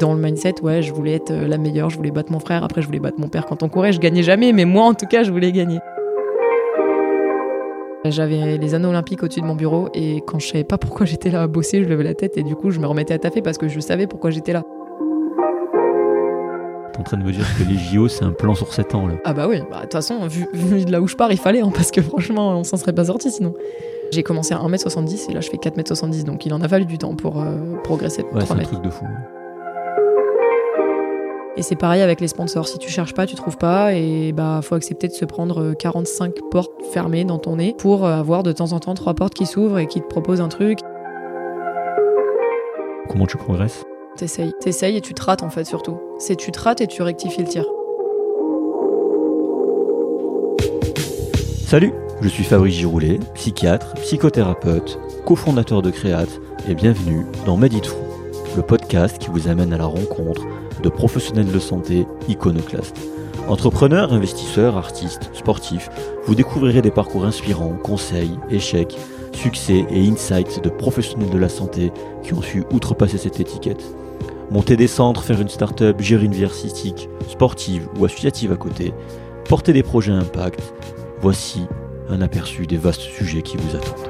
Dans le mindset, ouais, je voulais être la meilleure, je voulais battre mon frère, après je voulais battre mon père quand on courait, je gagnais jamais, mais moi en tout cas, je voulais gagner. J'avais les anneaux olympiques au-dessus de mon bureau et quand je savais pas pourquoi j'étais là à bosser, je levais la tête et du coup je me remettais à taffer parce que je savais pourquoi j'étais là. T'es en train de me dire que les JO c'est un plan sur 7 ans là Ah bah oui, bah, de toute façon, vu, vu de là où je pars, il fallait hein, parce que franchement on s'en serait pas sorti sinon. J'ai commencé à 1m70 et là je fais 4m70 donc il en a fallu du temps pour euh, progresser. Ouais, 3 c'est un truc de fou. Et c'est pareil avec les sponsors. Si tu cherches pas, tu trouves pas. Et bah, faut accepter de se prendre euh, 45 portes fermées dans ton nez pour euh, avoir de temps en temps trois portes qui s'ouvrent et qui te proposent un truc. Comment tu progresses? T'essayes. T'essayes et tu te rates en fait surtout. C'est tu te rates et tu rectifies le tir. Salut, je suis Fabrice Giroulet, psychiatre, psychothérapeute, cofondateur de Créate et bienvenue dans Medit le podcast qui vous amène à la rencontre de professionnels de santé iconoclastes. Entrepreneurs, investisseurs, artistes, sportifs, vous découvrirez des parcours inspirants, conseils, échecs, succès et insights de professionnels de la santé qui ont su outrepasser cette étiquette. Monter des centres, faire une start-up, gérer une vie artistique, sportive ou associative à côté, porter des projets à impact, voici un aperçu des vastes sujets qui vous attendent.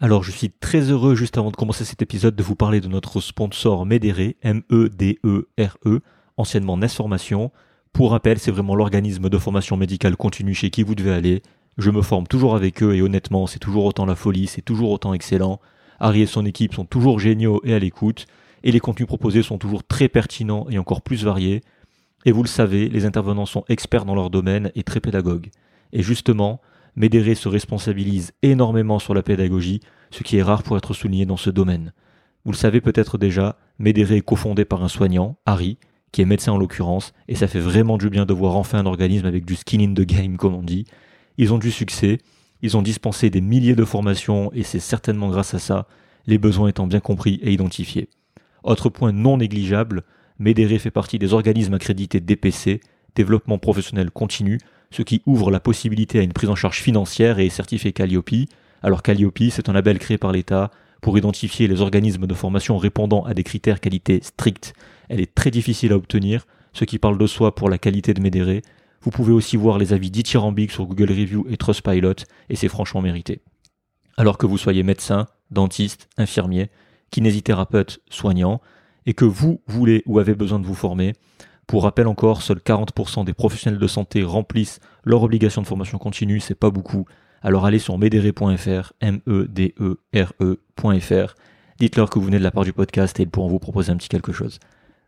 Alors, je suis très heureux, juste avant de commencer cet épisode, de vous parler de notre sponsor Medere, M-E-D-E-R-E, anciennement NES Formation. Pour rappel, c'est vraiment l'organisme de formation médicale continue chez qui vous devez aller. Je me forme toujours avec eux et honnêtement, c'est toujours autant la folie, c'est toujours autant excellent. Harry et son équipe sont toujours géniaux et à l'écoute, et les contenus proposés sont toujours très pertinents et encore plus variés. Et vous le savez, les intervenants sont experts dans leur domaine et très pédagogues. Et justement, Médéré se responsabilise énormément sur la pédagogie, ce qui est rare pour être souligné dans ce domaine. Vous le savez peut-être déjà, Médéré est cofondé par un soignant, Harry, qui est médecin en l'occurrence, et ça fait vraiment du bien de voir enfin un organisme avec du skin in the game, comme on dit. Ils ont du succès, ils ont dispensé des milliers de formations, et c'est certainement grâce à ça, les besoins étant bien compris et identifiés. Autre point non négligeable, Médéré fait partie des organismes accrédités DPC, développement professionnel continu, ce qui ouvre la possibilité à une prise en charge financière et est certifié Calliope. Alors Calliope, c'est un label créé par l'État pour identifier les organismes de formation répondant à des critères qualité stricts. Elle est très difficile à obtenir, ce qui parle de soi pour la qualité de Médéré. Vous pouvez aussi voir les avis dithyrambiques sur Google Review et Trustpilot, et c'est franchement mérité. Alors que vous soyez médecin, dentiste, infirmier, kinésithérapeute, soignant, et que vous voulez ou avez besoin de vous former, pour rappel encore, seuls 40% des professionnels de santé remplissent leur obligation de formation continue, c'est pas beaucoup. Alors allez sur medere.fr, E M-E-D-E-R-E.fr, dites-leur que vous venez de la part du podcast et ils pourront vous proposer un petit quelque chose.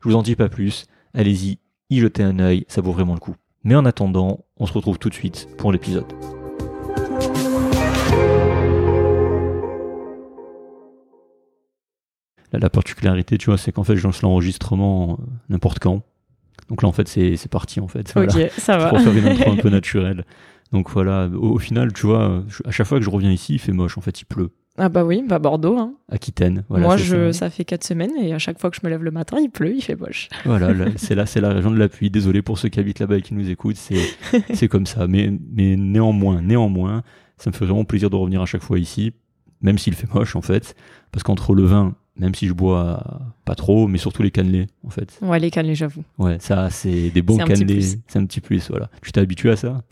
Je vous en dis pas plus, allez-y, y jetez un œil, ça vaut vraiment le coup. Mais en attendant, on se retrouve tout de suite pour l'épisode. La particularité, tu vois, c'est qu'en fait, je lance l'enregistrement euh, n'importe quand. Donc là, en fait, c'est parti, en fait. Voilà. Ok, ça va. Pour faire une intro un peu naturelle. Donc voilà, au, au final, tu vois, je- à chaque fois que je reviens ici, il fait moche. En fait, il pleut. Ah bah oui, bah Bordeaux. Hein. Aquitaine. Voilà, Moi, je, ça. fait 4 semaines et à chaque fois que je me lève le matin, il pleut, il fait moche. Voilà, là, c'est là, c'est la région de l'appui. Désolé pour ceux qui habitent là-bas et qui nous écoutent. C'est, c'est comme ça. Mais, mais néanmoins, néanmoins, ça me fait vraiment plaisir de revenir à chaque fois ici, même s'il fait moche en fait, parce qu'entre le vin, même si je bois pas trop, mais surtout les cannelés en fait. Ouais, les cannelés, j'avoue. Ouais, ça, c'est des bons C'est un petit cannelés. C'est un petit plus, voilà. Tu t'es habitué à ça?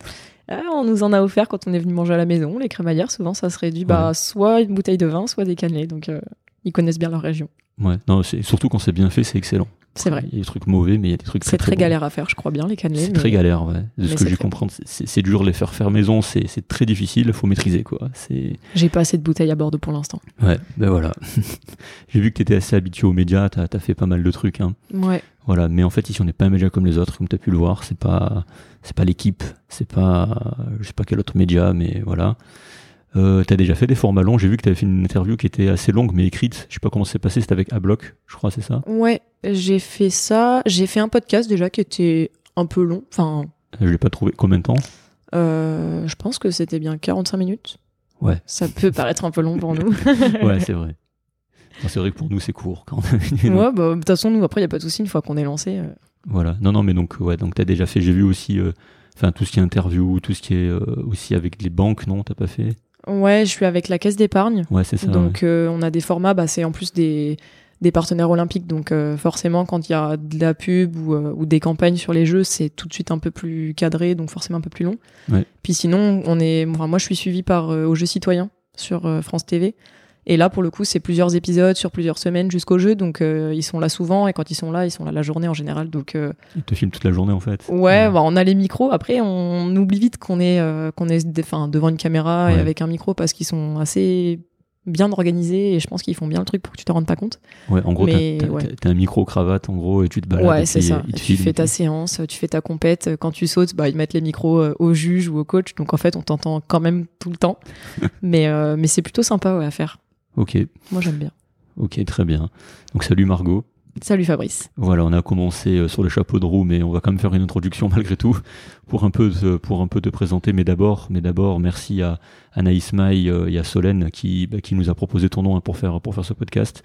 Ah, on nous en a offert quand on est venu manger à la maison. Les crémaillères, souvent, ça se réduit bah, soit une bouteille de vin, soit des cannelés. Donc, euh, ils connaissent bien leur région. Ouais, non, surtout quand c'est bien fait, c'est excellent. C'est vrai. Il y a des trucs mauvais, mais il y a des trucs très C'est très bons. galère à faire, je crois bien, les cannelés. C'est mais- très galère, ouais. De mais ce que j'ai très compris, c'est dur de les faire faire maison, c'est très difficile, il faut maîtriser, quoi. J'ai pas assez de bouteilles à Bordeaux pour l'instant. Ouais, ben voilà. j'ai vu que tu étais assez habitué aux médias, t'as as fait pas mal de trucs, hein. Ouais. Voilà, mais en fait, ici, on n'est pas un média comme les autres, comme tu as pu le voir. C'est pas, c'est pas l'équipe, c'est pas, je sais pas quel autre média, mais voilà. Euh, t'as déjà fait des formats longs. J'ai vu que t'avais fait une interview qui était assez longue, mais écrite. Je sais pas comment c'est passé. C'était avec Ablock, je crois, c'est ça. Ouais, j'ai fait ça. J'ai fait un podcast déjà qui était un peu long. Enfin, Je l'ai pas trouvé. Combien de temps euh, je pense que c'était bien 45 minutes. Ouais. Ça peut paraître un peu long pour nous. Ouais, c'est vrai. C'est vrai que pour nous, c'est court quand Ouais, bah, de toute façon, nous, après, il n'y a pas de souci. Une fois qu'on est lancé, euh, Voilà. Non, non, mais donc, ouais, donc t'as déjà fait. J'ai vu aussi, euh, enfin, tout ce qui est interview, tout ce qui est euh, aussi avec les banques, non T'as pas fait Ouais, je suis avec la caisse d'épargne. Ouais, c'est ça. Donc, euh, on a des formats, bah, c'est en plus des, des partenaires olympiques. Donc, euh, forcément, quand il y a de la pub ou, euh, ou des campagnes sur les jeux, c'est tout de suite un peu plus cadré, donc forcément un peu plus long. Ouais. Puis sinon, on est, enfin, moi, je suis suivie par euh, Aux Jeux Citoyens sur France TV. Et là, pour le coup, c'est plusieurs épisodes sur plusieurs semaines jusqu'au jeu. Donc, euh, ils sont là souvent. Et quand ils sont là, ils sont là la journée en général. Donc, euh, Ils te filment toute la journée en fait. Ouais, bah, on a les micros. Après, on oublie vite qu'on est, euh, qu'on est devant une caméra et avec un micro parce qu'ils sont assez bien organisés et je pense qu'ils font bien le truc pour que tu te rendes pas compte. Ouais, en gros, t'as- ouais. un micro cravate en gros et tu te balades. ouais, c'est ça. ils te Tu filment. fais ta séance, tu fais ta compète. Quand tu sautes, bah, ils mettent les micros euh, au juge ou au coach. Donc en fait, on t'entend quand même tout le temps. mais euh, mais c'est plutôt sympa ouais, à faire. Ok, Moi, j'aime bien. ok, très bien. Donc salut Margot. Salut Fabrice. Voilà, on a commencé euh, sur le chapeau de roue, mais on va quand même faire une introduction malgré tout pour un peu te, pour un peu te présenter. Mais d'abord, mais d'abord, merci à Anaïs Maille euh, et à Solène qui, bah, qui nous a proposé ton nom hein, pour faire pour faire ce podcast.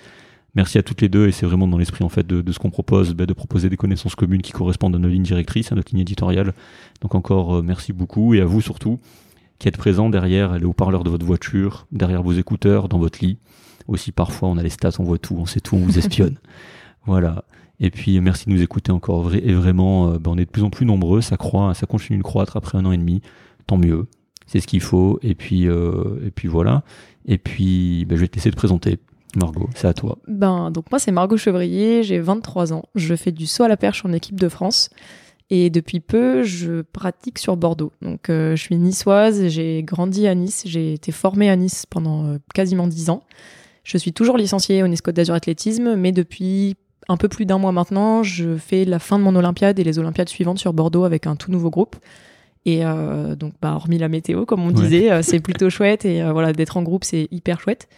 Merci à toutes les deux et c'est vraiment dans l'esprit en fait de, de ce qu'on propose, bah, de proposer des connaissances communes qui correspondent à nos lignes directrices, à notre ligne éditoriale. Donc encore euh, merci beaucoup et à vous surtout qui êtes présents derrière les haut-parleurs de votre voiture, derrière vos écouteurs, dans votre lit. Aussi parfois on a les stats, on voit tout, on sait tout, on vous espionne. Voilà. Et puis merci de nous écouter encore et vraiment, euh, ben, on est de plus en plus nombreux, ça croît, ça continue de croître après un an et demi, tant mieux, c'est ce qu'il faut. Et puis euh, et puis voilà. Et puis ben, je vais te laisser te présenter, Margot, c'est à toi. Ben, donc moi, c'est Margot Chevrier, j'ai 23 ans. Je fais du saut à la perche en équipe de France. Et depuis peu, je pratique sur Bordeaux. Donc, euh, je suis niçoise, j'ai grandi à Nice, j'ai été formée à Nice pendant euh, quasiment 10 ans. Je suis toujours licenciée au Nice Côte d'Azur Athlétisme, mais depuis un peu plus d'un mois maintenant, je fais la fin de mon Olympiade et les Olympiades suivantes sur Bordeaux avec un tout nouveau groupe. Et euh, donc, bah, hormis la météo, comme on Ouais. disait, c'est plutôt chouette. Et voilà, d'être en groupe, c'est hyper chouette.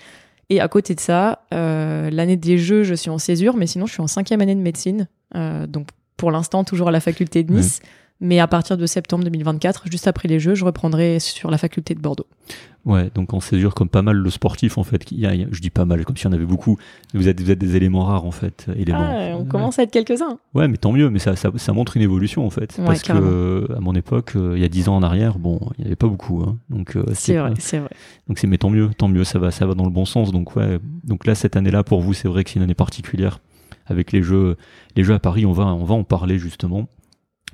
Et à côté de ça, l'année des Jeux, je suis en césure, mais sinon, je suis en cinquième année de médecine. Donc, pour l'instant, toujours à la faculté de Nice. Mais à partir de septembre 2024, juste après les Jeux, je reprendrai sur la faculté de Bordeaux. Ouais, donc on césure comme pas mal le sportif en fait. Il y a- je dis pas mal, comme si on avait beaucoup. Vous êtes, vous êtes des éléments rares en fait. Éléments. Ah, on commence à être quelques-uns. Ouais, mais tant mieux, mais ça, ça, ça montre une évolution en fait. Ouais, parce que carrément. euh, à mon époque, euh, il y a 10 ans en arrière, bon, il n'y avait pas beaucoup. Hein. Donc euh, C'est vrai, c'est vrai. Donc c'est mais tant mieux, tant mieux, ça va, ça va dans le bon sens. Donc ouais, donc là cette année-là pour vous, c'est vrai que c'est une année particulière avec les jeux, les jeux à Paris. On va, on va en parler justement.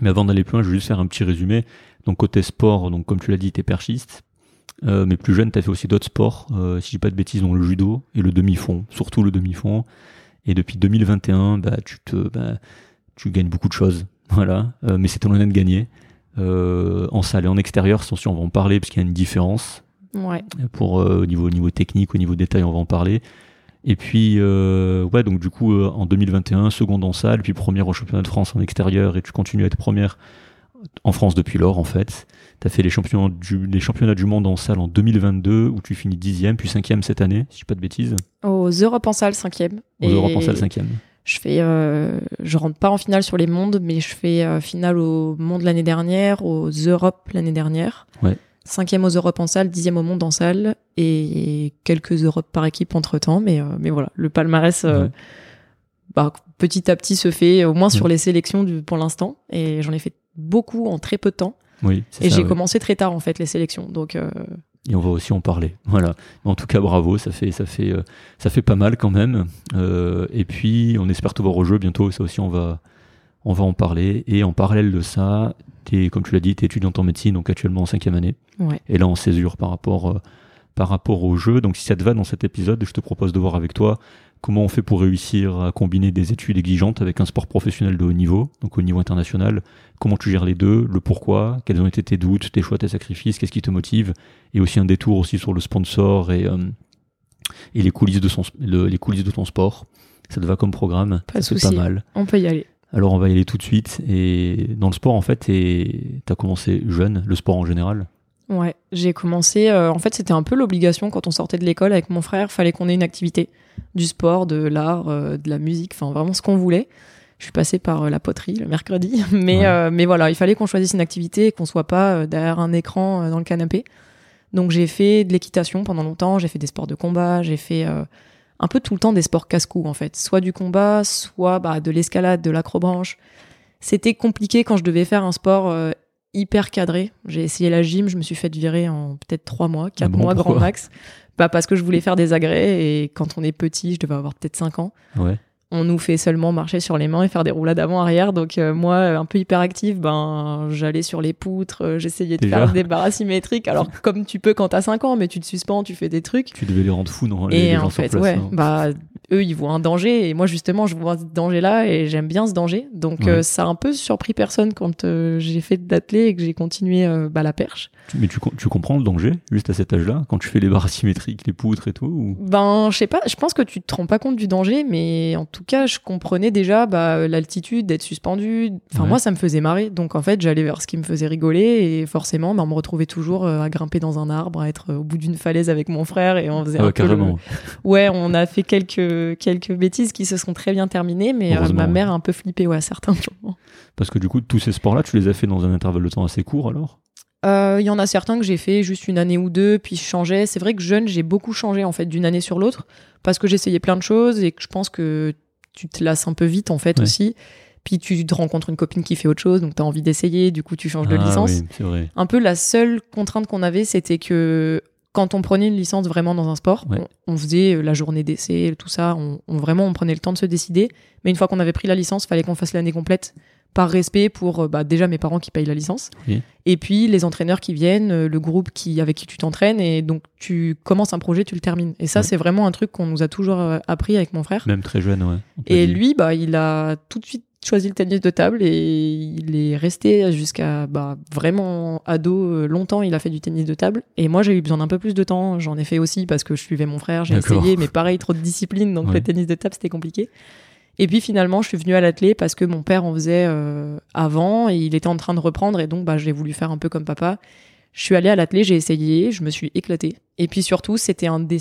Mais avant d'aller plus loin, je vais juste faire un petit résumé. Donc côté sport, donc comme tu l'as dit, t'es perchiste. Euh, mais plus jeune, t'as fait aussi d'autres sports, euh, si je dis pas de bêtises, dont le judo et le demi-fond, surtout le demi-fond. Et depuis 2021, bah tu te, bah, tu gagnes beaucoup de choses, voilà. Euh, mais c'est ton honnête de gagner. En salle et en extérieur, attention, on va en parler parce qu'il y a une différence Ouais. pour au niveau au niveau technique, au niveau détail, on va en parler. Et puis euh, ouais, donc du coup euh, en 2021, seconde en salle, puis première au championnat de France en extérieur, et tu continues à être première en France depuis lors en fait. Tu as fait les championnats, du, les championnats du monde en salle en 2022 où tu finis dixième, puis cinquième cette année, si je dis pas de bêtises. Aux Europes en salle, cinquième. Aux Et Europes en salle cinquième. Je fais, euh, je rentre pas en finale sur les mondes, mais je fais finale au monde l'année dernière, aux Europes l'année dernière. Ouais. Cinquième aux Europes en salle, dixième au monde en salle, et quelques Europes par équipe entre temps. Mais, euh, mais voilà, le palmarès, euh, Ouais. bah, petit à petit se fait, au moins sur les sélections du, pour l'instant. Et j'en ai fait beaucoup en très peu de temps. Oui, Et j'ai ouais. commencé très tard en fait les sélections. Donc euh, et on va aussi en parler. Voilà. En tout cas, bravo, ça fait, ça fait, ça fait pas mal quand même. Et puis, on espère te voir au jeu bientôt. Ça aussi, on va, on va en parler. Et en parallèle de ça, t'es, comme tu l'as dit, t'es étudiante en médecine, donc actuellement en cinquième année. ouais. Et là, en césure par rapport, euh, par rapport au jeu. Donc, si ça te va dans cet épisode, je te propose de voir avec toi comment on fait pour réussir à combiner des études exigeantes avec un sport professionnel de haut niveau, donc au niveau international. Comment tu gères les deux, le pourquoi, quels ont été tes doutes, tes choix, tes sacrifices, qu'est-ce qui te motive, et aussi un détour aussi sur le sponsor et, euh, et les coulisses de son, le- les coulisses de ton sport. Ça te va comme programme, Pas de ça souci. pas mal. On peut y aller. Alors on va y aller tout de suite. Et dans le sport, en fait, tu as commencé jeune, le sport en général. Ouais, j'ai commencé. euh, en fait, c'était un peu l'obligation quand on sortait de l'école avec mon frère. Fallait qu'on ait une activité, du sport, de l'art, euh, de la musique, enfin vraiment ce qu'on voulait. Je suis passée par euh, la poterie le mercredi, mais Ouais. mais voilà, il fallait qu'on choisisse une activité et qu'on soit pas derrière un écran dans le canapé. Donc j'ai fait de l'équitation pendant longtemps. J'ai fait des sports de combat. J'ai fait un peu tout le temps des sports casse-cou en fait, soit du combat, soit bah, de l'escalade, de l'acrobranche. C'était compliqué quand je devais faire un sport euh, hyper cadré. J'ai essayé la gym, je me suis fait virer en peut-être trois mois, quatre Ah bon, mois grand max. Bah parce que je voulais faire des agrès et quand on est petit, je devais avoir peut-être 5 ans, Ouais. On nous fait seulement marcher sur les mains et faire des roulades avant-arrière. Donc euh, moi, un peu hyperactive, ben j'allais sur les poutres, euh, j'essayais de Déjà faire des barres asymétriques. Alors comme tu peux quand t'as 5 ans, mais tu te suspends, tu fais des trucs. Tu devais les rendre fous, non les, les Et gens en sur fait, place, ouais, hein. bah eux ils voient un danger et moi justement je vois ce danger-là et j'aime bien ce danger. Donc Ouais. euh, ça a un peu surpris personne quand euh, j'ai fait d'athlé et que j'ai continué euh, bah, la perche. Mais tu, tu comprends le danger, juste à cet âge-là, quand tu fais les barres asymétriques, les poutres et tout ou... Ben, je sais pas, je pense que tu te rends pas compte du danger, mais en tout cas, je comprenais déjà bah, l'altitude, d'être suspendu. Enfin, Ouais. moi, ça me faisait marrer. Donc, en fait, j'allais vers ce qui me faisait rigoler et forcément, ben, on me retrouvait toujours à grimper dans un arbre, à être au bout d'une falaise avec mon frère et on faisait Ah un ouais, peu le- carrément. Ouais, on a fait quelques, quelques bêtises qui se sont très bien terminées, mais euh, ma mère a un peu flippé, ouais, à certains moments. Parce que du coup, tous ces sports-là, tu les as fait dans un intervalle de temps assez court alors? Euh, Il y en a certains que j'ai fait juste une année ou deux, puis je changeais. C'est vrai que jeune, j'ai beaucoup changé en fait d'une année sur l'autre parce que j'essayais plein de choses et que je pense que tu te lasses un peu vite en fait Ouais. aussi. Puis tu te rencontres une copine qui fait autre chose, donc tu as envie d'essayer, du coup tu changes de Ah licence. oui, vrai. Un peu la seule contrainte qu'on avait, c'était que quand on prenait une licence vraiment dans un sport, Ouais. on, on faisait euh, la journée d'essai, tout ça, on, on- vraiment on prenait le temps de se décider. Mais une fois qu'on avait pris la licence, fallait qu'on fasse l'année complète par respect pour euh, bah, déjà mes parents qui payent la licence et puis les entraîneurs qui viennent, euh, le groupe qui avec qui tu t'entraînes et donc tu commences un projet, tu le termines. Et ça Ouais. c'est vraiment un truc qu'on nous a toujours appris avec mon frère. Même très jeune, ouais. Et lui, bah, il a tout de suite choisi le tennis de table et il est resté jusqu'à bah, vraiment ado euh, longtemps. Il a fait du tennis de table. Et moi, j'ai eu besoin d'un peu plus de temps. J'en ai fait aussi parce que je suivais mon frère, j'ai essayé, mais pareil, trop de discipline. Donc Ouais. le tennis de table, c'était compliqué. Et puis finalement, je suis venue à l'athlé parce que mon père en faisait euh, avant et il était en train de reprendre. Et donc, bah, j'ai voulu faire un peu comme papa. Je suis allée à l'athlé, j'ai essayé, je me suis éclatée. Et puis surtout, c'était un des,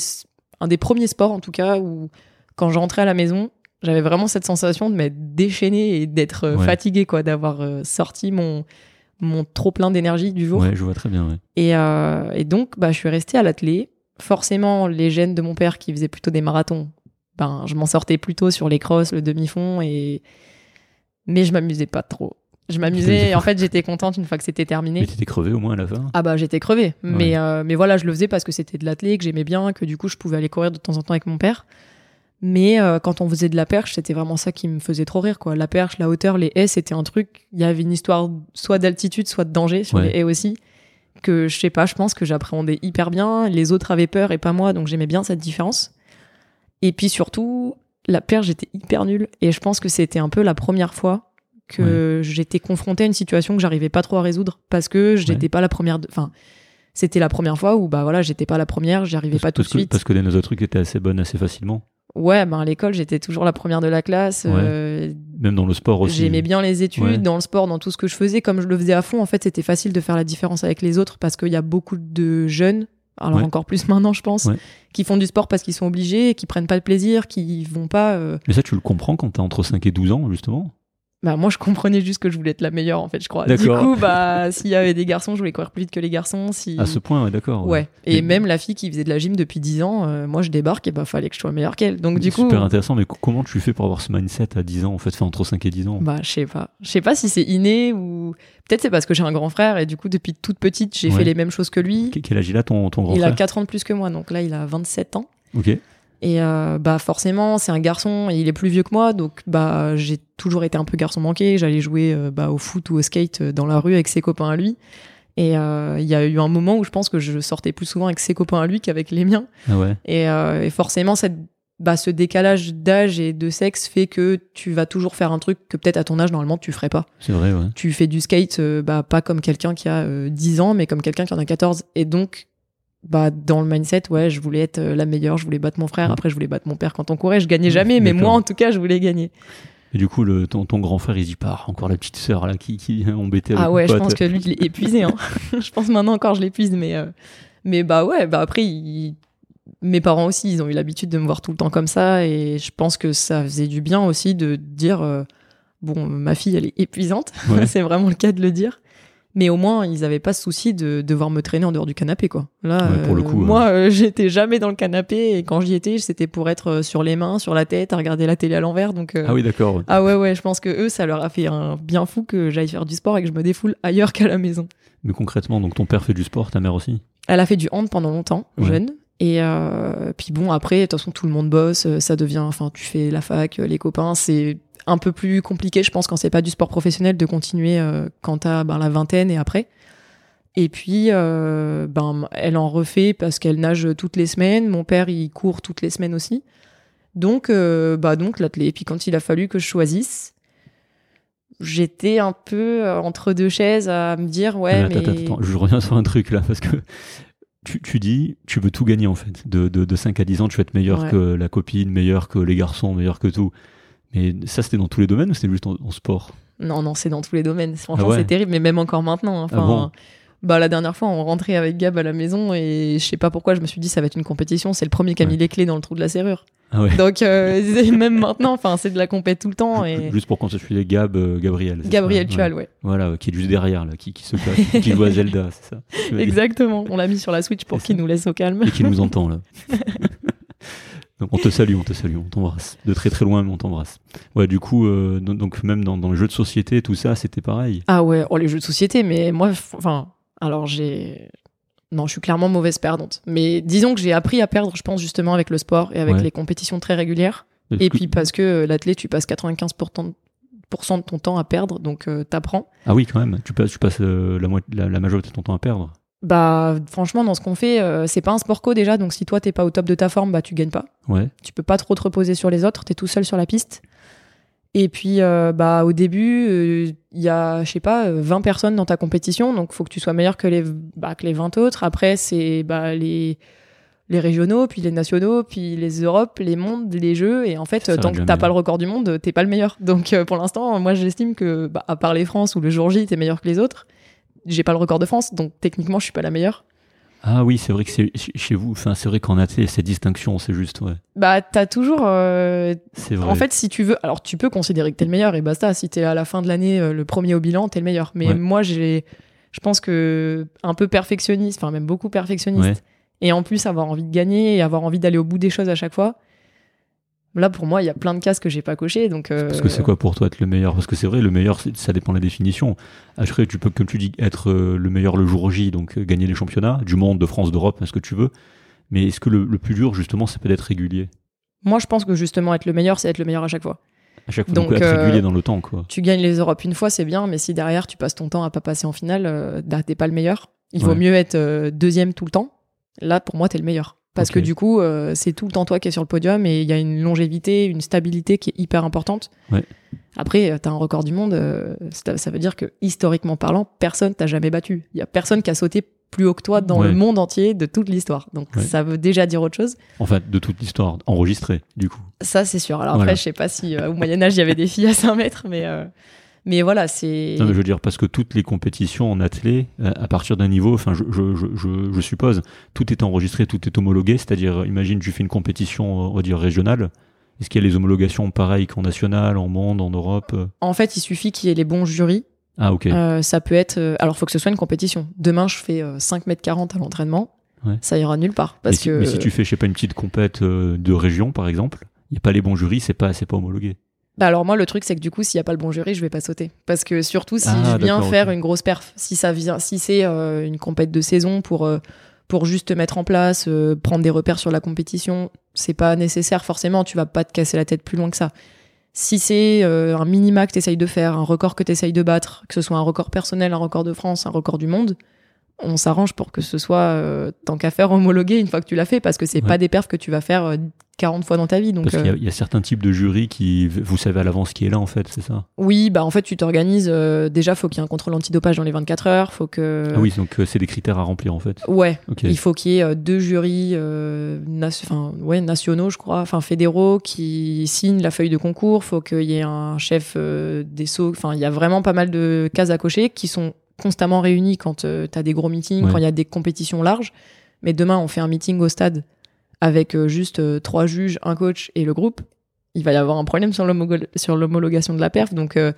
un des premiers sports, en tout cas, où quand je rentrais à la maison, j'avais vraiment cette sensation de m'être déchaînée et d'être euh, Ouais. fatiguée, quoi, d'avoir euh, sorti mon, mon trop plein d'énergie du jour. Ouais, je vois très bien, ouais. Et, euh, et donc, bah, je suis restée à l'athlé. Forcément, les gènes de mon père qui faisait plutôt des marathons, ben, je m'en sortais plutôt sur les crosses, le demi-fond, et... mais je m'amusais pas trop. Je m'amusais, en fait, j'étais contente une fois que c'était terminé. Mais t'étais crevé au moins à la fin? Ah bah j'étais crevée, mais, euh, mais voilà, je le faisais parce que c'était de l'athlé, que j'aimais bien, que du coup je pouvais aller courir de temps en temps avec mon père. Mais euh, quand on faisait de la perche, c'était vraiment ça qui me faisait trop rire, quoi. La perche, la hauteur, les haies, c'était un truc. Il y avait une histoire soit d'altitude, soit de danger sur Ouais. les haies aussi. Que je sais pas, je pense que j'appréhendais hyper bien. Les autres avaient peur et pas moi, donc j'aimais bien cette différence. Et puis surtout, la perche, j'étais hyper nulle. Et je pense que c'était un peu la première fois que j'étais confrontée à une situation que j'arrivais pas trop à résoudre parce que j'étais Ouais. pas la première. de- Enfin, c'était la première fois où bah voilà, j'étais pas la première, j'y arrivais parce, pas tout de que, suite. parce que les autres trucs étaient assez bonnes assez facilement. Ouais, ben à l'école, j'étais toujours la première de la classe. Ouais. euh, Même dans le sport aussi. J'aimais bien les études, Ouais. dans le sport, dans tout ce que je faisais. Comme je le faisais à fond, en fait, c'était facile de faire la différence avec les autres parce qu'il y a beaucoup de jeunes, alors Ouais. encore plus maintenant, je pense, qui font du sport parce qu'ils sont obligés, qui prennent pas de plaisir, qui vont pas. euh, Mais ça, tu le comprends quand t'es entre 5 et 12 ans, justement? Bah, moi, je comprenais juste que je voulais être la meilleure, en fait, je crois. Du coup, bah, s'il y avait des garçons, je voulais courir plus vite que les garçons. Si... À ce point, ouais, d'accord. Ouais. Et même la fille qui faisait de la gym depuis 10 ans, euh, moi, je débarque et bah, fallait que je sois meilleure qu'elle. Donc, du coup. Super intéressant, mais co- comment tu fais pour avoir ce mindset à 10 ans, en fait, enfin, entre 5 et 10 ans? Bah, je sais pas. Je sais pas si c'est inné ou. Peut-être c'est parce que j'ai un grand frère et du coup, depuis toute petite, j'ai Ouais. fait les mêmes choses que lui. Que- Quel âge il a ton, ton grand Il a frère? 4 ans de plus que moi, donc là, il a 27 ans. Ok. Et euh, bah forcément, c'est un garçon, et il est plus vieux que moi, donc bah j'ai toujours été un peu garçon manqué. J'allais jouer euh, bah, au foot ou au skate euh, dans la rue avec ses copains à lui. Et euh, il y a eu un moment où je pense que je sortais plus souvent avec ses copains à lui qu'avec les miens. Ah ouais. Et, euh, et forcément, cette, bah, ce décalage d'âge et de sexe fait que tu vas toujours faire un truc que peut-être à ton âge, normalement, tu ferais pas. C'est vrai, ouais. Tu fais du skate, bah, pas comme quelqu'un qui a euh, 10 ans, mais comme quelqu'un qui en a 14. Et donc, bah, dans le mindset, ouais, je voulais être euh, la meilleure, je voulais battre mon frère, Mm. après je voulais battre mon père quand on courait, je gagnais jamais, mais moi, en tout cas, je voulais gagner. Et du coup, le, ton, ton grand frère, il y part. Encore la petite sœur, là, qui, qui vient embêter avec Ah ouais, je pense que lui, je l'ai épuisé. Hein. je pense maintenant encore, je l'épuise, mais, euh, mais bah ouais, bah après, il- mes parents aussi, ils ont eu l'habitude de me voir tout le temps comme ça, et je pense que ça faisait du bien aussi de dire, euh, bon, ma fille, elle est épuisante, Ouais. c'est vraiment le cas de le dire. Mais au moins, ils avaient pas ce souci de devoir me traîner en dehors du canapé, quoi. Là, Ouais, pour le euh, coup, moi, euh, j'étais jamais dans le canapé et quand j'y étais, c'était pour être euh, sur les mains, sur la tête, à regarder la télé à l'envers. Donc, euh, Ah oui, d'accord. ah ouais, ouais, je pense que eux, ça leur a fait un bien fou que j'aille faire du sport et que je me défoule ailleurs qu'à la maison. Mais concrètement, donc ton père fait du sport, ta mère aussi? Elle a fait du hand pendant longtemps, Ouais. jeune. Et puis bon, après, de toute façon, tout le monde bosse, ça devient, enfin, tu fais la fac, les copains, c'est un peu plus compliqué, je pense, quand c'est pas du sport professionnel, de continuer euh, quand t'as ben, la vingtaine et après. Et puis, euh, ben, elle en refait parce qu'elle nage toutes les semaines. Mon père, il court toutes les semaines aussi. Donc, euh, bah donc l'athlète. Et puis quand il a fallu que je choisisse, j'étais un peu euh, entre deux chaises à me dire ouais, Mais mais, attends, attends, attends, je reviens sur un truc là, parce que tu, tu dis, tu veux tout gagner en fait. De, de, de 5 à 10 ans, tu veux être meilleur Ouais. que la copine, meilleur que les garçons, meilleur que tout. Mais ça, c'était dans tous les domaines ou c'était juste en, en sport? Non, non, c'est dans tous les domaines. Franchement, Ah ouais c'est terrible, mais même encore maintenant. hein. Enfin, Ah bon? bah, la dernière fois, on rentrait avec Gab à la maison et je sais pas pourquoi, je me suis dit, ça va être une compétition. C'est le premier qui a mis Ouais. les clés dans le trou de la serrure. Ah ouais. Donc, euh, même maintenant, enfin, c'est de la compète tout le temps. Et... Juste pour quand les Gab, euh, Gabriel. Gabriel Tual, ouais. Voilà, qui est juste derrière, là, qui, qui se cache, qui joue à Zelda, c'est ça Exactement. On l'a mis sur la Switch pour qu'il nous laisse au calme. Et qui nous entend, là. donc on te salue, on te salue, on t'embrasse. De très très loin, mais on t'embrasse. Ouais, du coup, euh, donc- même dans, dans le jeu de société, tout ça, c'était pareil. Ah ouais, oh, les jeux de société, mais moi, enfin, alors j'ai. Non, je suis clairement mauvaise perdante. Mais disons que j'ai appris à perdre, je pense, justement, avec le sport et avec Ouais. les compétitions très régulières. Et que- puis parce que euh, l'athlète, tu passes 95% pourcent de ton temps à perdre, donc euh, t'apprends. Ah oui, quand même, tu passes, tu passes euh, la, la majorité de ton temps à perdre. Bah, franchement, dans ce qu'on fait, euh, c'est pas un sport co déjà, donc si toi t'es pas au top de ta forme, bah tu gagnes pas. Ouais. Tu peux pas trop te reposer sur les autres, t'es tout seul sur la piste. Et puis, euh, bah, au début, euh, il y a, je sais pas, euh, 20 personnes dans ta compétition, donc faut que tu sois meilleur que les, bah, que les 20 autres. Après, c'est bah, les, les régionaux, puis les nationaux, puis les Europes, les mondes, les jeux. Et en fait, Ça tant que t'as pas là. le record du monde, t'es pas le meilleur. Donc, euh, pour l'instant, moi, j'estime que, bah, à part les France où le jour J, t'es meilleur que les autres, j'ai pas le record de France, donc techniquement, je suis pas la meilleure. Ah oui, c'est vrai que c'est ch- chez vous, enfin, c'est vrai qu'en athlète, ces distinctions, c'est juste, ouais. Bah, t'as toujours, euh, C'est vrai. En fait, si tu veux, alors tu peux considérer que t'es le meilleur et basta. Si t'es à la fin de l'année euh, le premier au bilan, t'es le meilleur. Mais Ouais. moi, j'ai, je pense que un peu perfectionniste, enfin même beaucoup perfectionniste, Ouais. et en plus avoir envie de gagner et avoir envie d'aller au bout des choses à chaque fois. Là, pour moi, il y a plein de cases que j'ai pas cochées, donc. euh, Parce que c'est quoi pour toi être le meilleur? Parce que c'est vrai, le meilleur, ça dépend de la définition. Après, tu peux, comme tu dis, être euh, le meilleur le jour J, donc euh, gagner les championnats, du monde, de France, d'Europe, ce que tu veux. Mais est-ce que le, le plus dur, justement, c'est peut d'être régulier? Moi, je pense que justement être le meilleur, c'est être le meilleur à chaque fois. À chaque fois, Donc, donc, être euh, régulier dans le temps, quoi. Tu gagnes les Europes une fois, c'est bien, mais si derrière tu passes ton temps à pas passer en finale, euh, bah, t'es pas le meilleur. Il vaut mieux être deuxième tout le temps. Là, pour moi, t'es le meilleur. Parce que du coup, euh, c'est tout le temps toi qui es sur le podium et il y a une longévité, une stabilité qui est hyper importante. Ouais. Après, euh, t'as un record du monde, euh, ça, veut dire que historiquement parlant, personne t'a jamais battu. Il y a personne qui a sauté plus haut que toi dans Ouais. le monde entier de toute l'histoire. Donc Ouais. ça veut déjà dire autre chose. Enfin, de toute l'histoire, enregistrée, du coup. Ça, c'est sûr. Alors Voilà. après, je sais pas si euh, au Moyen-Âge, il y avait des filles à 5 mètres, mais, mais voilà, c'est. Non, mais je veux dire, parce que toutes les compétitions en athlée, euh, à partir d'un niveau, enfin, je, je, je, je, je suppose, tout est enregistré, tout est homologué. C'est-à-dire, imagine, tu fais une compétition, on va dire, régionale. Est-ce qu'il y a les homologations pareilles qu'en national, en monde, en Europe euh En fait, il suffit qu'il y ait les bons jurys. Ah, ok. Euh, ça peut être. euh, alors, faut que ce soit une compétition. Demain, je fais euh, 5 mètres 40 à l'entraînement. Ouais. Ça ira nulle part. mais, Parce si, que. mais si tu fais, je sais pas, une petite compète de région, par exemple, il n'y a pas les bons jurys, c'est pas, c'est pas homologué. Bah alors, moi, le truc, c'est que du coup, s'il n'y a pas le bon jury, je vais pas sauter. Parce que surtout, si Ah, je viens faire une grosse perf, si ça vient, si c'est euh, une compète de saison pour. euh, pour juste te mettre en place, euh, prendre des repères sur la compétition, c'est pas nécessaire forcément, tu vas pas te casser la tête plus loin que ça. Si c'est un minima que tu essayes de faire, un record que tu essayes de battre, que ce soit un record personnel, un record de France, un record du monde, on s'arrange pour que ce soit, euh, tant qu'à faire, homologué une fois que tu l'as fait, parce que c'est Ouais. pas des perfs que tu vas faire euh, 40 fois dans ta vie. Donc, Parce qu'il y a- euh, il y, a certains types de jurys qui, vous savez à l'avance qui est là, en fait, c'est ça? Oui, bah en fait, tu t'organises. euh, déjà, faut qu'il y ait un contrôle antidopage dans les 24 heures. Faut que. Ah oui, donc euh, c'est des critères à remplir, en fait. Ouais, il faut qu'il y ait deux jurys nation- enfin, ouais, nationaux, je crois, enfin fédéraux, qui signent la feuille de concours. faut qu'il y ait un chef des sauts. Enfin, il y a vraiment pas mal de cases à cocher qui sont constamment réunies quand tu as des gros meetings, Ouais. quand il y a des compétitions larges. Mais demain, on fait un meeting au stade avec euh, juste euh, trois juges, un coach et le groupe. Il va y avoir un problème sur l'homologation de la perf. Donc, euh,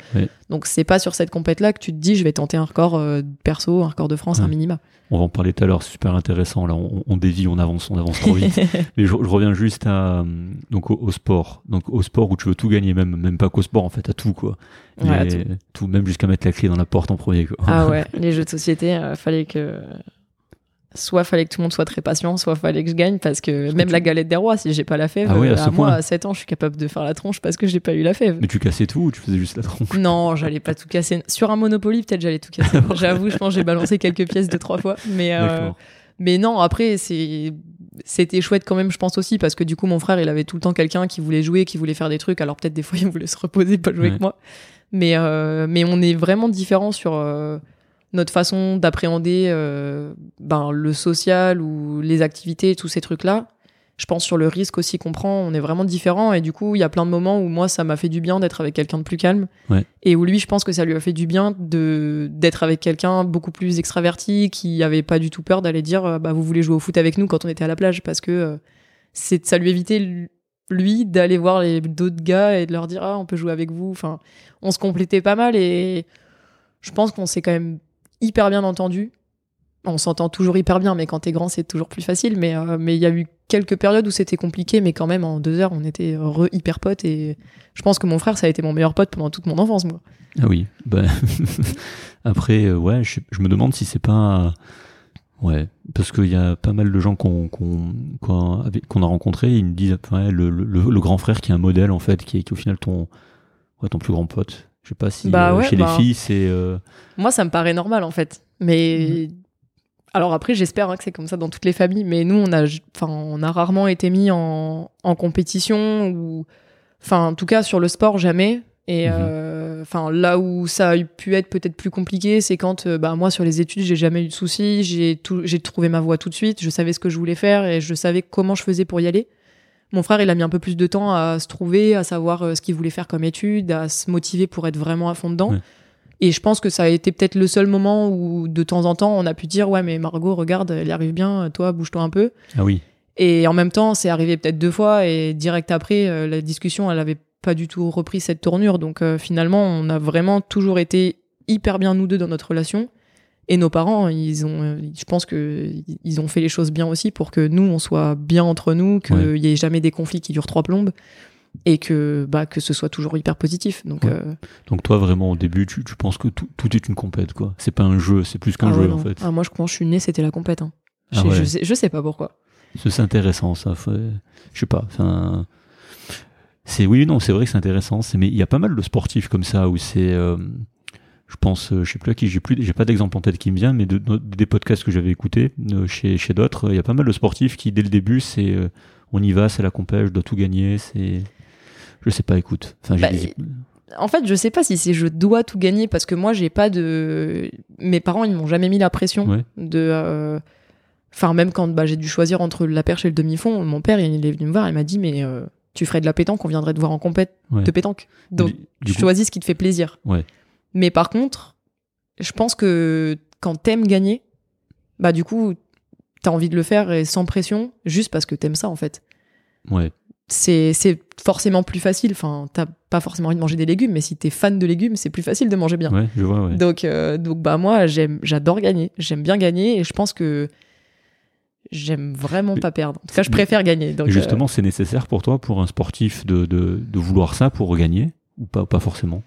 donc c'est pas sur cette compète-là que tu te dis, je vais tenter un record euh, perso, un record de France, un minima. On va en parler tout à l'heure, c'est super intéressant. Là, on, on dévie, on avance, on avance trop vite. Mais je, je reviens juste à, euh, donc au, au sport. Donc au sport où tu veux tout gagner, même, même pas qu'au sport, en fait, à tout, quoi. Ouais, à Les- tout, même jusqu'à mettre la clé dans la porte en premier, quoi. Ah ouais, les jeux de société, euh, fallait que. Soit fallait que tout le monde soit très patient, soit fallait que je gagne parce que Parce que même tu- la galette des rois, si j'ai pas la fève, Ah ouais, à euh, ce moi à 7 ans, je suis capable de faire la tronche parce que j'ai pas eu la fève. Mais tu cassais tout ou tu faisais juste la tronche? Non, j'allais pas tout casser. Sur un Monopoly, peut-être j'allais tout casser. J'avoue, je pense que j'ai balancé quelques pièces deux trois fois, mais euh, mais non. Après, c'est c'était chouette quand même, je pense aussi parce que du coup, mon frère, il avait tout le temps quelqu'un qui voulait jouer, qui voulait faire des trucs. Alors peut-être des fois, il voulait se reposer, pas jouer Ouais. avec moi. Mais euh, mais on est vraiment différents sur euh, notre façon d'appréhender euh, ben, le social ou les activités, tous ces trucs-là. Je pense sur le risque aussi qu'on prend, on est vraiment différents. Et du coup, il y a plein de moments où moi, ça m'a fait du bien d'être avec quelqu'un de plus calme. Ouais. Et où lui, je pense que ça lui a fait du bien de d'être avec quelqu'un beaucoup plus extraverti, qui avait pas du tout peur d'aller dire euh, bah, Vous voulez jouer au foot avec nous quand on était à la plage? Parce que euh, c'est ça lui évitait, lui, d'aller voir les d'autres gars et de leur dire Ah, on peut jouer avec vous. Enfin, on se complétait pas mal et je pense qu'on s'est quand même hyper bien entendu. On s'entend toujours hyper bien, mais quand t'es grand, c'est toujours plus facile. Mais euh, mais il y a eu quelques périodes où c'était compliqué, mais quand même en deux heures, on était re hyper potes. Et je pense que mon frère, ça a été mon meilleur pote pendant toute mon enfance, moi. Ah oui. Bah, Après, euh, ouais, je, me demande si c'est pas. Ouais, parce qu'il y a pas mal de gens qu'on qu'on a rencontrés, ils me disent le, le, grand frère qui est un modèle en fait, qui est, qui au final ton, ouais, ton plus grand pote. Je sais pas si Bah euh, ouais, chez bah. les filles c'est. euh, Moi, ça me paraît normal en fait. Mais alors après, j'espère hein, que c'est comme ça dans toutes les familles. Mais nous, on a, enfin, on a rarement été mis en, en compétition ou, enfin, en tout cas sur le sport jamais. Et Mhm. euh, là où ça a pu être peut-être plus compliqué, c'est quand, euh, bah, moi, sur les études, j'ai jamais eu de soucis. J'ai tout, j'ai trouvé ma voie tout de suite. Je savais ce que je voulais faire et je savais comment je faisais pour y aller. Mon frère, il a mis un peu plus de temps à se trouver, à savoir euh, ce qu'il voulait faire comme étude, à se motiver pour être vraiment à fond dedans. Ouais. Et je pense que ça a été peut-être le seul moment où, de temps en temps, on a pu dire Ouais, mais Margot, regarde, elle y arrive bien, toi, bouge-toi un peu. Ah oui. Et en même temps, c'est arrivé peut-être deux fois, et direct après, euh, la discussion, elle avait pas du tout repris cette tournure. Donc euh, finalement, on a vraiment toujours été hyper bien, nous deux, dans notre relation. Et nos parents, ils ont, je pense que ils ont fait les choses bien aussi pour que nous, on soit bien entre nous, qu'il Ouais. y ait jamais des conflits qui durent trois plombes, et que, bah, que ce soit toujours hyper positif. Donc, Ouais. euh, Donc toi vraiment au début tu, tu penses que tout, tout est une compète quoi. C'est pas un jeu, c'est plus qu'un ah jeu en fait. Ah, moi, je, quand je suis née, c'était la compète. hein. Ah je, ouais. je sais, je sais pas pourquoi. C'est intéressant, ça. Faut- Je sais pas. Enfin, c'est oui, non, c'est vrai que c'est intéressant. Mais il y a pas mal de sportifs comme ça où c'est. euh, je pense, euh, je sais plus à qui, j'ai plus, j'ai pas d'exemple en tête qui me vient, mais de, de- des podcasts que j'avais écoutés euh, chez chez d'autres, il y a pas mal de sportifs qui dès le début c'est, euh, on y va, c'est la compète, je dois tout gagner, c'est. Je sais pas, écoute. Enfin, Bah, des- En fait, je sais pas si c'est je dois tout gagner parce que moi, j'ai pas de. Mes parents, ils m'ont jamais mis la pression Ouais. de. euh, Enfin, même quand bah, j'ai dû choisir entre la perche et le demi-fond, mon père, il est venu me voir, il m'a dit Mais euh, tu ferais de la pétanque, on viendrait te voir en compète Ouais. de pétanque. Donc, Du- du tu coup- choisis ce qui te fait plaisir. Ouais. Mais par contre, je pense que quand t'aimes gagner, bah, du coup, t'as envie de le faire et sans pression, juste parce que t'aimes ça, en fait. Ouais. c'est c'est forcément plus facile. Enfin, t'as pas forcément envie de manger des légumes, mais si t'es fan de légumes, c'est plus facile de manger bien. Ouais, je vois. Ouais. Donc, euh, donc bah moi, j'aime, j'adore gagner. J'aime bien gagner et je pense que j'aime vraiment pas perdre. En tout cas, je préfère gagner. Donc, Et euh, justement, c'est nécessaire pour toi, pour un sportif, de, de, de vouloir ça pour gagner ou pas, pas forcément?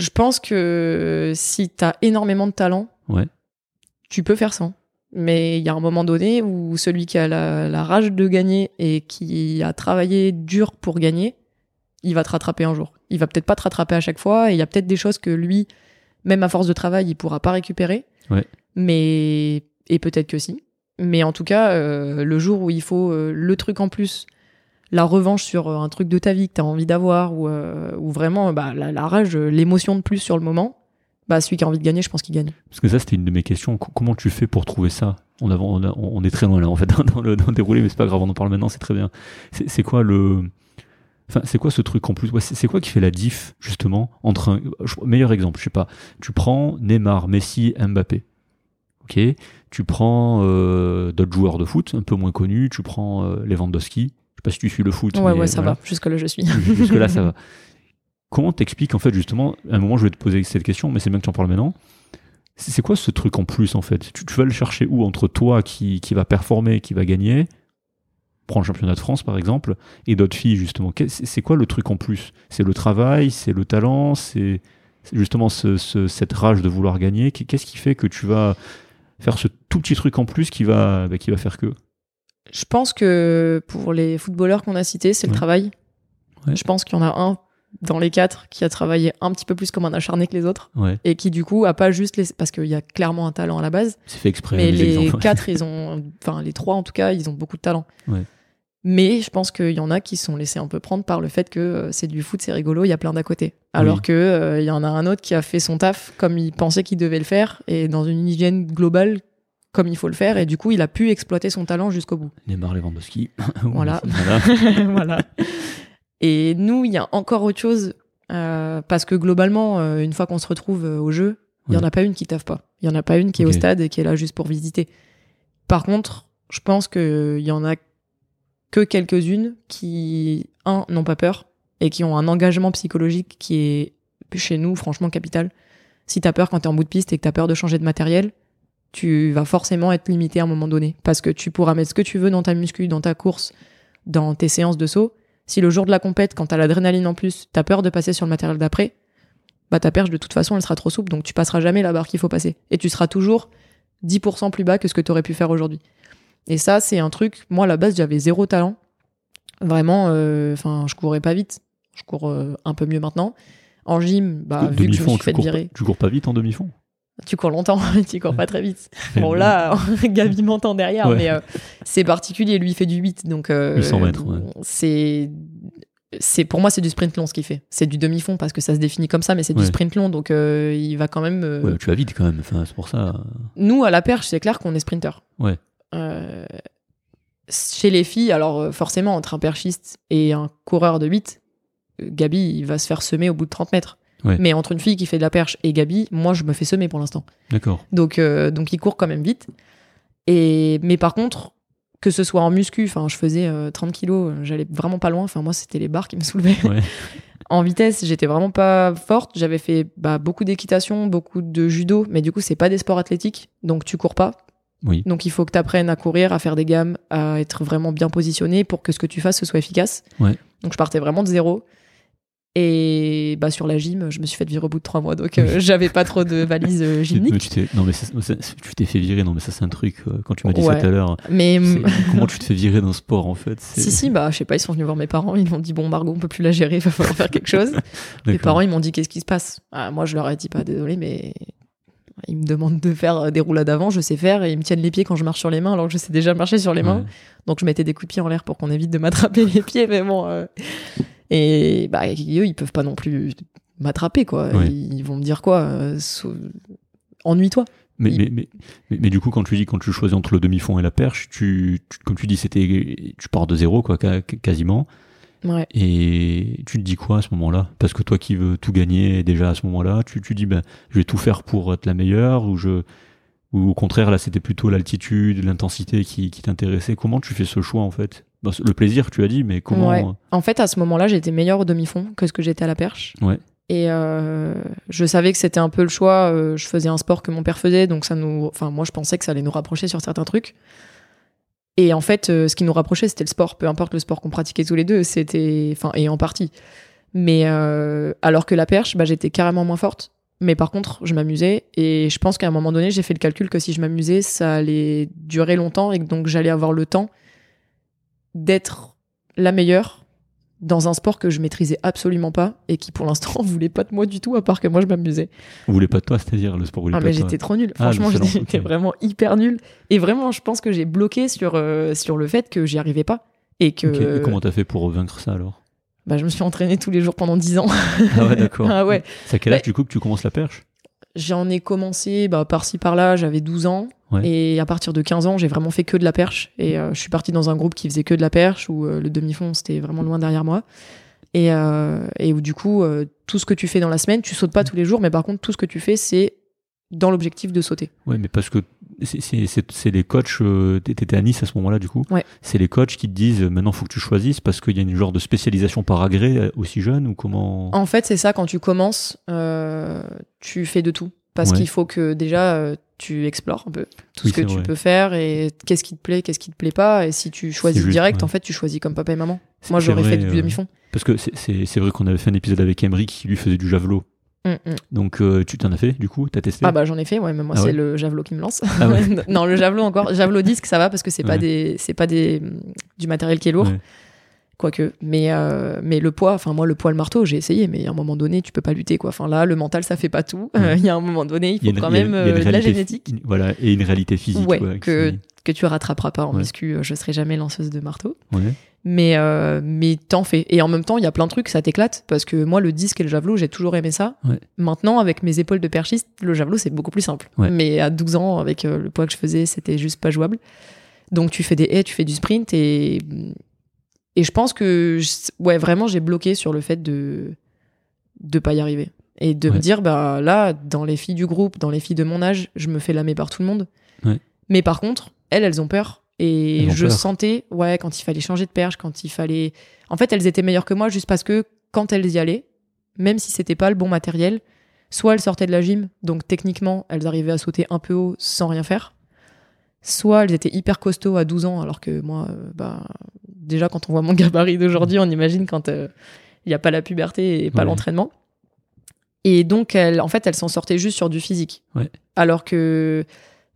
Je pense que si t'as énormément de talent, Ouais. tu peux faire ça. Mais il y a un moment donné où celui qui a la, la rage de gagner et qui a travaillé dur pour gagner, il va te rattraper un jour. Il va peut-être pas te rattraper à chaque fois et il y a peut-être des choses que lui, même à force de travail, il pourra pas récupérer. Ouais. Mais et peut-être que si. Mais en tout cas, euh, le jour où il faut euh, le truc en plus, la revanche sur euh, un truc de ta vie que tu as envie d'avoir ou, euh, ou vraiment bah, la, rage, euh, l'émotion de plus sur le moment, bah celui qui a envie de gagner, je pense qu'il gagne. Parce que ça, c'était une de mes questions. Co- Comment tu fais pour trouver ça? On, est très loin là, en fait, dans le, déroulé, mais c'est pas grave, on en parle maintenant, c'est très bien. C'est quoi le. Enfin, c'est quoi ce truc en plus? C'est quoi qui fait la diff, justement, entre un. Meilleur exemple, je sais pas. Tu prends Neymar, Messi, Mbappé. Ok? Tu prends d'autres joueurs de foot, un peu moins connus. Tu prends Lewandowski. Sais pas si tu suis le foot. Ouais, mais ouais, ça voilà. va. Jusque-là, je suis. Jusque là, ça va. Comment t'expliques en fait justement À un moment, je vais te poser cette question, mais c'est bien que tu en parles maintenant. C'est quoi ce truc en plus en fait? Tu, tu vas le chercher où entre toi qui, qui va performer, qui va gagner, prends le championnat de France par exemple, et d'autres filles justement. C'est quoi le truc en plus? C'est le travail, c'est le talent, c'est justement ce- ce- cette rage de vouloir gagner? Qu'est- Qu'est-ce qui fait que tu vas faire ce tout petit truc en plus qui va, bah, qui va faire que? Je pense que pour les footballeurs qu'on a cités, c'est Ouais. le travail. Ouais. Je pense qu'il y en a un dans les quatre qui a travaillé un petit peu plus comme un acharné que les autres Ouais, et qui du coup a pas juste les... parce qu'il y a clairement un talent à la base, c'est fait exprès. mais les quatre ils ont, enfin les trois en tout cas, ils ont beaucoup de talent. Ouais. Mais je pense qu'il y en a qui sont laissés un peu prendre par le fait que euh, c'est du foot, c'est rigolo, il y a plein d'à côté. Alors Oui. que euh, il y en a un autre qui a fait son taf comme il pensait qu'il devait le faire et dans une hygiène globale comme il faut le faire et du coup il a pu exploiter son talent jusqu'au bout. Neymar Lewandowski. Voilà. Voilà. Et nous, il y a encore autre chose, euh, parce que globalement, euh, une fois qu'on se retrouve euh, au jeu, il y en a pas une qui taffe pas. Il y en a pas une qui est au stade et qui est là juste pour visiter. Par contre, je pense qu'il y en a que quelques-unes qui, un, n'ont pas peur et qui ont un engagement psychologique qui est, chez nous, franchement, capital. Si t'as peur quand t'es en bout de piste et que t'as peur de changer de matériel, tu vas forcément être limité à un moment donné. Parce que tu pourras mettre ce que tu veux dans ta muscu, dans ta course, dans tes séances de saut. Si le jour de la compète, quand t'as l'adrénaline en plus, t'as peur de passer sur le matériel d'après, bah ta perche de toute façon elle sera trop souple, donc tu passeras jamais la barre qu'il faut passer. Et tu seras toujours 10% plus bas que ce que t'aurais pu faire aujourd'hui. Et ça, c'est un truc, moi à la base j'avais zéro talent. Vraiment, euh, enfin, je courais pas vite. Je cours euh, un peu mieux maintenant. En gym, bah, vu que je me tu fait cours, virer. pas- tu cours pas vite en demi-fond? Tu cours longtemps, tu cours pas très vite. Bon là, Gabi m'entend derrière, Ouais. mais euh, c'est particulier. Lui il fait du 8, donc euh, 800 mètres, ouais. c'est c'est pour moi c'est du sprint long ce qu'il fait. C'est du demi fond parce que ça se définit comme ça, mais c'est du sprint long, donc euh, il va quand même. euh, Ouais, tu vas vite quand même, enfin, c'est pour ça. Nous à la perche, c'est clair qu'on est sprinter. Ouais. Euh, chez les filles, alors euh, forcément entre un perchiste et un coureur de 8, euh, Gabi il va se faire semer au bout de 30 mètres. Ouais. Mais entre une fille qui fait de la perche et Gabi, moi je me fais semer pour l'instant. D'accord. Donc, euh, donc il court quand même vite. Et, mais par contre, que ce soit en muscu, enfin, je faisais euh, 30 kilos, euh, j'allais vraiment pas loin. Enfin, moi, c'était les barres qui me soulevaient. Ouais. en vitesse, j'étais vraiment pas forte. J'avais fait bah, beaucoup d'équitation, beaucoup de judo, mais du coup, c'est pas des sports athlétiques, donc tu cours pas. Oui. Donc il faut que tu apprennes à courir, à faire des gammes, à être vraiment bien positionné pour que ce que tu fasses ce soit efficace. Ouais. Donc je partais vraiment de zéro. Et bah sur la gym, je me suis fait virer au bout de trois mois, donc euh, j'avais pas trop de valises euh, Mais tu non, mais ça- ça- tu t'es fait virer, non, mais ça, c'est un truc, euh, quand tu m'as dit ça tout à l'heure. Mais c'est- Comment tu te fais virer d'un sport, en fait Si, si, bah, je sais pas, ils sont venus voir mes parents, ils m'ont dit, bon, Margot, on peut plus la gérer, il va falloir faire quelque chose. mes parents, ils m'ont dit, qu'est-ce qui se passe? Ah, Moi, je leur ai dit, pas désolé, mais ils me demandent de faire euh, des roulades avant, je sais faire, et ils me tiennent les pieds quand je marche sur les mains, alors que je sais déjà marcher sur les mains. Ouais. Donc, je mettais des coups de pied en l'air pour qu'on évite de m'attraper les pieds, mais bon. Et bah, eux, ils peuvent pas non plus m'attraper, quoi. Ouais. Ils vont me dire quoi euh, Ennuie-toi. Mais, Il- mais, mais, mais, du coup, quand tu dis, quand tu choisis entre le demi-fond et la perche, tu, tu- comme tu dis, c'était, tu pars de zéro, quoi, quasiment. Ouais. Et tu te dis quoi à ce moment-là? Parce que toi qui veux tout gagner déjà à ce moment-là, tu, tu dis, ben, je vais tout faire pour être la meilleure, ou je, ou au contraire, là, c'était plutôt l'altitude, l'intensité qui, qui t'intéressait. Comment tu fais ce choix, en fait? Bon, Le plaisir, tu as dit, mais comment Ouais. En fait, à ce moment-là, j'étais meilleure au demi-fond que ce que j'étais à la perche. Ouais. Et euh, je savais que c'était un peu le choix. euh, je faisais un sport que mon père faisait, donc ça nous. Enfin, moi, je pensais que ça allait nous rapprocher sur certains trucs. Et en fait, euh, ce qui nous rapprochait, c'était le sport. Peu importe le sport qu'on pratiquait tous les deux, c'était. Enfin, et en partie. Mais euh, alors que la perche, bah, j'étais carrément moins forte. Mais par contre, je m'amusais. Et je pense qu'à un moment donné, j'ai fait le calcul que si je m'amusais, ça allait durer longtemps et que donc j'allais avoir le temps d'être la meilleure dans un sport que je maîtrisais absolument pas et qui pour l'instant voulait pas de moi du tout à part que moi je m'amusais. Voulez pas de toi, c'est-à-dire le sport voulait Ah pas mais de toi j'étais trop nulle. Ah, Franchement, j'étais vraiment hyper nulle et vraiment je pense que j'ai bloqué sur euh, sur le fait que j'y arrivais pas et que Ok, et comment t'as fait pour vaincre ça alors? Bah, je me suis entraînée tous les jours pendant 10 ans. Ah ouais, d'accord. ah ouais, C'est à quel âge Ouais. du coup que tu commences la perche? J'en ai commencé bah, par-ci par-là, j'avais 12 ans Ouais. et à partir de 15 ans, j'ai vraiment fait que de la perche et euh, je suis partie dans un groupe qui faisait que de la perche où euh, le demi-fond c'était vraiment loin derrière moi. Et, euh, et où du coup, tout ce que tu fais dans la semaine, tu sautes pas tous les jours, mais par contre, tout ce que tu fais, c'est dans l'objectif de sauter. Ouais, mais parce que c'est- les coachs. T'étais à Nice à ce moment-là, du coup. Ouais. C'est les coachs qui te disent maintenant, faut que tu choisisses parce qu'il y a une genre de spécialisation par euh, aussi jeune ou comment? En fait, c'est ça, quand tu commences, tu fais de tout. Parce Ouais. qu'il faut que déjà, tu explores un peu tout Oui, ce que tu vrai. peux faire et qu'est-ce qui te plaît, qu'est-ce qui te plaît pas. Et si tu choisis juste, direct, ouais. en fait, tu choisis comme papa et maman. Moi, j'aurais fait du euh, demi-fond. Parce que c'est- vrai qu'on avait fait un épisode avec Emery qui lui faisait du javelot. Mm, mm. Donc euh, tu t'en as fait, du coup? T'as testé? Ah bah j'en ai fait, ouais, mais moi Ah c'est ouais? le javelot qui me lance. Ah ouais? non, le javelot encore, javelot disque ça va parce que c'est pas des, pas des du matériel qui est lourd. Quoique. Mais euh, mais le poids, enfin moi le poids le marteau j'ai essayé, mais à un moment donné tu peux pas lutter quoi. Enfin là le mental ça fait pas tout. Ouais. Il y a un moment donné il faut une- quand même euh, de la génétique. voilà, et une réalité physique. Ouais, ouais, que que tu rattraperas pas en Ouais. muscu. euh, Je serai jamais lanceuse de marteau. ouais. Mais euh, mais t'en fais. Et en même temps il y a plein de trucs ça t'éclate parce que moi le disque et le javelot j'ai toujours aimé ça. Maintenant avec mes épaules de perchiste le javelot c'est beaucoup plus simple. Mais à 12 ans avec le poids que je faisais c'était juste pas jouable. Donc tu fais des haies, tu fais du sprint et et je pense que je- ouais vraiment j'ai bloqué sur le fait de de pas y arriver et de me dire bah là dans les filles du groupe, dans les filles de mon âge, je me fais lamer par tout le monde. Ouais. Mais par contre, elles elles ont peur et ont je peur. sentais ouais quand il fallait changer de perche, quand il fallait en fait elles étaient meilleures que moi juste parce que quand elles y allaient, même si c'était pas le bon matériel, soit elles sortaient de la gym, donc techniquement elles arrivaient à sauter un peu haut sans rien faire, soit elles étaient hyper costauds à 12 ans, alors que moi, euh, bah, déjà quand on voit mon gabarit d'aujourd'hui, on imagine quand euh, il n'y a pas la puberté et pas Ouais. l'entraînement. Et donc, en fait, elles s'en sortaient juste sur du physique. Ouais. Alors que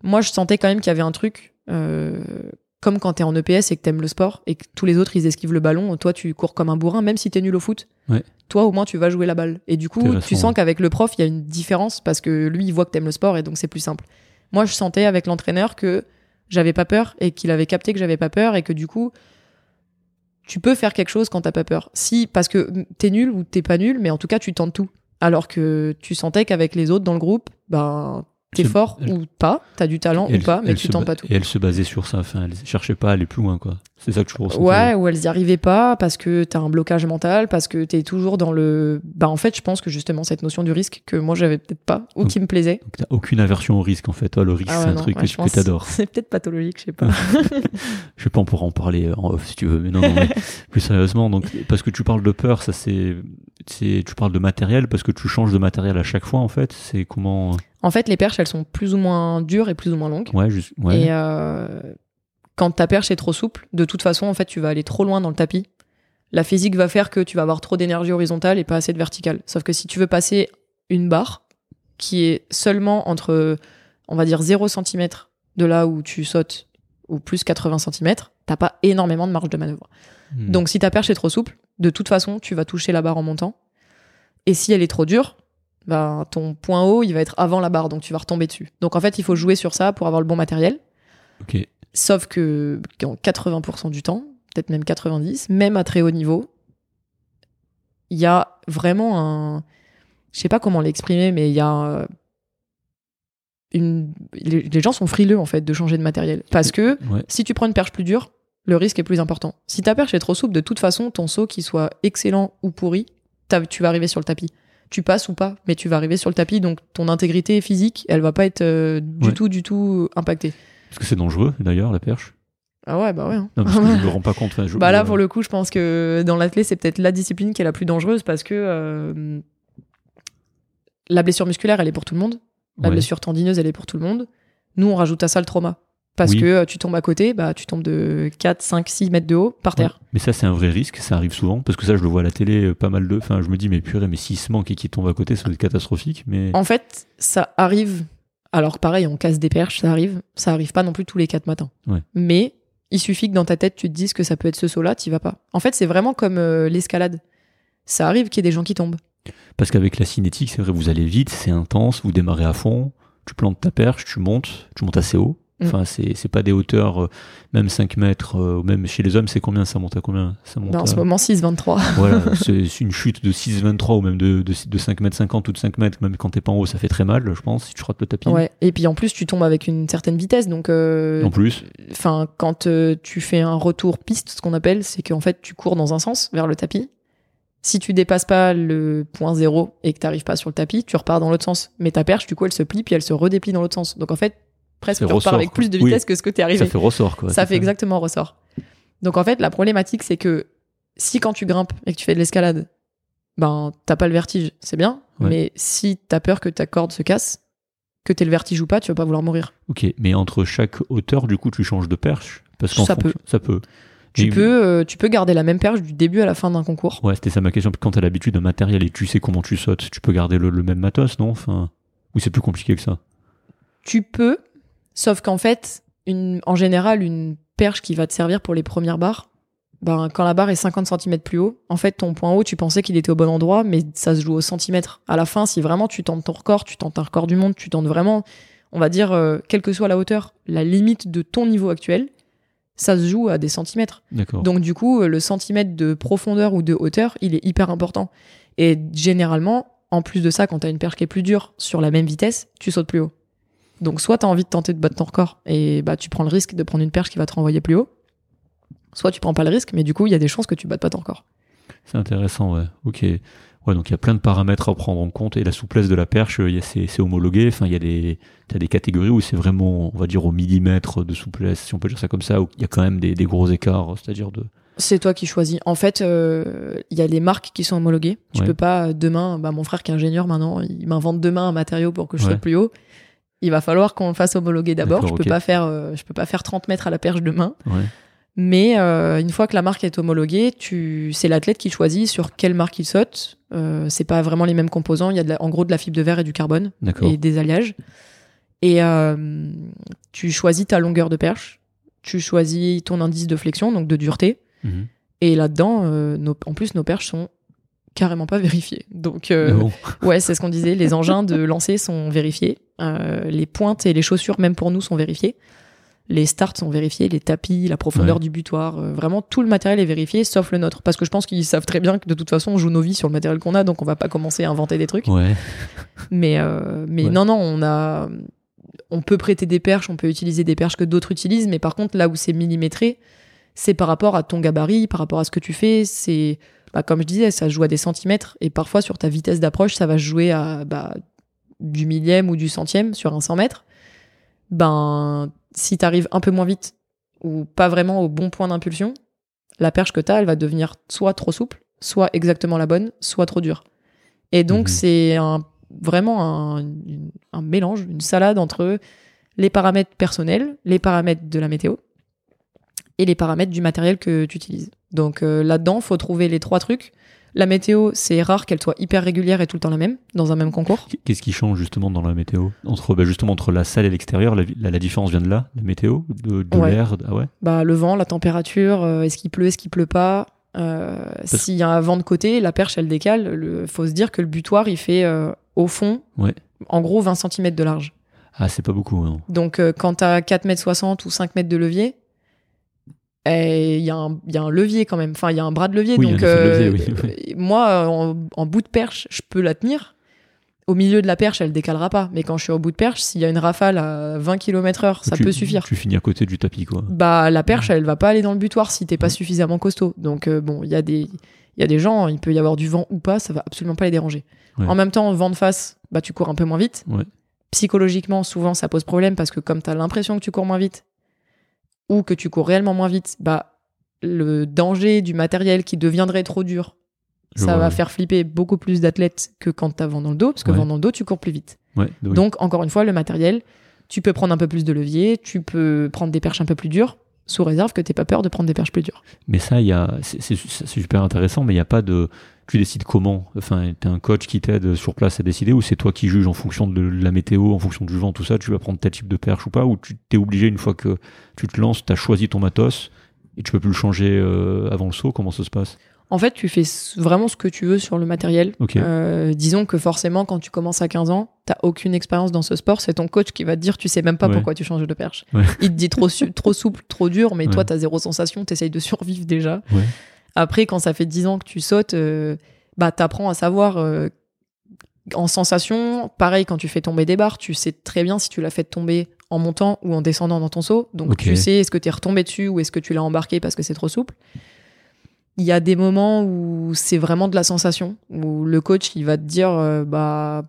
moi, je sentais quand même qu'il y avait un truc, euh, comme quand t'es en EPS et que t'aimes le sport et que tous les autres ils esquivent le ballon, toi tu cours comme un bourrin, même si t'es nul au foot. Ouais. Toi, au moins, tu vas jouer la balle. Et du coup, tu sens qu'avec le prof, il y a une différence parce que lui, il voit que t'aimes le sport et donc c'est plus simple. Moi, je sentais avec l'entraîneur que j'avais pas peur et qu'il avait capté que j'avais pas peur et que du coup, tu peux faire quelque chose quand t'as pas peur. Si, parce que t'es nul ou t'es pas nul, mais en tout cas, tu tentes tout. Alors que tu sentais qu'avec les autres dans le groupe, ben, t'es fort elle- ou pas, t'as du talent ou pas, mais tu tentes pas tout. Et elle se basait sur ça. Enfin, elle cherchait pas à aller plus loin, quoi. C'est ça que je ressens. Ouais, ou elles y arrivaient pas parce que t'as un blocage mental, parce que t'es toujours dans le. Bah, en fait, je pense que justement, cette notion du risque que moi j'avais peut-être pas, ou Donc, qui me plaisait. T'as aucune aversion au risque, en fait. Toi, le risque, Ah ouais, c'est un non, truc ouais, que, pense. t'adores. C'est peut-être pathologique, je sais pas. Je sais pas, on pourra en parler en off si tu veux, mais non, non, mais plus sérieusement. Donc, parce que tu parles de peur, ça c'est, c'est, tu parles de matériel parce que tu changes de matériel à chaque fois, en fait. C'est comment, en fait, les perches, elles sont plus ou moins dures et plus ou moins longues. ouais, juste, ouais, Et euh, quand ta perche est trop souple, de toute façon, en fait, tu vas aller trop loin dans le tapis. La physique va faire que tu vas avoir trop d'énergie horizontale et pas assez de verticale. Sauf que si tu veux passer une barre qui est seulement entre, on va dire, 0 cm de là où tu sautes ou plus 80 cm, t'as pas énormément de marge de manœuvre. Hmm. Donc si ta perche est trop souple, de toute façon, tu vas toucher la barre en montant. Et si elle est trop dure, ben, ton point haut, il va être avant la barre, donc tu vas retomber dessus. Donc en fait, il faut jouer sur ça pour avoir le bon matériel. Sauf que en 80% du temps, peut-être même 90, même à très haut niveau, il y a vraiment un, je sais pas comment l'exprimer, mais il y a euh, une, les, gens sont frileux en fait de changer de matériel parce que ouais, si tu prends une perche plus dure, le risque est plus important. Si ta perche est trop souple, de toute façon, ton saut, qu'il soit excellent ou pourri, tu vas arriver sur le tapis. Tu passes ou pas, mais tu vas arriver sur le tapis, donc ton intégrité physique, elle va pas être euh, du Ouais. tout, du tout impactée. parce que c'est dangereux d'ailleurs la perche. Ah ouais, bah ouais. hein. Non, parce que je me rends pas compte. enfin, je- Bah là, pour le coup, je pense que dans l'athlète, c'est peut-être la discipline qui est la plus dangereuse parce que euh, la blessure musculaire, elle est pour tout le monde. La ouais. blessure tendineuse, elle est pour tout le monde. Nous, on rajoute à ça le trauma. Parce Oui. que euh, tu tombes à côté, bah, tu tombes de 4, 5, 6 mètres de haut par terre. Ouais. Mais ça, c'est un vrai risque, ça arrive souvent, parce que ça, je le vois à la télé euh, pas mal de. Enfin, je me dis, mais purée, mais s'il se manque et qu'il tombe à côté, ça va être catastrophique. Mais En fait, ça arrive. Alors, pareil, on casse des perches, ça arrive. Ça arrive pas non plus tous les 4 matins. Ouais. Mais il suffit que dans ta tête, tu te dises que ça peut être ce saut-là, t'y vas pas. En fait, c'est vraiment comme euh, l'escalade. Ça arrive qu'il y ait des gens qui tombent. parce qu'avec la cinétique, c'est vrai, vous allez vite, c'est intense, vous démarrez à fond, tu plantes ta perche, tu montes, tu montes assez haut. Mm. Enfin, c'est c'est pas des hauteurs, euh, même 5 mètres, euh, même chez les hommes, c'est combien? Ça monte à combien? Ça monte en à- ce moment, 6,23. Voilà, c'est c'est une chute de 6,23 ou même de, de, de 5 mètres 50 ou de 5 mètres, même quand t'es pas en haut, ça fait très mal, je pense, si tu rates le tapis. Ouais. Et puis en plus, tu tombes avec une certaine vitesse. Donc, euh, En plus, enfin, quand tu fais un retour piste, ce qu'on appelle, c'est qu'en fait, tu cours dans un sens vers le tapis. Si tu dépasses pas le point zéro et que t'arrives pas sur le tapis, tu repars dans l'autre sens. Mais ta perche, du coup, elle se plie puis elle se redéplie dans l'autre sens. Donc en fait, presque tu repars ressort, avec plus de Oui. vitesse que ce que tu es arrivé. Ça fait ressort, quoi. ça fait exactement ressort. Donc en fait, la problématique, c'est que si quand tu grimpes et que tu fais de l'escalade, ben t'as pas le vertige, c'est bien. Ouais. Mais si t'as peur que ta corde se casse, que t'aies le vertige ou pas, tu vas pas vouloir mourir. Ok, mais entre chaque hauteur, du coup, tu changes de perche? Parce qu'en Ça fonction- Ça peut. Tu peux, euh, tu peux garder la même perche du début à la fin d'un concours. Ouais, c'était ça ma question. Quand tu as l'habitude d'un matériel et tu sais comment tu sautes, tu peux garder le, le même matos, non? Enfin, Ou c'est plus compliqué que ça? Tu peux, sauf qu'en fait, une, en général, une perche qui va te servir pour les premières barres, ben, quand la barre est 50 cm plus haut, en fait, ton point haut, tu pensais qu'il était au bon endroit, mais ça se joue au centimètre. À la fin, si vraiment tu tentes ton record, tu tentes un record du monde, tu tentes vraiment, on va dire, euh, quelle que soit la hauteur, la limite de ton niveau actuel, ça se joue à des centimètres. Donc du coup, le centimètre de profondeur ou de hauteur, il est hyper important. Et généralement, en plus de ça, quand tu as une perche qui est plus dure sur la même vitesse, tu sautes plus haut. Donc soit tu as envie de tenter de battre ton record et bah tu prends le risque de prendre une perche qui va te renvoyer plus haut. Soit tu prends pas le risque, mais du coup, il y a des chances que tu battes pas ton record. C'est intéressant, ouais. Ok. Ouais, donc il y a plein de paramètres à prendre en compte et la souplesse de la perche, il y a- c'est c'est homologué. Enfin, il y a des, t'as des catégories où c'est vraiment, on va dire, au millimètre de souplesse, si on peut dire ça comme ça, où il y a quand même des, des gros écarts, c'est-à-dire de. C'est toi qui choisis. En fait, euh, il y a les marques qui sont homologuées. Tu Ouais. peux pas euh, demain, bah, mon frère qui est ingénieur maintenant, il m'invente demain un matériau pour que je Ouais. saute plus haut. Il va falloir qu'on le fasse homologuer d'abord. Je D'accord, peux pas faire, euh, je peux pas faire 30 mètres à la perche demain. Ouais. Mais euh, une fois que la marque est homologuée, tu, c'est l'athlète qui choisit sur quelle marque il saute. Euh, c'est pas vraiment les mêmes composants. Il y a de la- en gros de la fibre de verre et du carbone et des alliages. Et euh, tu choisis ta longueur de perche. Tu choisis ton indice de flexion, donc de dureté. Mhm. Et là-dedans, euh, en plus, nos perches sont carrément pas vérifiées. Donc, euh, ouais, c'est ce qu'on disait. Les engins de lancer sont vérifiés. Euh, les pointes et les chaussures, même pour nous, sont vérifiées. Les starts sont vérifiés, les tapis, la profondeur Ouais. du butoir. euh, vraiment, tout le matériel est vérifié, sauf le nôtre. Parce que je pense qu'ils savent très bien que de toute façon, on joue nos vies sur le matériel qu'on a, donc on va pas commencer à inventer des trucs. ouais. Mais, euh, mais Ouais. non, non, on a. On peut prêter des perches, on peut utiliser des perches que d'autres utilisent, mais par contre, là où c'est millimétré, c'est par rapport à ton gabarit, par rapport à ce que tu fais. C'est, bah, comme je disais, ça se joue à des centimètres, et parfois sur ta vitesse d'approche, ça va se jouer à bah, du millième ou du centième sur un 100 mètres. Ben, si tu arrives un peu moins vite ou pas vraiment au bon point d'impulsion, la perche que tu as, elle va devenir soit trop souple, soit exactement la bonne, soit trop dure. Et donc, Mhm. c'est un, vraiment un mélange, une salade entre les paramètres personnels, les paramètres de la météo et les paramètres du matériel que tu utilises. Donc euh, là-dedans, faut trouver les trois trucs. La météo, c'est rare qu'elle soit hyper régulière et tout le temps la même dans un même concours. Qu'est-ce qui change justement dans la météo? Entre, bah, justement, entre la salle et l'extérieur la, la, la différence vient de là, la météo, de, de Ouais. l'air. Ah ouais? Bah, le vent, la température, euh, est-ce qu'il pleut, est-ce qu'il pleut pas? Euh, S'il y a un vent de côté, la perche, elle décale. Il faut se dire que le butoir, il fait au fond, Ouais. en gros, 20 cm de large. Ah, c'est pas beaucoup, non. Donc, quand t'as 4,60 m ou 5 mètres de levier, il y, a un- il y a un levier quand même. Enfin, il y a un bras de levier. Oui, donc, de euh, levier, oui, euh, moi, en, en bout de perche, je peux la tenir. Au milieu de la perche, elle décalera pas. Mais quand je suis au bout de perche, s'il y a une rafale à 20 km/h, ça Tu- peut suffire. Tu finis à côté du tapis, quoi. Bah, la perche, elle va pas aller dans le butoir si t'es pas suffisamment costaud. Donc, euh, bon, il y, a des- il y a des gens, il peut y avoir du vent ou pas, ça va absolument pas les déranger. Ouais. En même temps, vent de face, bah, tu cours un peu moins vite. Ouais. Psychologiquement, souvent, ça pose problème parce que comme t'as l'impression que tu cours moins vite ou que tu cours réellement moins vite, bah, le danger du matériel qui deviendrait trop dur, Je ça vois, va ouais. faire flipper beaucoup plus d'athlètes que quand t'as vent dans le dos, parce que Ouais. vent dans le dos, tu cours plus vite. Ouais, oui. Donc, encore une fois, le matériel, tu peux prendre un peu plus de levier, tu peux prendre des perches un peu plus dures, sous réserve que t'aies pas peur de prendre des perches plus dures. Mais ça, il y a, c'est super intéressant, mais il n'y a pas de. Tu décides comment Enfin, t'as un coach qui t'aide sur place à décider, ou c'est toi qui juges en fonction de la météo, en fonction du vent, tout ça, tu vas prendre tel type de perche ou pas, ou tu t'es obligé une fois que tu te lances, t'as choisi ton matos et tu peux plus le changer euh, avant le saut? Comment ça se passe? En fait, tu fais vraiment ce que tu veux sur le matériel. Euh, disons que forcément, quand tu commences à 15 ans, t'as aucune expérience dans ce sport. C'est ton coach qui va te dire, tu sais même pas Ouais. pourquoi tu changes de perche. Ouais. Il te dit trop, trop souple, trop dur, mais toi, Ouais. t'as zéro sensation, t'essayes de survivre déjà. Après, quand ça fait 10 ans que tu sautes, euh, bah, t'apprends à savoir euh, en sensation. Pareil, quand tu fais tomber des barres, tu sais très bien si tu l'as fait tomber en montant ou en descendant dans ton saut. Donc, tu sais est-ce que t'es retombé dessus ou est-ce que tu l'as embarqué parce que c'est trop souple. Il y a des moments où c'est vraiment de la sensation, où le coach il va te dire euh, bah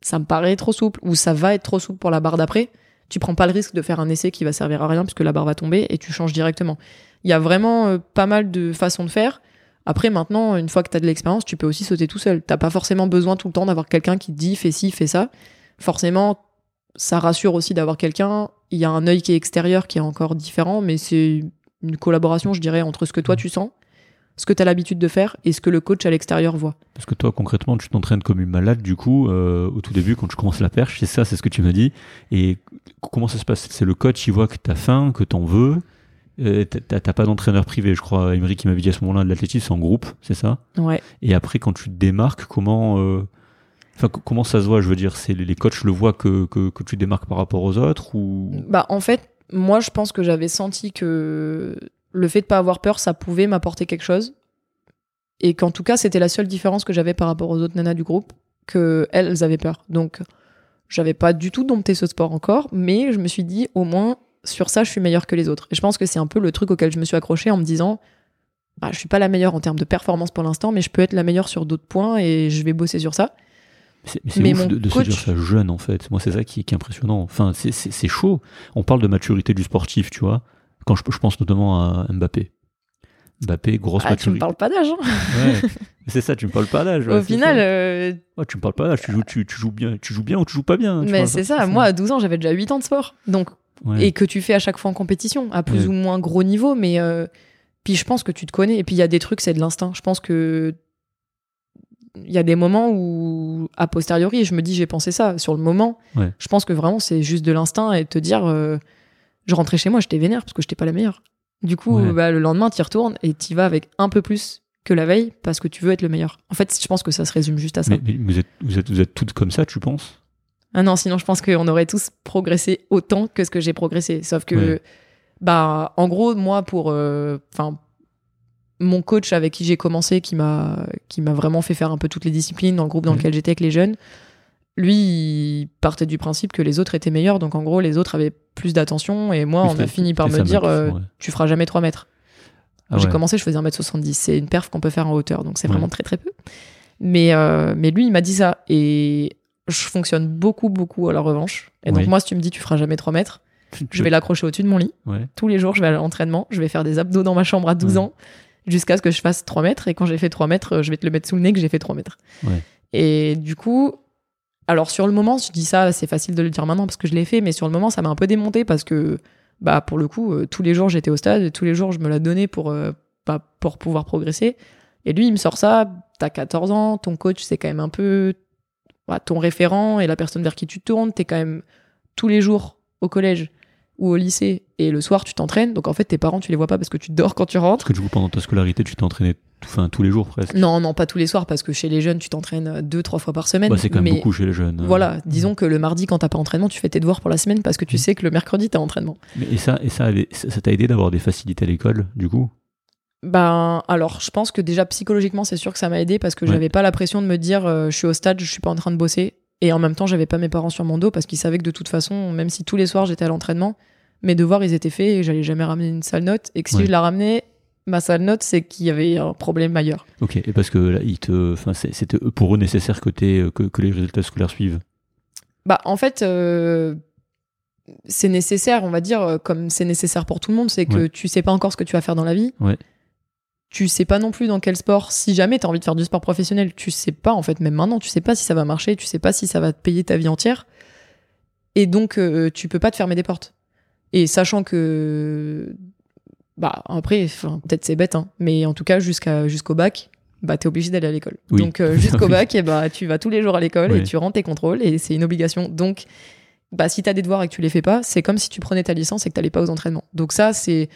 ça me paraît trop souple ou ça va être trop souple pour la barre d'après. Tu prends pas le risque de faire un essai qui va servir à rien puisque la barre va tomber et tu changes directement. Il y a vraiment euh, pas mal de façons de faire. Après, maintenant, une fois que tu as de l'expérience, tu peux aussi sauter tout seul. T'as pas forcément besoin tout le temps d'avoir quelqu'un qui te dit fais ci, fais ça. Forcément, ça rassure aussi d'avoir quelqu'un. Il y a un œil qui est extérieur qui est encore différent, mais c'est une collaboration, je dirais, entre ce que toi tu sens, ce que tu as l'habitude de faire et ce que le coach à l'extérieur voit. Parce que toi, concrètement, tu t'entraînes comme une malade, du coup, euh, au tout début, quand tu commences la perche, c'est ça, c'est ce que tu me dis. Et comment ça se passe? C'est le coach, il voit que tu as faim, que tu en veux. Euh, t'as pas d'entraîneur privé, je crois. Emery qui m'avait dit à ce moment-là de l'athlétisme, c'est en groupe, c'est ça? Ouais. Et après, quand tu te démarques, comment, euh, enfin, co- comment ça se voit? Je veux dire, c'est les coachs le voient que, que, que tu démarques par rapport aux autres ou? Bah, en fait, moi, je pense que j'avais senti que le fait de pas avoir peur, ça pouvait m'apporter quelque chose. Et qu'en tout cas, c'était la seule différence que j'avais par rapport aux autres nanas du groupe, que elles avaient peur. Donc, j'avais pas du tout dompté ce sport encore, mais je me suis dit, au moins, sur ça, je suis meilleure que les autres. Et je pense que c'est un peu le truc auquel je me suis accrochée en me disant, bah, je suis pas la meilleure en termes de performance pour l'instant, mais je peux être la meilleure sur d'autres points et je vais bosser sur ça. C'est mais c'est Mais ouf de, de se dire ça jeune en fait. Moi c'est ça qui, qui est impressionnant. Enfin c'est- chaud. On parle de maturité du sportif, tu vois. Quand je, je pense notamment à Mbappé. Mbappé, grosse Ah, tu me maturité. parles pas d'âge, hein. Ouais. c'est ça, tu me parles pas d'âge. Au final, euh, Ouais, tu me parles pas d'âge. Tu joues, tu, tu joues bien, tu joues bien ou tu joues pas bien. mais c'est ça. Moi, à 12 ans, j'avais déjà 8 ans de sport. Donc, Ouais. et que tu fais à chaque fois en compétition, à plus Ouais. ou moins gros niveau, mais euh, puis je pense que tu te connais. Et puis il y a des trucs, c'est de l'instinct. Je pense que il y a des moments où, a posteriori, je me dis j'ai pensé ça. Sur le moment, Ouais. je pense que vraiment c'est juste de l'instinct et te dire, euh, je rentrais chez moi, j'étais vénère parce que j'étais pas la meilleure. Du coup, bah, le lendemain, tu y retournes et tu vas avec un peu plus que la veille parce que tu veux être le meilleur. En fait, je pense que ça se résume juste à ça. Mais, mais vous êtes, vous êtes, vous êtes toutes comme ça, tu penses? Ah non, sinon je pense qu'on aurait tous progressé autant que ce que j'ai progressé. Sauf que, Ouais. bah, en gros, moi, pour, euh, enfin, mon coach avec qui j'ai commencé, qui m'a, qui m'a vraiment fait faire un peu toutes les disciplines dans le groupe dans Ouais. lequel j'étais avec les jeunes, lui, il partait du principe que les autres étaient meilleurs. Donc en gros, les autres avaient plus d'attention et moi, on a fini par me dire, euh, ouais. tu feras jamais 3 mètres. Ah j'ai commencé, je faisais 1m70. C'est une perf qu'on peut faire en hauteur, donc c'est vraiment très très peu. Mais, euh, mais lui, il m'a dit ça. Et je fonctionne beaucoup, beaucoup à la revanche. Et donc, moi, si tu me dis, tu feras jamais 3 mètres, je vais l'accrocher au-dessus de mon lit. Ouais. Tous les jours, je vais à l'entraînement. Je vais faire des abdos dans ma chambre à 12 Ouais. ans jusqu'à ce que je fasse 3 mètres. Et quand j'ai fait 3 mètres, je vais te le mettre sous le nez que j'ai fait 3 mètres. Ouais. Et du coup, alors sur le moment, je dis ça, c'est facile de le dire maintenant parce que je l'ai fait, mais sur le moment, ça m'a un peu démonté parce que, bah, pour le coup, euh, tous les jours, j'étais au stade et tous les jours, je me la donnais pour, euh, bah, pour pouvoir progresser. Et lui, il me sort ça, t'as 14 ans, ton coach, c'est quand même un peu bah, ton référent et la personne vers qui tu tournes, t'es quand même tous les jours au collège ou au lycée et le soir, tu t'entraînes. Donc en fait, tes parents, tu les vois pas parce que tu dors quand tu rentres. Parce que du coup, pendant ta scolarité, tu tout- enfin, tous les jours presque. Non, non, pas tous les soirs parce que chez les jeunes, tu t'entraînes deux, trois fois par semaine. Bah, c'est quand même mais beaucoup chez les jeunes. hein. Voilà, disons que le mardi, quand t'as pas entraînement, tu fais tes devoirs pour la semaine parce que tu Mm. sais que le mercredi, t'as entraînement. Mais, et ça, et ça ça t'a aidé d'avoir des facilités à l'école, du coup? Ben, alors, je pense que déjà psychologiquement, c'est sûr que ça m'a aidé parce que Ouais. j'avais pas la pression de me dire euh, je suis au stade, je suis pas en train de bosser. Et en même temps, j'avais pas mes parents sur mon dos parce qu'ils savaient que de toute façon, même si tous les soirs j'étais à l'entraînement, mes devoirs ils étaient faits et j'allais jamais ramener une sale note. Et que si Ouais. je la ramenais, ma sale note, c'est qu'il y avait un problème ailleurs. Ok, et parce que là, ils te, enfin, c'est- c'était pour eux nécessaire que, t'aies- que, que les résultats scolaires suivent? Bah, en fait, euh, c'est nécessaire, on va dire, euh, comme c'est nécessaire pour tout le monde, c'est que Ouais. tu sais pas encore ce que tu vas faire dans la vie. Ouais. Tu sais pas non plus dans quel sport. Si jamais tu as envie de faire du sport professionnel, tu sais pas, en fait, même maintenant, tu sais pas si ça va marcher, tu sais pas si ça va te payer ta vie entière. Et donc, euh, tu peux pas te fermer des portes. Et sachant que. Bah, après, peut-être c'est bête, hein, mais en tout cas, jusqu'à, jusqu'au bac, bah, t'es obligé d'aller à l'école. Oui. Donc, euh, jusqu'au bac, et bah, tu vas tous les jours à l'école et tu rends tes contrôles et c'est une obligation. Donc, bah, si t'as des devoirs et que tu les fais pas, c'est comme si tu prenais ta licence et que t'allais pas aux entraînements. Donc, ça, c'est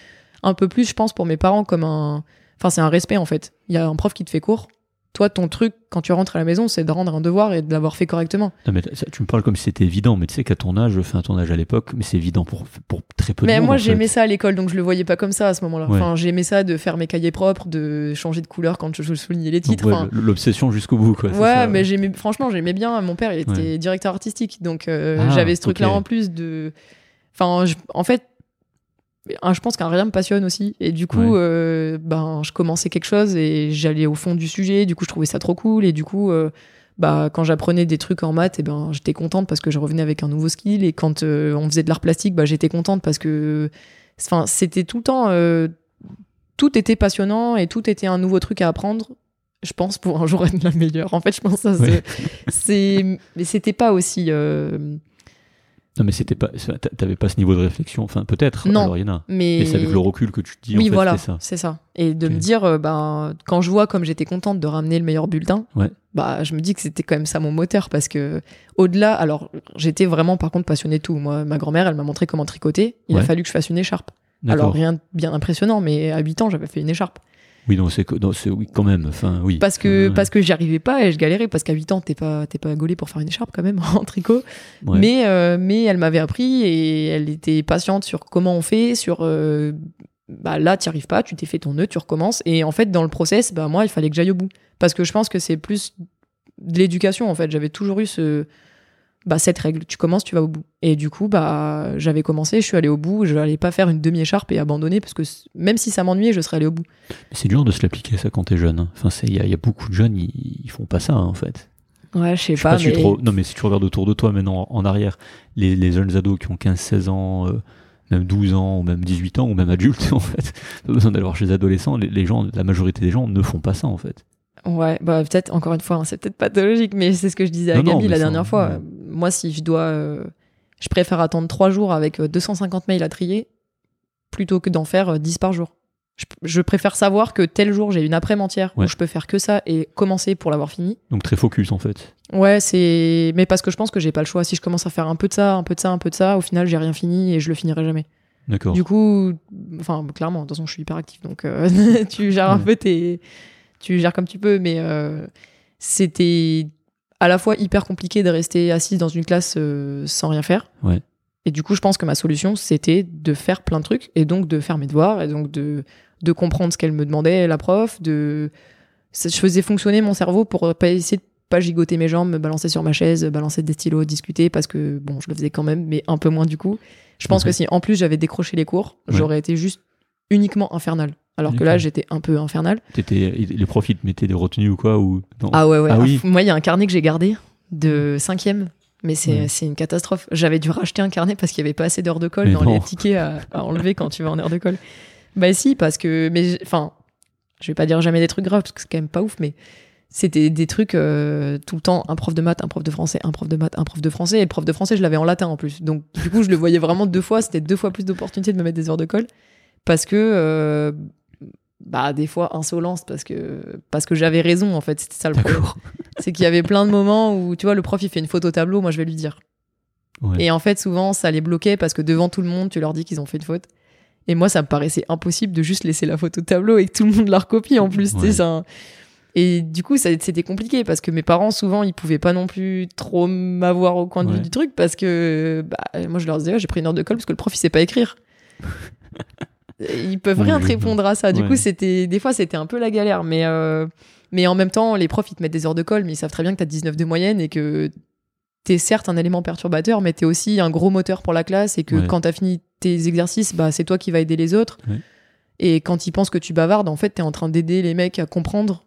un peu plus, je pense, pour mes parents, comme un. Enfin, c'est un respect, en fait. Il y a un prof qui te fait cours. Toi, ton truc, quand tu rentres à la maison, c'est de rendre un devoir et de l'avoir fait correctement. Non, mais ça, tu me parles comme si c'était évident, mais tu sais qu'à ton âge, enfin, à ton âge à l'époque, mais c'est évident pour, pour très peu de Mais moi, j'aimais ça à l'école, donc je le voyais pas comme ça à ce moment-là. Ouais. Enfin, j'aimais ça de faire mes cahiers propres, de changer de couleur quand je soulignais les titres. ouais, Enfin, L'obsession jusqu'au bout, quoi. Ouais, ça. mais j'aimais, franchement, j'aimais bien. Mon père, il était directeur artistique, donc euh, Ah, j'avais ce truc-là en plus de. Enfin, je- en fait, un- je pense qu'un rien me passionne aussi, et du coup, Ouais. euh, ben, je commençais quelque chose et j'allais au fond du sujet. Du coup, je trouvais ça trop cool, et du coup, euh, bah quand j'apprenais des trucs en maths, et ben j'étais contente parce que je revenais avec un nouveau skill. Et quand euh, on faisait de l'art plastique, bah j'étais contente parce que, enfin, c'était tout le temps, tout était passionnant et tout était un nouveau truc à apprendre. Je pense pour un jour être la meilleure. En fait, je pense que ça, Ouais. c'est, mais c'était pas aussi. Non, mais c'était pas, t'avais pas ce niveau de réflexion. Enfin, peut-être. Non. Alors, il y en a. mais c'est avec le recul que tu te dis, oui, en fait, voilà, c'est ça. c'est ça. Et de me dire, euh, ben, quand je vois comme j'étais contente de ramener le meilleur bulletin, Ouais. bah, je me dis que c'était quand même ça mon moteur parce que au-delà, alors j'étais vraiment par contre passionnée de tout. Moi, ma grand-mère, elle m'a montré comment tricoter. Il a fallu que je fasse une écharpe. Alors rien de bien impressionnant, mais à 8 ans, j'avais fait une écharpe Oui, non, c'est oui, quand même. Enfin, oui. parce que Euh, parce que j'y arrivais pas et je galérais parce qu'à 8 ans, t'es pas t'es pas gaulé pour faire une écharpe quand même en tricot. ouais. Mais, euh, mais elle m'avait appris et elle était patiente sur comment on fait, sur euh, bah là, tu arrives pas, tu t'es fait ton nœud, tu recommences. Et en fait, dans le process, bah moi, il fallait que j'aille au bout. Parce que je pense que c'est plus de l'éducation, en fait. J'avais toujours eu ce, bah, cette règle. Tu commences, tu vas au bout. Et du coup, bah, j'avais commencé, je suis allé au bout. Je n'allais pas faire une demi-écharpe et abandonner parce que même si ça m'ennuyait, je serais allé au bout. C'est dur de se l'appliquer, ça, quand t'es jeune. hein. Enfin, il y, y a beaucoup de jeunes, ils, ils font pas ça, hein, en fait. Ouais, je sais pas. pas si mais... tu te re- Non, mais si tu regardes autour de toi maintenant en arrière, les, les jeunes ados qui ont 15-16 ans, euh, même 12 ans, ou même 18 ans, ou même adultes, en fait, pas besoin d'aller voir chez les adolescents, les, les gens, la majorité des gens ne font pas ça, en fait. Ouais, bah peut-être, encore une fois, hein, c'est peut-être pathologique, mais c'est ce que je disais à Non, Gabi la dernière fois. ouais. Euh, Moi, si je dois. euh, je préfère attendre trois jours avec euh, 250 mails à trier plutôt que d'en faire euh, 10 par jour. Je, je préfère savoir que tel jour, j'ai une après-midi entière Ouais. où je peux faire que ça et commencer pour l'avoir fini. Donc très focus, en fait. Ouais, c'est. Mais parce que je pense que j'ai pas le choix. Si je commence à faire un peu de ça, un peu de ça, un peu de ça, au final, j'ai rien fini et je le finirai jamais. D'accord. Du coup, enfin, clairement, de toute façon, je suis hyper actif, donc euh, tu gères un peu tes, tu gères comme tu peux, mais euh, c'était à la fois hyper compliqué de rester assise dans une classe euh, sans rien faire. Ouais. Et du coup, je pense que ma solution, c'était de faire plein de trucs, et donc de faire mes devoirs, et donc de, de comprendre ce qu'elle me demandait, la prof, de, je faisais fonctionner mon cerveau pour pas essayer de pas gigoter mes jambes, me balancer sur ma chaise, balancer des stylos, discuter, parce que bon, je le faisais quand même, mais un peu moins du coup. Je pense que si en plus j'avais décroché les cours, Ouais. j'aurais été juste uniquement infernal. Alors que là, j'étais un peu infernal. T'étais- les profs, ils te mettaient des retenues ou quoi ou... non Ah ouais, ouais. Ah oui. Moi, il y a un carnet que j'ai gardé de cinquième. Mais c'est Ouais. c'est une catastrophe. J'avais dû racheter un carnet parce qu'il n'y avait pas assez d'heures de colle Mais dans non. les tickets à, à enlever quand tu vas en heure de colle. Bah si, parce que... Mais enfin, je vais pas dire jamais des trucs graves parce que c'est quand même pas ouf, mais c'était des trucs euh, tout le temps, un prof de maths, un prof de français, un prof de maths, un prof de français. Et le prof de français, je l'avais en latin en plus. Donc du coup, je le voyais vraiment deux fois. C'était deux fois plus d'opportunités de me mettre des heures de colle. Parce que... euh, bah des fois insolence parce que parce que j'avais raison en fait c'était ça le problème c'est qu'il y avait plein de moments où tu vois le prof il fait une faute au tableau moi je vais lui dire Ouais. et en fait souvent ça les bloquait parce que devant tout le monde tu leur dis qu'ils ont fait une faute et moi ça me paraissait impossible de juste laisser la faute au tableau et que tout le monde la recopie en plus Ouais. ça et du coup ça- c'était compliqué parce que mes parents souvent ils pouvaient pas non plus trop m'avoir au coin de vue Ouais. du truc parce que bah, moi je leur disais j'ai pris une heure de colle parce que le prof il sait pas écrire ils peuvent rien te répondre à ça du ouais. coup c'était des fois c'était un peu la galère mais euh, mais en même temps les profs ils te mettent des heures de colle mais ils savent très bien que t'as 19 de moyenne et que t'es certes un élément perturbateur mais t'es aussi un gros moteur pour la classe et que Ouais. quand t'as fini tes exercices bah c'est toi qui vas aider les autres Ouais. et quand ils pensent que tu bavardes en fait t'es en train d'aider les mecs à comprendre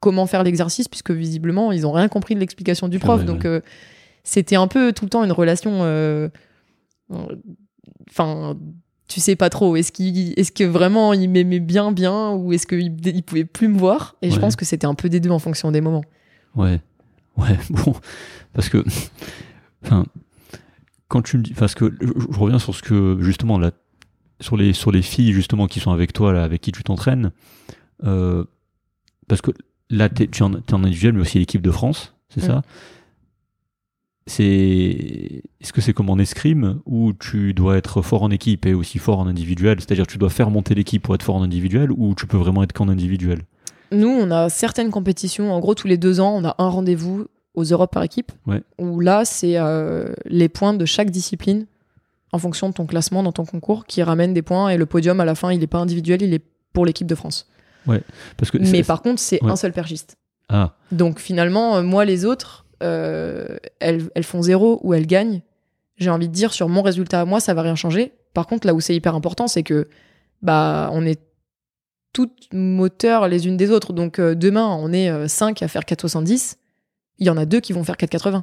comment faire l'exercice puisque visiblement ils ont rien compris de l'explication du C'est prof donc euh, c'était un peu tout le temps une relation euh, enfin tu sais pas trop est-ce qu'il est-ce que vraiment il m'aimait bien bien ou est-ce qu'il il pouvait plus me voir? Et je pense que c'était un peu des deux en fonction des moments Ouais, ouais, bon, parce que, enfin, quand tu me dis, parce que je, reviens sur ce que justement là, sur les sur les filles justement qui sont avec toi là, avec qui tu t'entraînes, euh, parce que là tu es en, t'es en individuel mais aussi l'équipe de France, c'est Mm. ça? C'est, est-ce que c'est comme en escrime où tu dois être fort en équipe et aussi fort en individuel, c'est-à-dire tu dois faire monter l'équipe pour être fort en individuel ou tu peux vraiment être qu'en individuel? Nous, on a certaines compétitions. En gros, tous les deux ans, on a un rendez-vous aux Europes par équipe. Ouais. Où là, c'est euh, les points de chaque discipline en fonction de ton classement dans ton concours qui ramène des points. Et le podium, à la fin, il n'est pas individuel, il est pour l'équipe de France. Parce que Mais par contre, c'est Ouais. un seul perchiste. ah Donc finalement, euh, moi, les autres, euh, elles, font zéro ou elles gagnent. J'ai envie de dire, sur mon résultat à moi, ça va rien changer. Par contre, là où c'est hyper important, c'est que bah on est toutes moteurs les unes des autres. Donc euh, demain, on est 5 à faire 4,70 il y en a deux qui vont faire 4,80.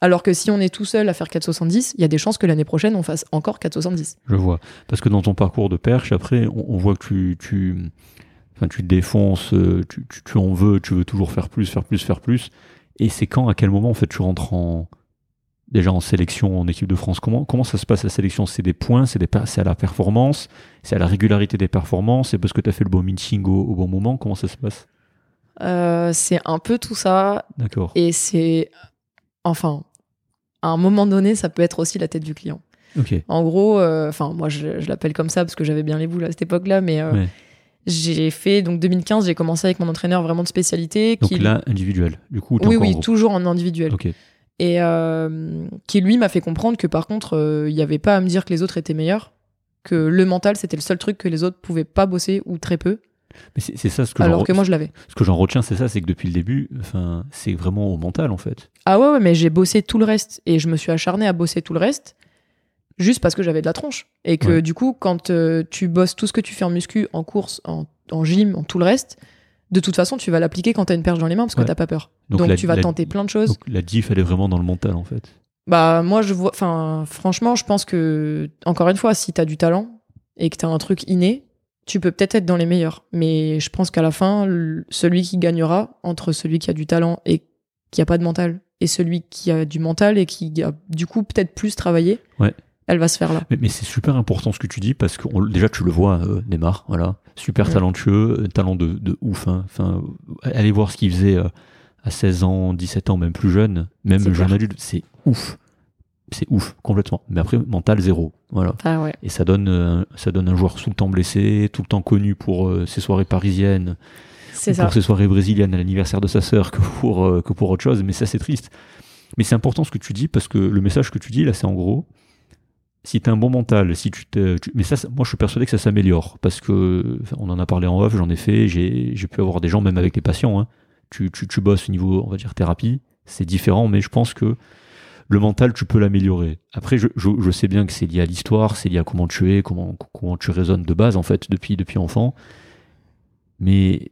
Alors que si on est tout seul à faire 4,70, il y a des chances que l'année prochaine, on fasse encore 4,70. Je vois. Parce que dans ton parcours de perche, après, on, voit que tu, tu, enfin, tu défonces, euh, tu, tu en veux, tu veux toujours faire plus, faire plus, faire plus. Et c'est quand, à quel moment, en fait, tu rentres en, déjà en sélection en équipe de France? Comment, comment ça se passe la sélection? C'est des points, c'est, des, per- c'est à la performance, c'est à la régularité des performances, c'est parce que tu as fait le bon meeting au, au bon moment? Comment ça se passe? Euh, c'est un peu tout ça. D'accord. Et c'est. Enfin, à un moment donné, ça peut être aussi la tête du client. Ok. En gros, euh, enfin, moi, je, je l'appelle comme ça parce que j'avais bien les boules à cette époque-là, mais euh, Ouais. J'ai fait. Donc, 2015, j'ai commencé avec mon entraîneur vraiment de spécialité. Donc qui, là, individuel. Du coup, oui, en oui, toujours en individuel. Ok. Et euh, qui, lui, m'a fait comprendre que par contre, euh, il n'y avait pas à me dire que les autres étaient meilleurs, que le mental, c'était le seul truc que les autres pouvaient pas bosser ou très peu, Mais c'est, ça ce que j'en alors que moi, je l'avais. ce que j'en retiens, c'est ça, c'est que depuis le début, enfin, c'est vraiment au mental en fait. Ah ouais, ouais, mais j'ai bossé tout le reste et je me suis acharné à bosser tout le reste juste parce que j'avais de la tronche. Et que Ouais. du coup, quand euh, tu bosses tout ce que tu fais en muscu, en course, en, en gym, en tout le reste, de toute façon, tu vas l'appliquer quand t'as une perche dans les mains parce que Ouais. t'as pas peur. Donc Donc, la- tu vas la- tenter plein de choses. Donc la diff, elle est vraiment dans le mental en fait. Bah moi je vois, enfin franchement je pense que encore une fois si t'as du talent et que t'as un truc inné, tu peux peut-être être dans les meilleurs. Mais je pense qu'à la fin celui qui gagnera entre celui qui a du talent et qui a pas de mental et celui qui a du mental et qui a du coup peut-être plus travaillé, Ouais. Elle va se faire là. Mais, mais c'est super important ce que tu dis parce que on- déjà tu le vois, euh, Neymar, voilà, super Ouais. talentueux, euh, talent de, de ouf. hein. Enfin, allez voir ce qu'il faisait euh, à 16 ans, 17 ans, même plus jeune, même jeune clair. adulte, c'est ouf. C'est ouf, complètement. Mais après, mental zéro. Voilà. Ah ouais. Et ça donne, euh, ça donne un joueur tout le temps blessé, tout le temps connu pour ses soirées parisiennes, C'est ou ça. pour ses soirées brésiliennes à l'anniversaire de sa sœur que pour, que pour autre chose. Mais ça, c'est triste. Mais c'est important ce que tu dis parce que le message que tu dis là, c'est en gros, si tu as un bon mental, si tu tu- mais ça, moi, je suis persuadé que ça s'améliore parce que on en a parlé en off, j'en ai fait, j'ai pu avoir des gens, même avec les patients. hein. Tu, tu, tu bosses au niveau, on va dire, thérapie, c'est différent, mais je pense que le mental, tu peux l'améliorer. Après, je, sais bien que c'est lié à l'histoire, c'est lié à comment tu es, comment, tu raisonnes de base, en fait, depuis, enfant. Mais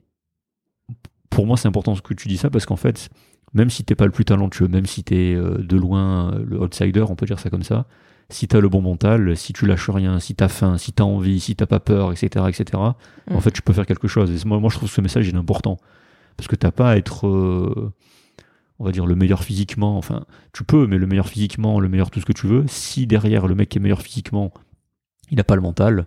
pour moi, c'est important ce que tu dis ça parce qu'en fait, même si t'es pas le plus talentueux, même si t'es euh, de loin euh, le outsider, on peut dire ça comme ça, si t'as le bon mental, si tu lâches rien, si t'as faim, si t'as envie, si t'as pas peur, etc., etc., Mm. en fait, tu peux faire quelque chose. Et moi, moi, je trouve que ce message il est important parce que t'as pas à être, euh, on va dire, le meilleur physiquement. Enfin, tu peux, mais le meilleur physiquement, le meilleur tout ce que tu veux. Si derrière le mec qui est meilleur physiquement, il a pas le mental.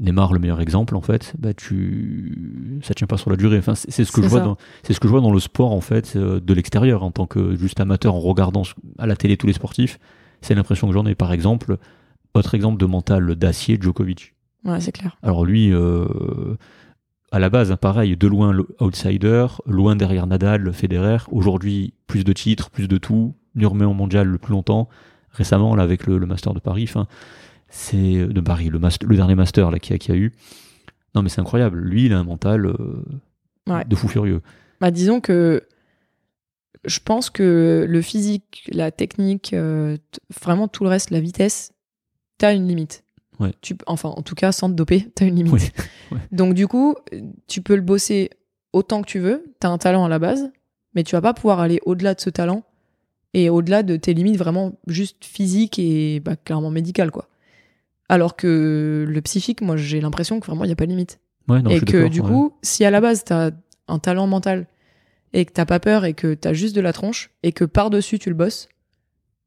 Neymar, le meilleur exemple, en fait, bah tu, ça tient pas sur la durée. Enfin, c'est ce que je vois dans, c'est ce que je vois dans le sport, en fait, euh, de l'extérieur, en tant que juste amateur, en regardant à la télé tous les sportifs. C'est l'impression que j'en ai. Par exemple, autre exemple de mental d'acier, Djokovic. Ouais, c'est clair. Alors lui, euh, à la base, hein, pareil, de loin outsider, loin derrière Nadal, Federer. Aujourd'hui, plus de titres, plus de tout, en mondial le plus longtemps. Récemment, là, avec le, le Master de Paris, enfin, c'est de Paris, le, master- le dernier Master là qu'il y, a- qu'il y a eu. Non, mais c'est incroyable. Lui, il a un mental euh, Ouais. de fou furieux. Bah, disons que je pense que le physique, la technique, euh, vraiment tout le reste, la vitesse, t'as une limite. Ouais. Tu, enfin, en tout cas, sans te doper, t'as une limite. Ouais. Donc, du coup, tu peux le bosser autant que tu veux. T'as un talent à la base, mais tu vas pas pouvoir aller au-delà de ce talent et au-delà de tes limites vraiment juste physiques et bah, clairement médicales, quoi. Alors que le psychique, moi, j'ai l'impression que vraiment, il n'y a pas de limite Ouais, non, et que du coup, si à la base t'as un talent mental et que t'as pas peur et que t'as juste de la tronche et que par-dessus tu le bosses,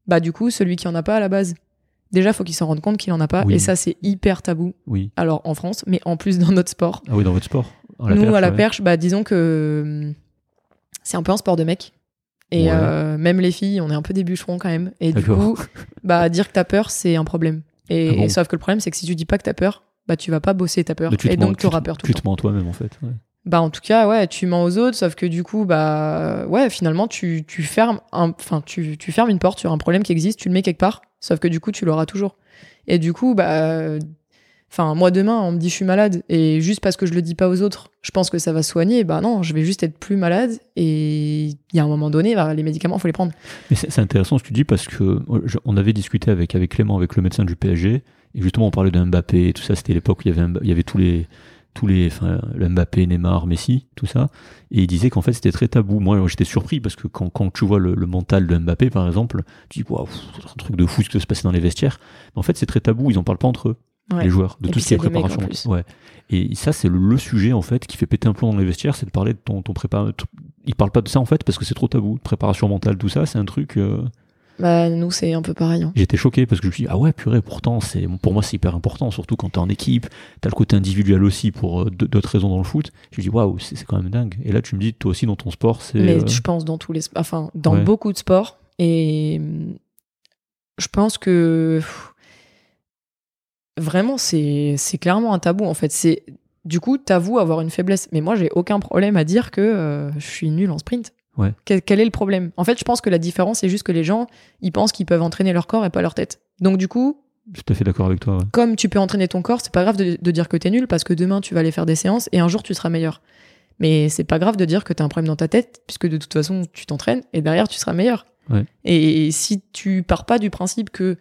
bah du coup, celui qui en a pas à la base, déjà faut qu'il s'en rende compte qu'il en a pas Oui. et ça c'est hyper tabou. Oui. Alors en France, mais en plus dans notre sport. Ah oui, dans votre sport. À Nous à la ouais. perche, bah disons que hum, c'est un peu un sport de mec. Et Ouais. euh, même les filles, on est un peu des bûcherons quand même. Et du coup, bah dire que t'as peur, c'est un problème. Et, Ah bon sauf que le problème, c'est que si tu dis pas que t'as peur, bah tu vas pas bosser ta peur. Et donc tu auras peur tout Tu le temps. te mens toi-même, en fait. ouais. Bah en tout cas ouais tu mens aux autres sauf que du coup bah ouais finalement tu, tu fermes enfin tu, tu fermes une porte sur un problème qui existe tu le mets quelque part sauf que du coup tu l'auras toujours. Et du coup bah enfin moi demain on me dit je suis malade et juste parce que je le dis pas aux autres je pense que ça va soigner bah non je vais juste être plus malade et il y a un moment donné bah, les médicaments faut les prendre. Mais c'est intéressant ce que tu dis parce que je- on avait discuté avec, avec Clément, avec le médecin du PSG, et justement on parlait de Mbappé et tout ça, c'était l'époque où il y avait, il y avait tous les, tous les, enfin, le Mbappé, Neymar, Messi, tout ça, et il disait qu'en fait c'était très tabou. Moi, j'étais surpris parce que quand, quand tu vois le, le mental de Mbappé, par exemple, tu dis waouh, c'est un truc de fou ce qui se passer dans les vestiaires. Mais en fait, c'est très tabou. Ils en parlent pas entre eux, Ouais. les joueurs, de Et tout ce qui est préparation. Ouais. Et ça, c'est le, le sujet en fait qui fait péter un plomb dans les vestiaires, c'est de parler de ton, ton prépa. Ils parlent pas de ça en fait parce que c'est trop tabou. Préparation mentale, tout ça, c'est un truc. euh, Bah, nous, c'est un peu pareil. hein. J'étais choqué parce que je me suis dit, ah ouais, purée, pourtant, c'est, pour moi, c'est hyper important, surtout quand t'es en équipe. T'as le côté individuel aussi pour euh, d'autres raisons dans le foot. Je me dis, waouh, c'est, c'est quand même dingue. Et là, tu me dis, toi aussi, dans ton sport, c'est. Mais euh, je pense dans tous les enfin dans Ouais. beaucoup de sports et je pense que pff, vraiment c'est c'est clairement un tabou en fait c'est du coup t'avoues avoir une faiblesse mais moi j'ai aucun problème à dire que euh, je suis nul en sprint Ouais. quel, est le problème? En fait je pense que la différence c'est juste que les gens ils pensent qu'ils peuvent entraîner leur corps et pas leur tête donc du coup Je suis tout à fait d'accord avec toi. ouais. comme tu peux entraîner ton corps, c'est pas grave de, de dire que t'es nul parce que demain tu vas aller faire des séances et un jour tu seras meilleur. Mais c'est pas grave de dire que t'as un problème dans ta tête puisque de toute façon tu t'entraînes et derrière tu seras meilleur. Ouais. Et si tu pars pas du principe que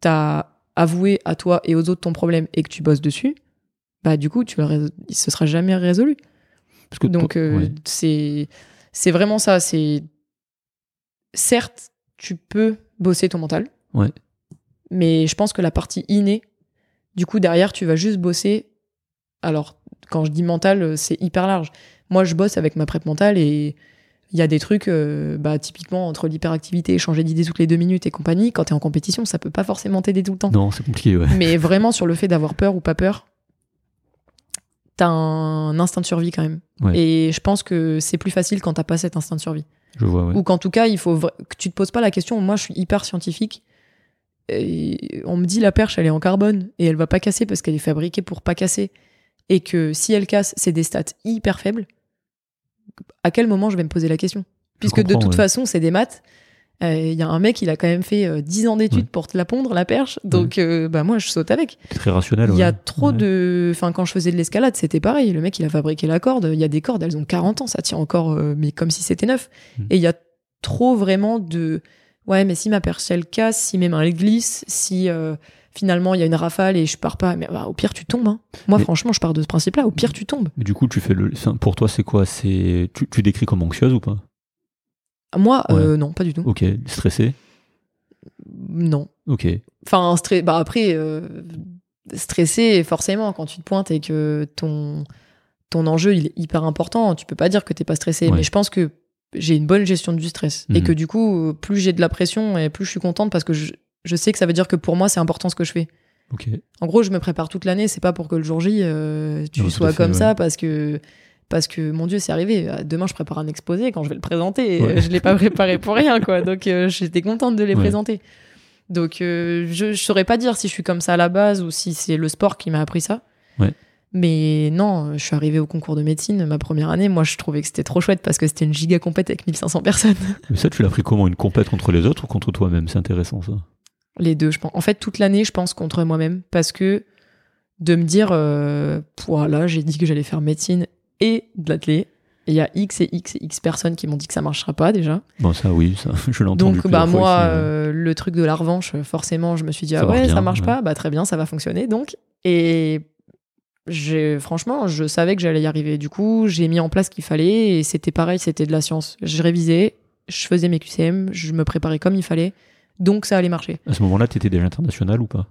t'as avoué à toi et aux autres ton problème et que tu bosses dessus, bah du coup tu le rés- ce sera jamais résolu. Parce que Donc euh, ouais. c'est c'est vraiment ça. C'est certes tu peux bosser ton mental. Ouais. Mais je pense que la partie innée, du coup derrière tu vas juste bosser. Alors quand je dis mental, euh, c'est hyper large. Moi je bosse avec ma prep mentale et il y a des trucs, euh, bah, typiquement entre l'hyperactivité, changer d'idée toutes les deux minutes et compagnie. Quand t'es en compétition, ça peut pas forcément t'aider tout le temps. Non, c'est compliqué, ouais. Mais vraiment sur le fait d'avoir peur ou pas peur, t'as un instinct de survie quand même. Ouais. Et je pense que c'est plus facile quand t'as pas cet instinct de survie. Je vois, ouais. Ou qu'en tout cas, il faut que tu te poses pas la question. Moi, je suis hyper scientifique. Et on me dit la perche, elle est en carbone et elle va pas casser parce qu'elle est fabriquée pour pas casser. Et que si elle casse, c'est des stats hyper faibles. À quel moment je vais me poser la question? Puisque de toute ouais. façon, c'est des maths. Euh, Il y a un mec, il a quand même fait euh, 10 ans d'études Ouais. pour te la pondre, la perche. Donc, euh, bah moi, je saute avec. C'est très rationnel, Il y a trop de. Enfin, quand je faisais de l'escalade, c'était pareil. Le mec, il a fabriqué la corde. Il y a des cordes, elles ont 40 ans, ça tient encore, euh, mais comme si c'était neuf. Mm. Et il y a trop vraiment de. Ouais, mais si ma perche elle casse, si mes mains elles glissent, si euh, finalement il y a une rafale et je pars pas, mais bah, au pire tu tombes. hein. Moi, Mais- franchement, je pars de ce principe-là. Au pire, tu tombes. Mais du coup, tu fais le. pour toi, c'est quoi? C'est tu, tu décris comme anxieuse ou pas? Moi, euh, non, pas du tout. Ok, stressée. Non. Ok. Enfin, bah après, euh, stressé, forcément, quand tu te pointes et que ton, ton enjeu il est hyper important, tu peux pas dire que t'es pas stressé. Ouais. Mais je pense que j'ai une bonne gestion du stress. Et Mhm. que du coup, plus j'ai de la pression et plus je suis contente parce que je, je sais que ça veut dire que pour moi, c'est important ce que je fais. Ok. En gros, je me prépare toute l'année, c'est pas pour que le jour J, euh, tu Non, sois fait, comme ouais. ça parce que. Parce que mon Dieu, c'est arrivé. Demain, je prépare un exposé. Quand je vais le présenter, Ouais. euh, je l'ai pas préparé pour rien, quoi. Donc, euh, j'étais contente de les Ouais. présenter. Donc, euh, je, je saurais pas dire si je suis comme ça à la base ou si c'est le sport qui m'a appris ça. Ouais. Mais non, je suis arrivée au concours de médecine ma première année. Moi, je trouvais que c'était trop chouette parce que c'était une giga compète avec 1500 personnes. Mais ça, tu l'as pris comment Une compète contre les autres ou contre toi-même? C'est intéressant, ça. Les deux, je pense. En fait, toute l'année, je pense contre moi-même parce que de me dire, euh, voilà, j'ai dit que j'allais faire médecine et de l'athlé. Et Il y a X et X et X personnes qui m'ont dit que ça marchera pas déjà. Bon, ça, oui, ça, je l'ai entendu. Donc, bah, fois moi, euh, le truc de la revanche, forcément, je me suis dit, Ça ah ouais, bien, ça marche ouais. pas, bah très bien, ça va fonctionner donc. Et j'ai, franchement, je savais que j'allais y arriver. Du coup, j'ai mis en place ce qu'il fallait et c'était pareil, c'était de la science. Je révisais, je faisais mes QCM, je me préparais comme il fallait, donc ça allait marcher. À ce moment-là, tu étais déjà international ou pas?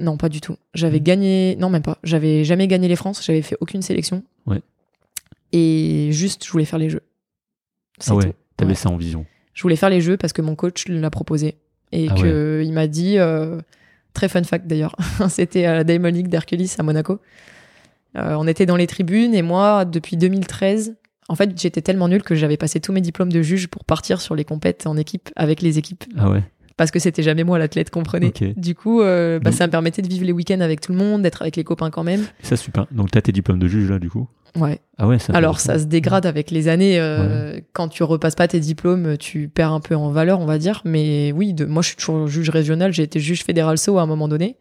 Non, pas du tout. J'avais Mm. gagné, non, même pas. J'avais jamais gagné les France, j'avais fait aucune sélection. Et juste, je voulais faire les jeux. Ah ouais, t'avais Ouais. ça en vision. Je voulais faire les jeux parce que mon coach l'a proposé. Et Ah que il m'a dit, euh, très fun fact d'ailleurs, c'était à la Diamond League d'Hercules à Monaco. Euh, on était dans les tribunes et moi, depuis 2013, en fait, j'étais tellement nulle que j'avais passé tous mes diplômes de juge pour partir sur les compètes en équipe avec les équipes Ah ouais parce que c'était jamais moi l'athlète, comprenez. Ok. Du coup, euh, bah, Donc- ça me permettait de vivre les week-ends avec tout le monde, d'être avec les copains quand même. Ça, super. Donc, t'as tes diplômes de juge, là, du coup? Ouais. Ah ouais, ça. Alors ça se dégrade avec les années. euh, Quand tu repasses pas tes diplômes, tu perds un peu en valeur, on va dire. Mais oui, de, moi je suis toujours juge régional. J'ai été juge fédéral SO à un moment donné.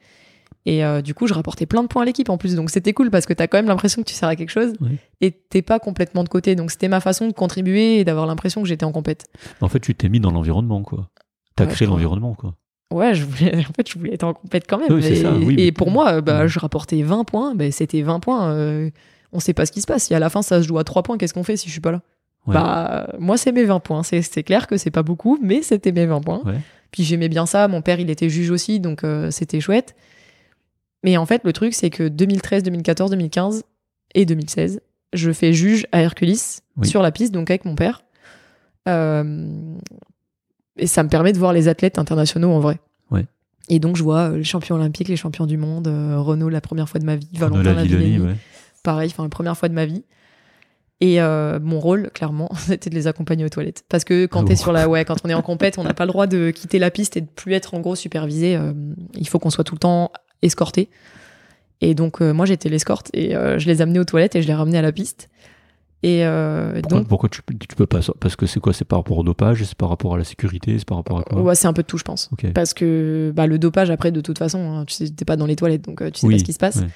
Et euh, du coup, je rapportais plein de points à l'équipe en plus. Donc c'était cool parce que t'as quand même l'impression que tu sers à quelque chose. Ouais. Et t'es pas complètement de côté. Donc c'était ma façon de contribuer et d'avoir l'impression que j'étais en compète. En fait, tu t'es mis dans l'environnement, quoi. T'as Ouais, créé l'environnement, quoi. Ouais, je voulais, en fait, je voulais être en compète quand même. Oui, et, ça, oui, et mais- pour moi, bah, Ouais. je rapportais 20 points. Bah, c'était 20 points. euh, on sait pas ce qui se passe. Si à la fin, ça se joue à 3 points, qu'est-ce qu'on fait si je suis pas là Ouais. Bah, moi, c'est mes 20 points. C'est clair que c'est pas beaucoup, mais c'était mes 20 points. Ouais. Puis j'aimais bien ça. Mon père, il était juge aussi, donc euh, c'était chouette. Mais en fait, le truc, c'est que 2013, 2014, 2015 et 2016, je fais juge à Hercules Oui. sur la piste, donc avec mon père. Euh, et ça me permet de voir les athlètes internationaux en vrai. Ouais. Et donc, je vois euh, les champions olympiques, les champions du monde, euh, Renault la première fois de ma vie, Valentin ouais. Pareil, enfin la première fois de ma vie. Et euh, mon rôle, clairement, c'était de les accompagner aux toilettes. Parce que quand bon. sur la, ouais, quand on est en compète, on n'a pas le droit de quitter la piste et de plus être en gros supervisé. euh, il faut qu'on soit tout le temps escorté. Et donc euh, moi j'étais l'escorte et euh, je les amenais aux toilettes et je les ramenais à la piste. Et euh, Pourquoi, donc pourquoi tu, tu peux pas Parce que c'est quoi C'est par rapport au dopage C'est par rapport à la sécurité C'est par rapport à quoi? Ouais, c'est un peu de tout, je pense. Parce que bah, le dopage, après, de toute façon, hein, tu sais, t'es pas dans les toilettes, donc tu sais Oui, pas ce qui se passe. ouais.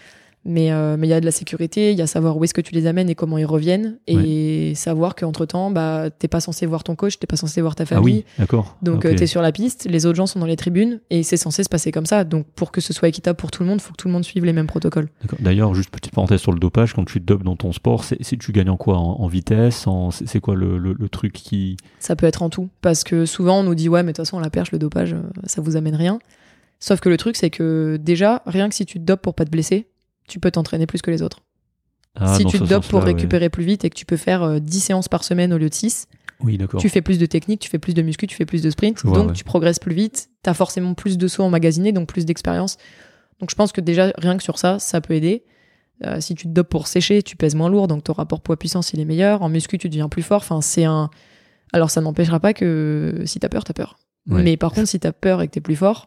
Mais euh, mais il y a de la sécurité, il y a savoir où est-ce que tu les amènes et comment ils reviennent. Et savoir qu'entre temps, bah, t'es pas censé voir ton coach, t'es pas censé voir ta Ah famille. oui, d'accord. Donc Ok. euh, t'es sur la piste, les autres gens sont dans les tribunes et c'est censé se passer comme ça. Donc pour que ce soit équitable pour tout le monde, faut que tout le monde suive les mêmes protocoles. D'ailleurs, juste petite parenthèse sur le dopage, quand tu te dopes dans ton sport, c'est, tu gagnes en quoi? En, en vitesse? En, c'est, quoi le, le- le truc qui. Ça peut être en tout. Parce que souvent, on nous dit, ouais, mais de toute façon, la perche, le dopage, euh, ça vous amène rien. Sauf que le truc, c'est que déjà, rien que si tu te dopes pour pas te blesser, tu peux t'entraîner plus que les autres. Ah, si tu te dopes pour ouais. récupérer plus vite et que tu peux faire euh, 10 séances par semaine au lieu de 6, Oui, tu fais plus de technique, tu fais plus de muscu, tu fais plus de sprint, vois, donc ouais. tu progresses plus vite, tu as forcément plus de sauts emmagasinés, donc plus d'expérience. Donc je pense que déjà, rien que sur ça, ça peut aider. Euh, si tu te dopes pour sécher, tu pèses moins lourd, donc ton rapport poids-puissance, il est meilleur. En muscu, tu deviens plus fort. Enfin, c'est un... Alors ça n'empêchera pas que si t'as peur, t'as peur. Ouais. Mais par contre, si t'as peur et que t'es plus fort,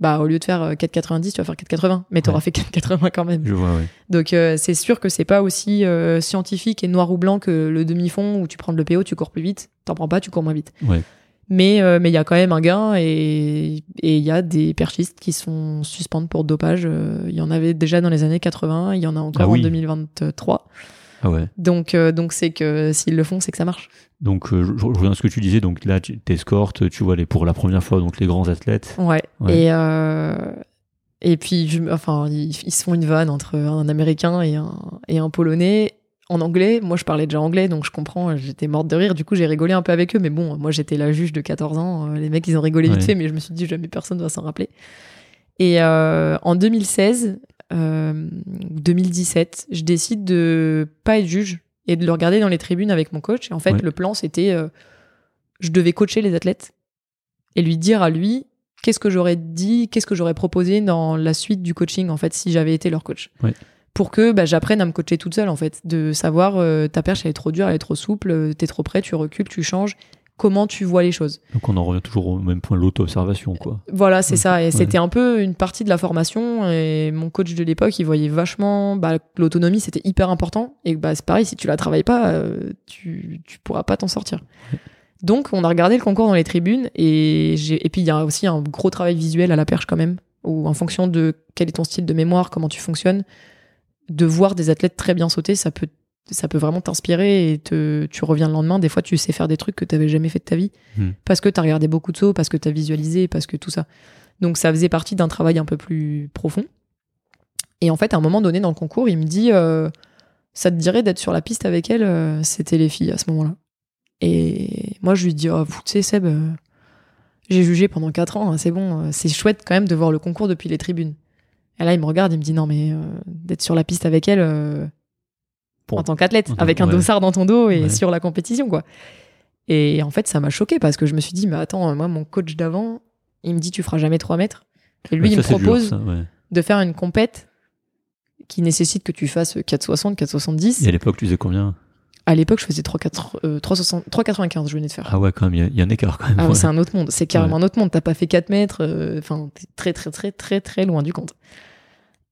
bah au lieu de faire euh, 4,90, tu vas faire 4,80. Mais t'auras Ouais. fait 4,80 quand même. Je vois, ouais. Donc euh, c'est sûr que c'est pas aussi euh, scientifique et noir ou blanc que le demi-fond où tu prends le PO, tu cours plus vite. T'en prends pas, tu cours moins vite. Ouais. Mais euh, mais il y a quand même un gain et et il y a des perchistes qui sont suspendus pour dopage. Euh, Il y en avait déjà dans les années 80, il y en a encore Ah oui. en 2023. Ah ouais. Donc euh, donc c'est que s'ils le font, c'est que ça marche. Donc, euh, je, je reviens à ce que tu disais. Donc là, tu t'escortes, tu vois, les, pour la première fois, donc les grands athlètes. Ouais. Ouais. Et euh, et puis je, enfin ils, ils se font une vanne entre un américain et un et un polonais en anglais. Moi je parlais déjà anglais donc je comprends, j'étais morte de rire. Du coup, j'ai rigolé un peu avec eux mais bon, moi j'étais la juge de 14 ans, les mecs ils ont rigolé vite fait mais je me suis dit jamais personne va s'en rappeler. Et euh, en 2016 euh, 2017, je décide de pas être juge et de le regarder dans les tribunes avec mon coach. Et en fait, Ouais. le plan, c'était euh, je devais coacher les athlètes et lui dire à lui qu'est-ce que j'aurais dit, qu'est-ce que j'aurais proposé dans la suite du coaching, en fait, si j'avais été leur coach. Pour que bah, j'apprenne à me coacher toute seule, en fait, de savoir euh, ta perche, elle est trop dure, elle est trop souple, euh, t'es trop près, tu recules, tu changes. Comment tu vois les choses Donc, on en revient toujours au même point, l'auto-observation, quoi. voilà, c'est Ouais. ça. Et Ouais. c'était un peu une partie de la formation. Et mon coach de l'époque, il voyait vachement bah, que l'autonomie, c'était hyper important. Et bah, c'est pareil, si tu la travailles pas, euh, tu, tu pourras pas t'en sortir. Donc, on a regardé le concours dans les tribunes. Et, j'ai- et puis, il y a aussi un gros travail visuel à la perche quand même. Où en fonction de quel est ton style de mémoire, comment tu fonctionnes, de voir des athlètes très bien sauter, ça peut, ça peut vraiment t'inspirer. Et te, tu reviens le lendemain. Des fois, tu sais faire des trucs que tu n'avais jamais fait de ta vie Hmm. parce que tu as regardé beaucoup de sauts, parce que tu as visualisé, parce que tout ça. Donc ça faisait partie d'un travail un peu plus profond. Et en fait, à un moment donné dans le concours, il me dit euh, Ça te dirait d'être sur la piste avec elle Euh, C'était les filles à ce moment-là. Et moi, je lui dis oh, Tu sais, Seb, euh, j'ai jugé pendant 4 ans, hein, c'est bon, c'est chouette quand même de voir le concours depuis les tribunes. Et là, il me regarde, il me dit Non, mais euh, d'être sur la piste avec elle euh, en tant qu'athlète, avec un ouais. dossard dans ton dos et Ouais. sur la compétition, quoi. Et en fait, ça m'a choqué parce que je me suis dit, mais attends, moi, mon coach d'avant, il me dit, tu feras jamais 3 mètres. Et lui, il me dur, propose ça, ouais. de faire une compète qui nécessite que tu fasses 4,60, 4,70. Et à l'époque, tu faisais combien? À l'époque, je faisais 3,4, euh, 3,60 3,95, je venais de faire. Ah ouais, quand même, il y y, a un écart quand même. Ah ouais, c'est un autre monde. C'est carrément un autre monde. T'as pas fait 4 mètres. euh, Enfin, t'es très, très, très, très, très loin du compte.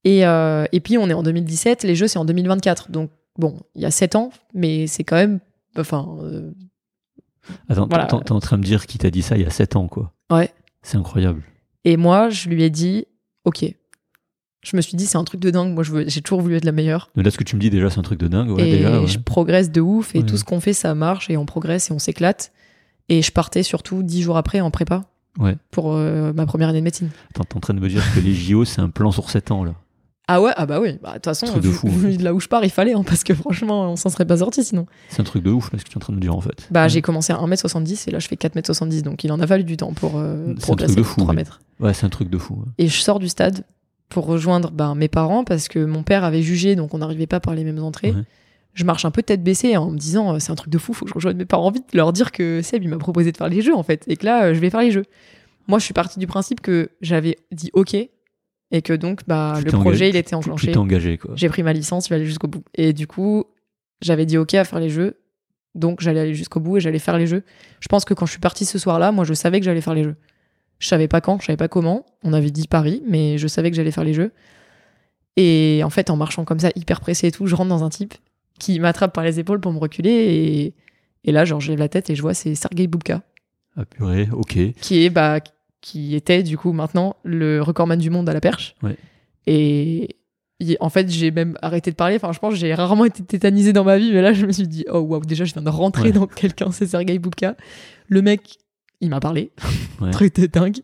Et, euh, et puis, on est en 2017. Les jeux, c'est en 2024. Donc, bon, il y a 7 ans, mais c'est quand même. Enfin, euh, Attends, Voilà. t'es en train de me dire qui t'a dit ça il y a 7 ans, quoi. ouais. C'est incroyable. Et moi, je lui ai dit, OK. Je me suis dit, c'est un truc de dingue. Moi, j'ai toujours voulu être la meilleure. Mais là, ce que tu me dis déjà, c'est un truc de dingue. Ouais, et déjà, ouais. je progresse de ouf. Et Ouais. tout ce qu'on fait, ça marche. Et on progresse et on s'éclate. Et je partais surtout 10 jours après en prépa. Ouais. pour euh, ma première année de médecine. Attends, t'es en train de me dire que les JO, c'est un plan sur 7 ans, là. Ah ouais, ah bah oui. Bah, De toute façon, Truc de vu- fou, vu de là où je pars, il fallait, hein, parce que franchement, on s'en serait pas sorti sinon. C'est un truc de ouf, là, ce que tu es en train de me dire, en fait. Bah, Ouais. j'ai commencé à 1m70 et là, je fais 4m70, donc il en a fallu du temps pour euh, progresser de fou, 3 oui. mètres. Ouais, c'est un truc de fou. ouais. Et je sors du stade pour rejoindre ben, mes parents parce que mon père avait jugé, donc on n'arrivait pas par les mêmes entrées. Ouais. Je marche un peu tête baissée en me disant euh, c'est un truc de fou, faut que je rejoigne mes parents vite, leur dire que Seb il m'a proposé de faire les jeux en fait et que là euh, je vais faire les jeux. Moi je suis partie du principe que j'avais dit ok et que donc bah Tu le projet engagé- il était enclenché. engagé, quoi. J'ai pris ma licence, je vais aller jusqu'au bout. Et du coup j'avais dit ok à faire les jeux, donc j'allais aller jusqu'au bout et j'allais faire les jeux. Je pense que quand je suis partie ce soir-là, moi je savais que j'allais faire les jeux. Je savais pas quand, je savais pas comment. On avait dit Paris, mais je savais que j'allais faire les jeux. Et en fait, en marchant comme ça, hyper pressé et tout, je rentre dans un type qui m'attrape par les épaules pour me reculer. Et, et là, genre, je lève la tête et je vois c'est Sergei Bubka, Ah, purée, ok. qui est, bah, qui était du coup maintenant le recordman du monde à la perche. Ouais. Et en fait, j'ai même arrêté de parler. Enfin, je pense que j'ai rarement été tétanisé dans ma vie, mais là, je me suis dit, oh waouh, déjà, je viens de rentrer Ouais. dans quelqu'un, c'est Sergei Bubka. Le mec, il m'a parlé. Ouais. Truc de dingue.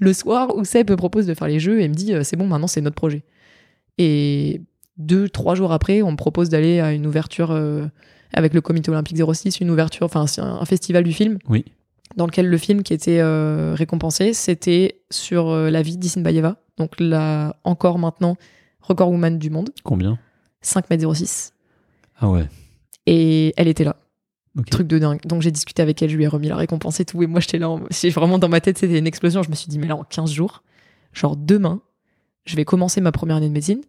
Le soir où Seb me propose de faire les jeux et me dit, euh, c'est bon, maintenant, c'est notre projet. Et deux, trois jours après, on me propose d'aller à une ouverture euh, avec le comité olympique 06, une ouverture, enfin, un, un festival du film Oui. Dans lequel le film qui était euh, récompensé, c'était sur euh, la vie d'Issinbayeva, donc la encore maintenant record woman du monde, Combien? 5m06. Ah ouais. Et elle était là, truc de dingue. Donc j'ai discuté avec elle, je lui ai remis la récompense et tout. Et moi j'étais là, en- c'est vraiment dans ma tête, c'était une explosion. Je me suis dit, mais là en 15 jours, genre demain, je vais commencer ma première année de médecine.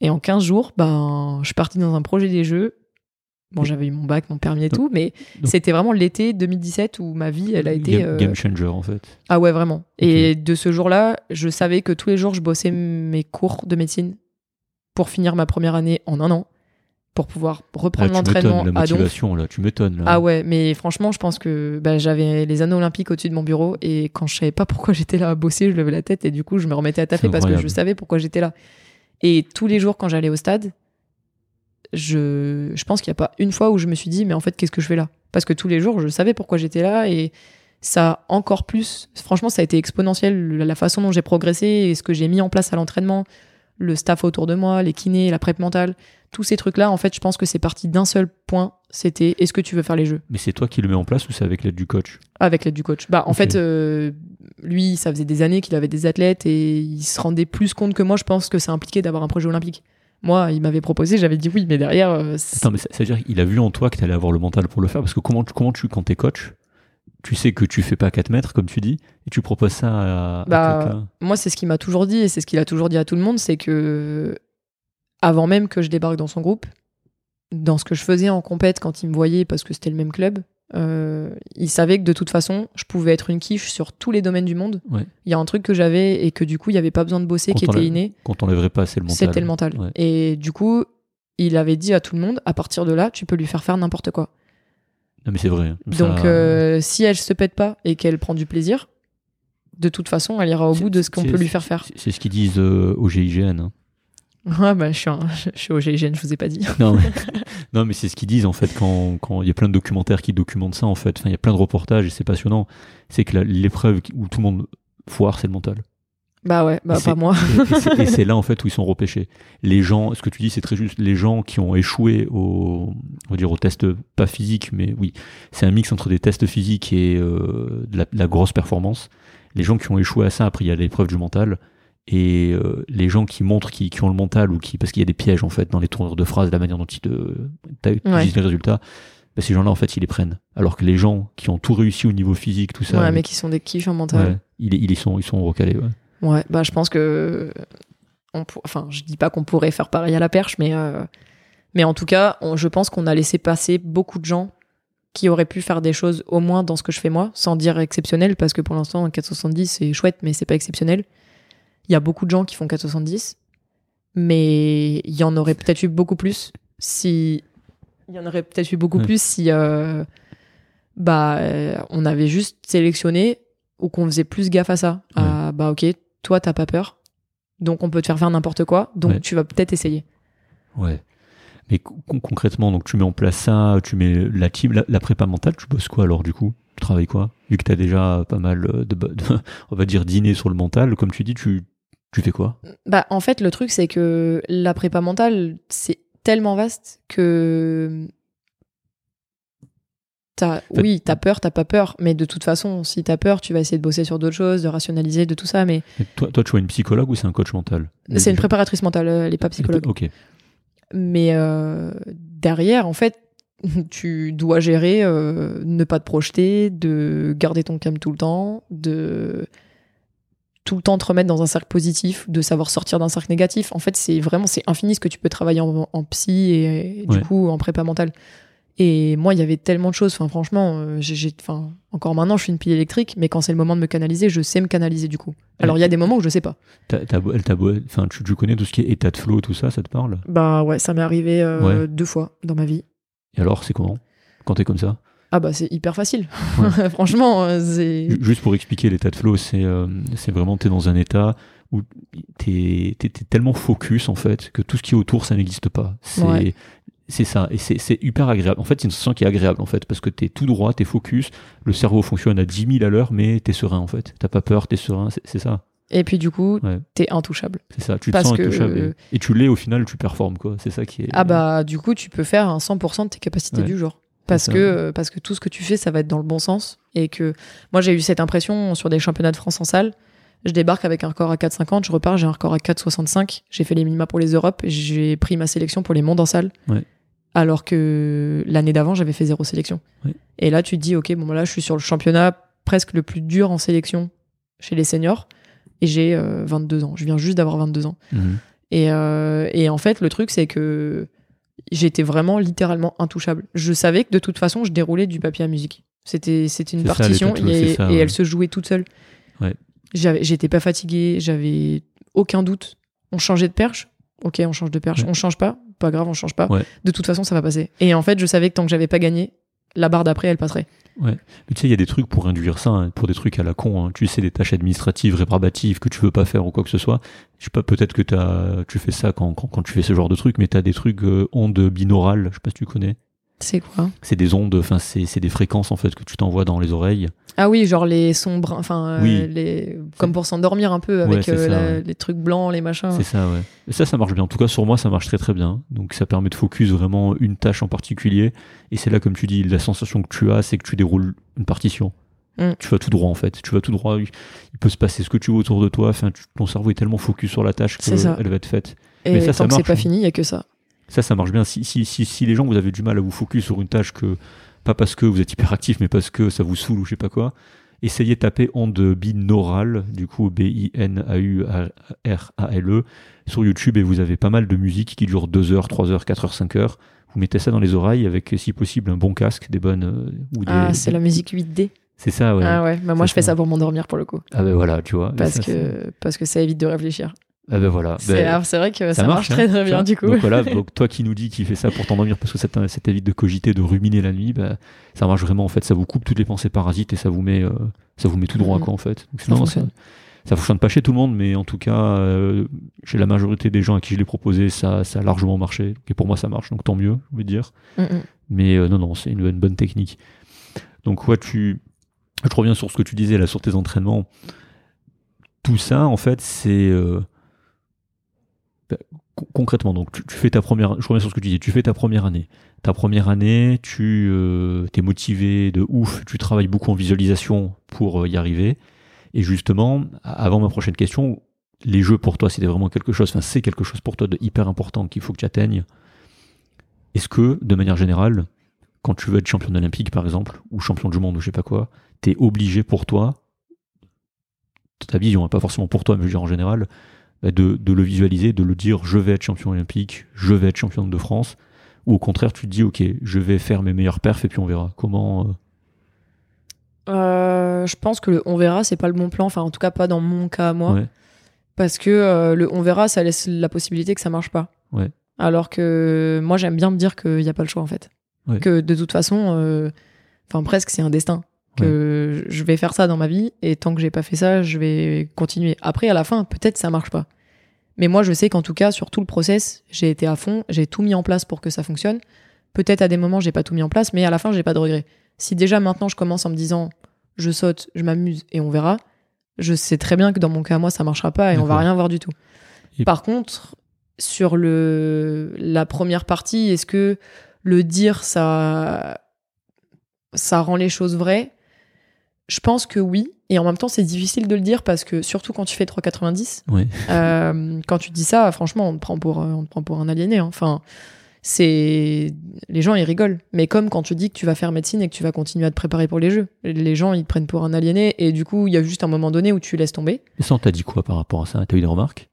Et en 15 jours, ben, je suis partie dans un projet des jeux. Bon, j'avais eu mon bac, mon permis et tout, mais c'était vraiment l'été 2017 où ma vie, elle a été. Game, euh, game changer, en fait. Ah ouais, vraiment. Et de ce jour-là, je savais que tous les jours, je bossais mes cours de médecine pour finir ma première année en un an, pour pouvoir Ah, reprendre tu l'entraînement la à motivation, là. Tu m'étonnes. Ah ouais, mais franchement, je pense que bah, j'avais les anneaux olympiques au-dessus de mon bureau et quand je savais pas pourquoi j'étais là à bosser, je levais la tête et du coup, je me remettais à C'est parce que je savais pourquoi j'étais là. Et tous les jours, quand j'allais au stade, je, je pense qu'il n'y a pas une fois où je me suis dit, mais en fait, qu'est-ce que je fais là? Parce que tous les jours, je savais pourquoi j'étais là et ça a encore plus. Franchement, ça a été exponentiel la façon dont j'ai progressé et ce que j'ai mis en place à l'entraînement, le staff autour de moi, les kinés, la prep mentale, tous ces trucs-là. En fait, je pense que c'est parti d'un seul point. C'était est-ce que tu veux faire les jeux? Mais c'est toi qui le mets en place ou c'est avec l'aide du coach? Avec l'aide du coach. Bah, en fait, euh, lui, ça faisait des années qu'il avait des athlètes et il se rendait plus compte que moi, je pense, que ça impliquait d'avoir un projet olympique. Moi, il m'avait proposé, j'avais dit oui, mais derrière, euh, Attends, mais ça, ça veut dire qu'il a vu en toi que tu allais avoir le mental pour le faire Parce que comment, tu- comment tu, quand t'es coach, tu sais que tu fais pas 4 mètres, comme tu dis, et tu proposes ça à, à Bah, quelqu'un? moi, c'est ce qu'il m'a toujours dit et c'est ce qu'il a toujours dit à tout le monde, c'est que avant même que je débarque dans son groupe, dans ce que je faisais en compète quand il me voyait parce que c'était le même club, euh, il savait que de toute façon, je pouvais être une quiche sur tous les domaines du monde. Ouais. Il y a un truc que j'avais et que du coup, il n'y avait pas besoin de bosser, qui Quand on était inné. Quand t'enlèverais pas, c'est le mental. C'était le mental. Ouais. Et du coup, il avait dit à tout le monde, à partir de là, tu peux lui faire faire n'importe quoi. Non, mais c'est vrai. hein. Donc, euh, si elle se pète pas et qu'elle prend du plaisir, de toute façon, elle ira au bout de ce qu'on peut lui faire faire. c'est- C'est ce qu'ils disent euh, au GIGN. hein. Ouais, bah, je suis, un- je suis au GIGN, je vous ai pas dit. Non, mais, non, mais c'est ce qu'ils disent en fait quand quand il y a plein de documentaires qui documentent ça en fait. Enfin, il y a plein de reportages et c'est passionnant. C'est que l'épreuve où tout le monde foire, c'est le mental. Bah ouais, bah pas moi. Et, c'est- et c'est là en fait où ils sont repêchés. Les gens, ce que tu dis, c'est très juste. Les gens qui ont échoué au, on va dire au test pas physique, mais oui, c'est un mix entre des tests physiques et euh, de, la, de la grosse performance. Les gens qui ont échoué à ça, après il y a l'épreuve du mental. Et euh, les gens qui montrent qui, qui ont le mental ou qui parce qu'il y a des pièges en fait dans les tournures de phrases, la manière dont ils te t'as- ils Ouais. disent les résultats, bah, ces gens-là en fait ils les prennent. Alors que les gens qui ont tout réussi au niveau physique, tout ça, ouais, mais qui sont des quiches en mental. ouais, ils, ils y sont ils sont recalés. Ouais. Ouais, bah je pense que. On pour- Enfin, je dis pas qu'on pourrait faire pareil à la perche, mais, euh, mais en tout cas, on- je pense qu'on a laissé passer beaucoup de gens qui auraient pu faire des choses au moins dans ce que je fais moi, sans dire exceptionnel, parce que pour l'instant, 470 c'est chouette, mais c'est pas exceptionnel. Il y a beaucoup de gens qui font 470, mais il y en aurait peut-être eu beaucoup plus si. Il y en aurait peut-être eu beaucoup Ouais. plus si. euh, bah, euh, on avait juste sélectionné ou qu'on faisait plus gaffe à ça. À, bah, ok, toi, t'as pas peur. Donc, on peut te faire faire n'importe quoi. Donc, Ouais. tu vas peut-être essayer. Ouais. Mais con- concrètement, donc tu mets en place ça, tu mets la team, la, la prépa mentale, tu bosses quoi alors du coup? Tu travailles quoi? Vu que tu as déjà pas mal de, de- on va dire, dîner sur le mental, comme tu dis, tu, tu fais quoi? Bah, en fait, le truc, c'est que la prépa mentale, c'est tellement vaste que. T'as, fait- oui, t'as peur, t'as pas peur, mais de toute façon, si t'as peur, tu vas essayer de bosser sur d'autres choses, de rationaliser, de tout ça. Mais toi, toi, tu vois une psychologue ou c'est un coach mental? C'est une préparatrice mentale, elle est pas psychologue. Ok. Mais euh, derrière, en fait, tu dois gérer euh, ne pas te projeter, de garder ton calme tout le temps, de tout le temps te remettre dans un cercle positif, de savoir sortir d'un cercle négatif. En fait, c'est vraiment c'est infini ce que tu peux travailler en, en psy et, et du coup en prépa mentale. Et moi, il y avait tellement de choses. Enfin, franchement, euh, j'ai, enfin, encore maintenant, je suis une pile électrique, mais quand c'est le moment de me canaliser, je sais me canaliser du coup. Alors, il y a des moments où je sais pas. Enfin, tu, tu connais tout ce qui est état de flow, tout ça, ça te parle? Bah ouais, ça m'est arrivé euh, Ouais. deux fois dans ma vie. Et alors, c'est comment? Quand t'es comme ça? Ah bah c'est hyper facile. Franchement, euh, c'est. Ju- Juste pour expliquer l'état de flow, c'est euh, c'est vraiment t'es dans un état où t'es t'es- t'es tellement focus en fait que tout ce qui est autour ça n'existe pas. C'est Ouais. c'est ça et c'est c'est hyper agréable. En fait, c'est une sensation qui est agréable en fait parce que t'es tout droit, t'es focus, le cerveau fonctionne à 10 000 à l'heure, mais t'es serein en fait. T'as pas peur, t'es serein, c'est ça, Et puis du coup, Ouais. t'es intouchable. c'est ça. Tu te Parce sens que- intouchable et, et tu l'es au final, tu performes quoi. C'est ça qui est. Ah bah du coup, tu peux faire un 100% de tes capacités Ouais. du jour. Parce que, parce que tout ce que tu fais, ça va être dans le bon sens. Et que moi, j'ai eu cette impression sur des championnats de France en salle. Je débarque avec un record à 4,50, je repars, j'ai un record à 4,65. J'ai fait les minima pour les Europes, j'ai pris ma sélection pour les mondes en salle. Ouais. Alors que l'année d'avant, j'avais fait zéro sélection. Ouais. Et là, tu te dis, ok, bon, bah là, je suis sur le championnat presque le plus dur en sélection chez les seniors. Et j'ai euh, 22 ans. Je viens juste d'avoir 22 ans. Mhm. Et, euh, et en fait, le truc, c'est que j'étais vraiment littéralement intouchable. Je savais que de toute façon, je déroulais du papier à musique. C'était, c'était une ça, partition et, c'est ça, et ouais. elle se jouait toute seule. Ouais. J'étais pas fatiguée, j'avais aucun doute. On changeait de perche, ok, on change de perche. Ouais. On change pas, pas grave, on change pas. De toute façon, ça va passer. Et en fait, je savais que tant que j'avais pas gagné, la barre d'après, elle passerait. Mais tu sais, il y a des trucs pour induire ça, hein, pour des trucs à la con. hein. Tu sais, des tâches administratives, réparbatives que tu veux pas faire ou quoi que ce soit. Je sais pas, peut-être que t'as, tu fais ça quand, quand, tu fais ce genre de trucs, mais tu as des trucs euh, ondes binaurales, je sais pas si tu connais. C'est quoi C'est des ondes, enfin, c'est des fréquences en fait que tu t'envoies dans les oreilles. Ah oui, genre les sons bruns, enfin, euh, Oui. les... comme pour s'endormir un peu avec euh, ça, la- ouais. les trucs blancs, les machins. C'est ça, ouais. Et ça, ça marche bien. En tout cas, sur moi, ça marche très très bien. Donc, ça permet de focus vraiment une tâche en particulier. Et c'est là, comme tu dis, la sensation que tu as, c'est que tu déroules une partition. Mm. Tu vas tout droit, en fait. Tu vas tout droit. Il peut se passer ce que tu veux autour de toi. Enfin, tu- ton cerveau est tellement focus sur la tâche C'est ça. qu'elle va être faite. Et Mais ça, ça tant que c'est pas hein. fini, il y a que ça. Ça, ça marche bien. Si, si, si, si les gens, vous avez du mal à vous focus sur une tâche que, pas parce que vous êtes hyperactif, mais parce que ça vous saoule ou je sais pas quoi, essayez de taper onde binaurale, du coup B-I-N-A-U-R-A-L-E, sur YouTube et vous avez pas mal de musique qui dure 2 heures, 3 heures, 4 heures, 5 heures. Vous mettez ça dans les oreilles avec, si possible, un bon casque, des bonnes. euh, ou des- Ah, c'est la musique 8D. C'est ça, ouais. Ah ouais, bah moi je fais ça. pour m'endormir pour le coup. Ah ben voilà, tu vois. Parce ça, que, parce que ça évite de réfléchir. Ah ben voilà. C'est Ben, vrai que ça, marche, hein, très très tu bien vois. du coup. Donc voilà, donc toi qui nous dis qu'il fait ça pour t'endormir parce que ça ça t'évite de cogiter, de ruminer la nuit, bah, ça marche vraiment en fait, ça vous coupe toutes les pensées parasites et ça vous met, euh, ça vous met tout droit Mhm. quoi en fait. Donc, Ça fonctionne. ça fonctionne pas chez tout le monde, mais en tout cas, euh, chez la majorité des gens à qui je l'ai proposé, ça, ça a largement marché. Et pour moi, ça marche, donc tant mieux, je veux dire. Mm, mm. Mais euh, non, non, c'est une, une bonne technique. Donc, ouais, tu. Je reviens sur ce que tu disais là, sur tes entraînements. Tout ça, en fait, c'est. Con- concrètement, donc tu, fais ta première. Je reviens sur ce que tu disais. Tu fais ta première année. Ta première année, tu euh, es motivé de ouf. Tu travailles beaucoup en visualisation pour euh, y arriver. Et justement, avant ma prochaine question, les jeux pour toi, c'était vraiment quelque chose. Enfin, c'est quelque chose pour toi de hyper important qu'il faut que tu atteignes. Est-ce que, de manière générale, quand tu veux être champion olympique, par exemple, ou champion du monde, ou je sais pas quoi, t'es obligé pour toi, ta vision, hein, pas forcément pour toi, mais je veux dire en général, de, de le visualiser, de le dire, je vais être champion olympique, je vais être champion de France, ou au contraire, tu te dis, ok, je vais faire mes meilleurs perfs et puis on verra. Comment. euh, Euh, je pense que le on verra, c'est pas le bon plan. Enfin, en tout cas, pas dans mon cas à moi. ouais. Parce que euh, le on verra, ça laisse la possibilité que ça marche pas. Ouais. Alors que moi, j'aime bien me dire qu'il n'y a pas le choix en fait. Ouais. Que de toute façon, euh, enfin presque, c'est un destin. Que je vais faire ça dans ma vie et tant que j'ai pas fait ça, je vais continuer. Après, à la fin, peut-être ça marche pas. Mais moi, je sais qu'en tout cas, sur tout le process, j'ai été à fond, j'ai tout mis en place pour que ça fonctionne. Peut-être à des moments, j'ai pas tout mis en place, mais à la fin, j'ai pas de regrets. Si déjà maintenant je commence en me disant, je saute, je m'amuse et on verra, je sais très bien que dans mon cas, moi, ça marchera pas et on va rien voir du tout. Et- Par contre, sur le la première partie, est-ce que le dire ça ça rend les choses vraies? Je pense que oui. Et en même temps, c'est difficile de le dire parce que surtout quand tu fais 3,90, Ouais. euh, quand tu dis ça, franchement, on te prend pour, on te prend pour un aliéné. hein. Enfin, c'est les gens ils rigolent. Mais comme quand tu dis que tu vas faire médecine et que tu vas continuer à te préparer pour les jeux, les gens ils te prennent pour un aliéné et du coup il y a juste un moment donné où tu laisses tomber. Et ça, on t'a dit quoi par rapport à ça? T'as eu des remarques?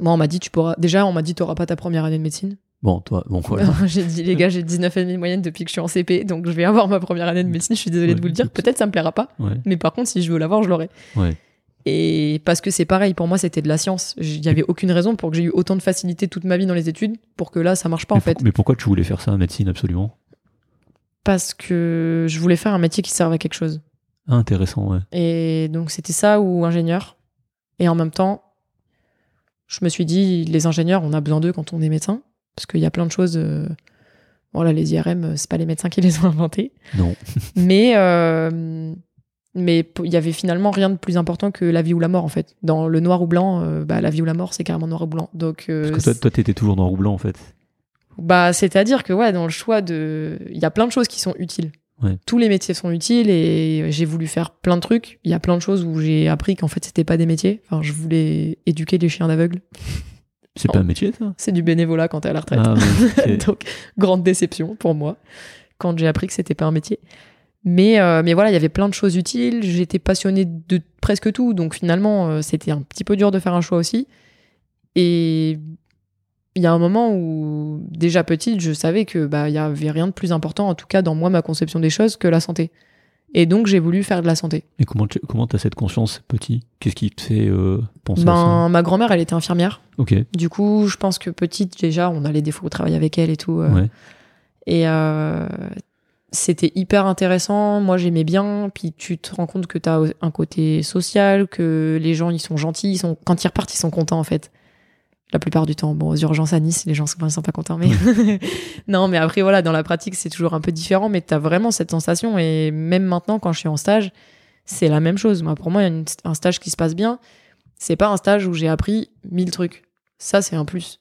Moi on m'a dit tu pourras. Déjà on m'a dit t'auras pas ta première année de médecine. Bon, toi, bon, voilà. j'ai dit les gars j'ai 19,5 de moyenne depuis que je suis en CP donc je vais avoir ma première année de médecine. Je suis désolée de vous le dire. Peut-être ça me plaira pas. Ouais. Mais par contre si je veux l'avoir je l'aurai. Ouais. Et parce que c'est pareil, pour moi, c'était de la science. Il n'y avait aucune raison pour que j'ai eu autant de facilité toute ma vie dans les études pour que là, ça marche pas, en fait. mais pourquoi tu voulais faire ça, médecine, absolument? Parce que je voulais faire un métier qui serve à quelque chose. Ah, Intéressant, ouais. Et donc, c'était ça ou ingénieur. Et en même temps, je me suis dit, les ingénieurs, on a besoin d'eux quand on est médecin. Parce qu'il y a plein de choses. euh, Voilà, les IRM, c'est pas les médecins qui les ont inventés. Non. Mais euh, mais il y avait finalement rien de plus important que la vie ou la mort en fait. Dans le noir ou blanc, euh, bah, la vie ou la mort c'est carrément noir ou blanc. Donc euh, Parce que toi, toi, t'étais toujours noir ou blanc, en fait. bah c'est à dire que ouais dans le choix de, il y a plein de choses qui sont utiles. Ouais. Tous les métiers sont utiles et j'ai voulu faire plein de trucs. Il y a plein de choses où j'ai appris qu'en fait c'était pas des métiers. Enfin je voulais éduquer les chiens d'aveugles. C'est pas un métier, ça C'est du bénévolat quand t'es à la retraite. Ah. Donc, grande déception pour moi quand j'ai appris que c'était pas un métier. Mais, euh, mais voilà, il y avait plein de choses utiles. J'étais passionnée de presque tout. Donc finalement, euh, c'était un petit peu dur de faire un choix aussi. Et il y a un moment où, déjà petite, je savais que bah il y avait rien de plus important, en tout cas dans moi, ma conception des choses, que la santé. Et donc j'ai voulu faire de la santé. Et comment tu comment as cette conscience petit? Qu'est-ce qui te fait euh, penser à Ben, ma grand-mère, elle était infirmière. Ok, Du coup, je pense que petite, déjà, on allait des fois au travail avec elle et tout. euh, ouais. Et euh, c'était hyper intéressant. Moi, j'aimais bien. Puis tu te rends compte que tu as un côté social, que les gens, ils sont gentils. Ils sont... Quand ils repartent, ils sont contents, en fait. La plupart du temps. Bon, aux urgences à Nice, les gens ils sont pas contents. Mais non, mais après, voilà, dans la pratique, c'est toujours un peu différent. Mais tu as vraiment cette sensation. Et même maintenant, quand je suis en stage, c'est la même chose. Moi, pour moi, une- un stage qui se passe bien. C'est pas un stage où j'ai appris mille trucs. Ça, c'est un plus.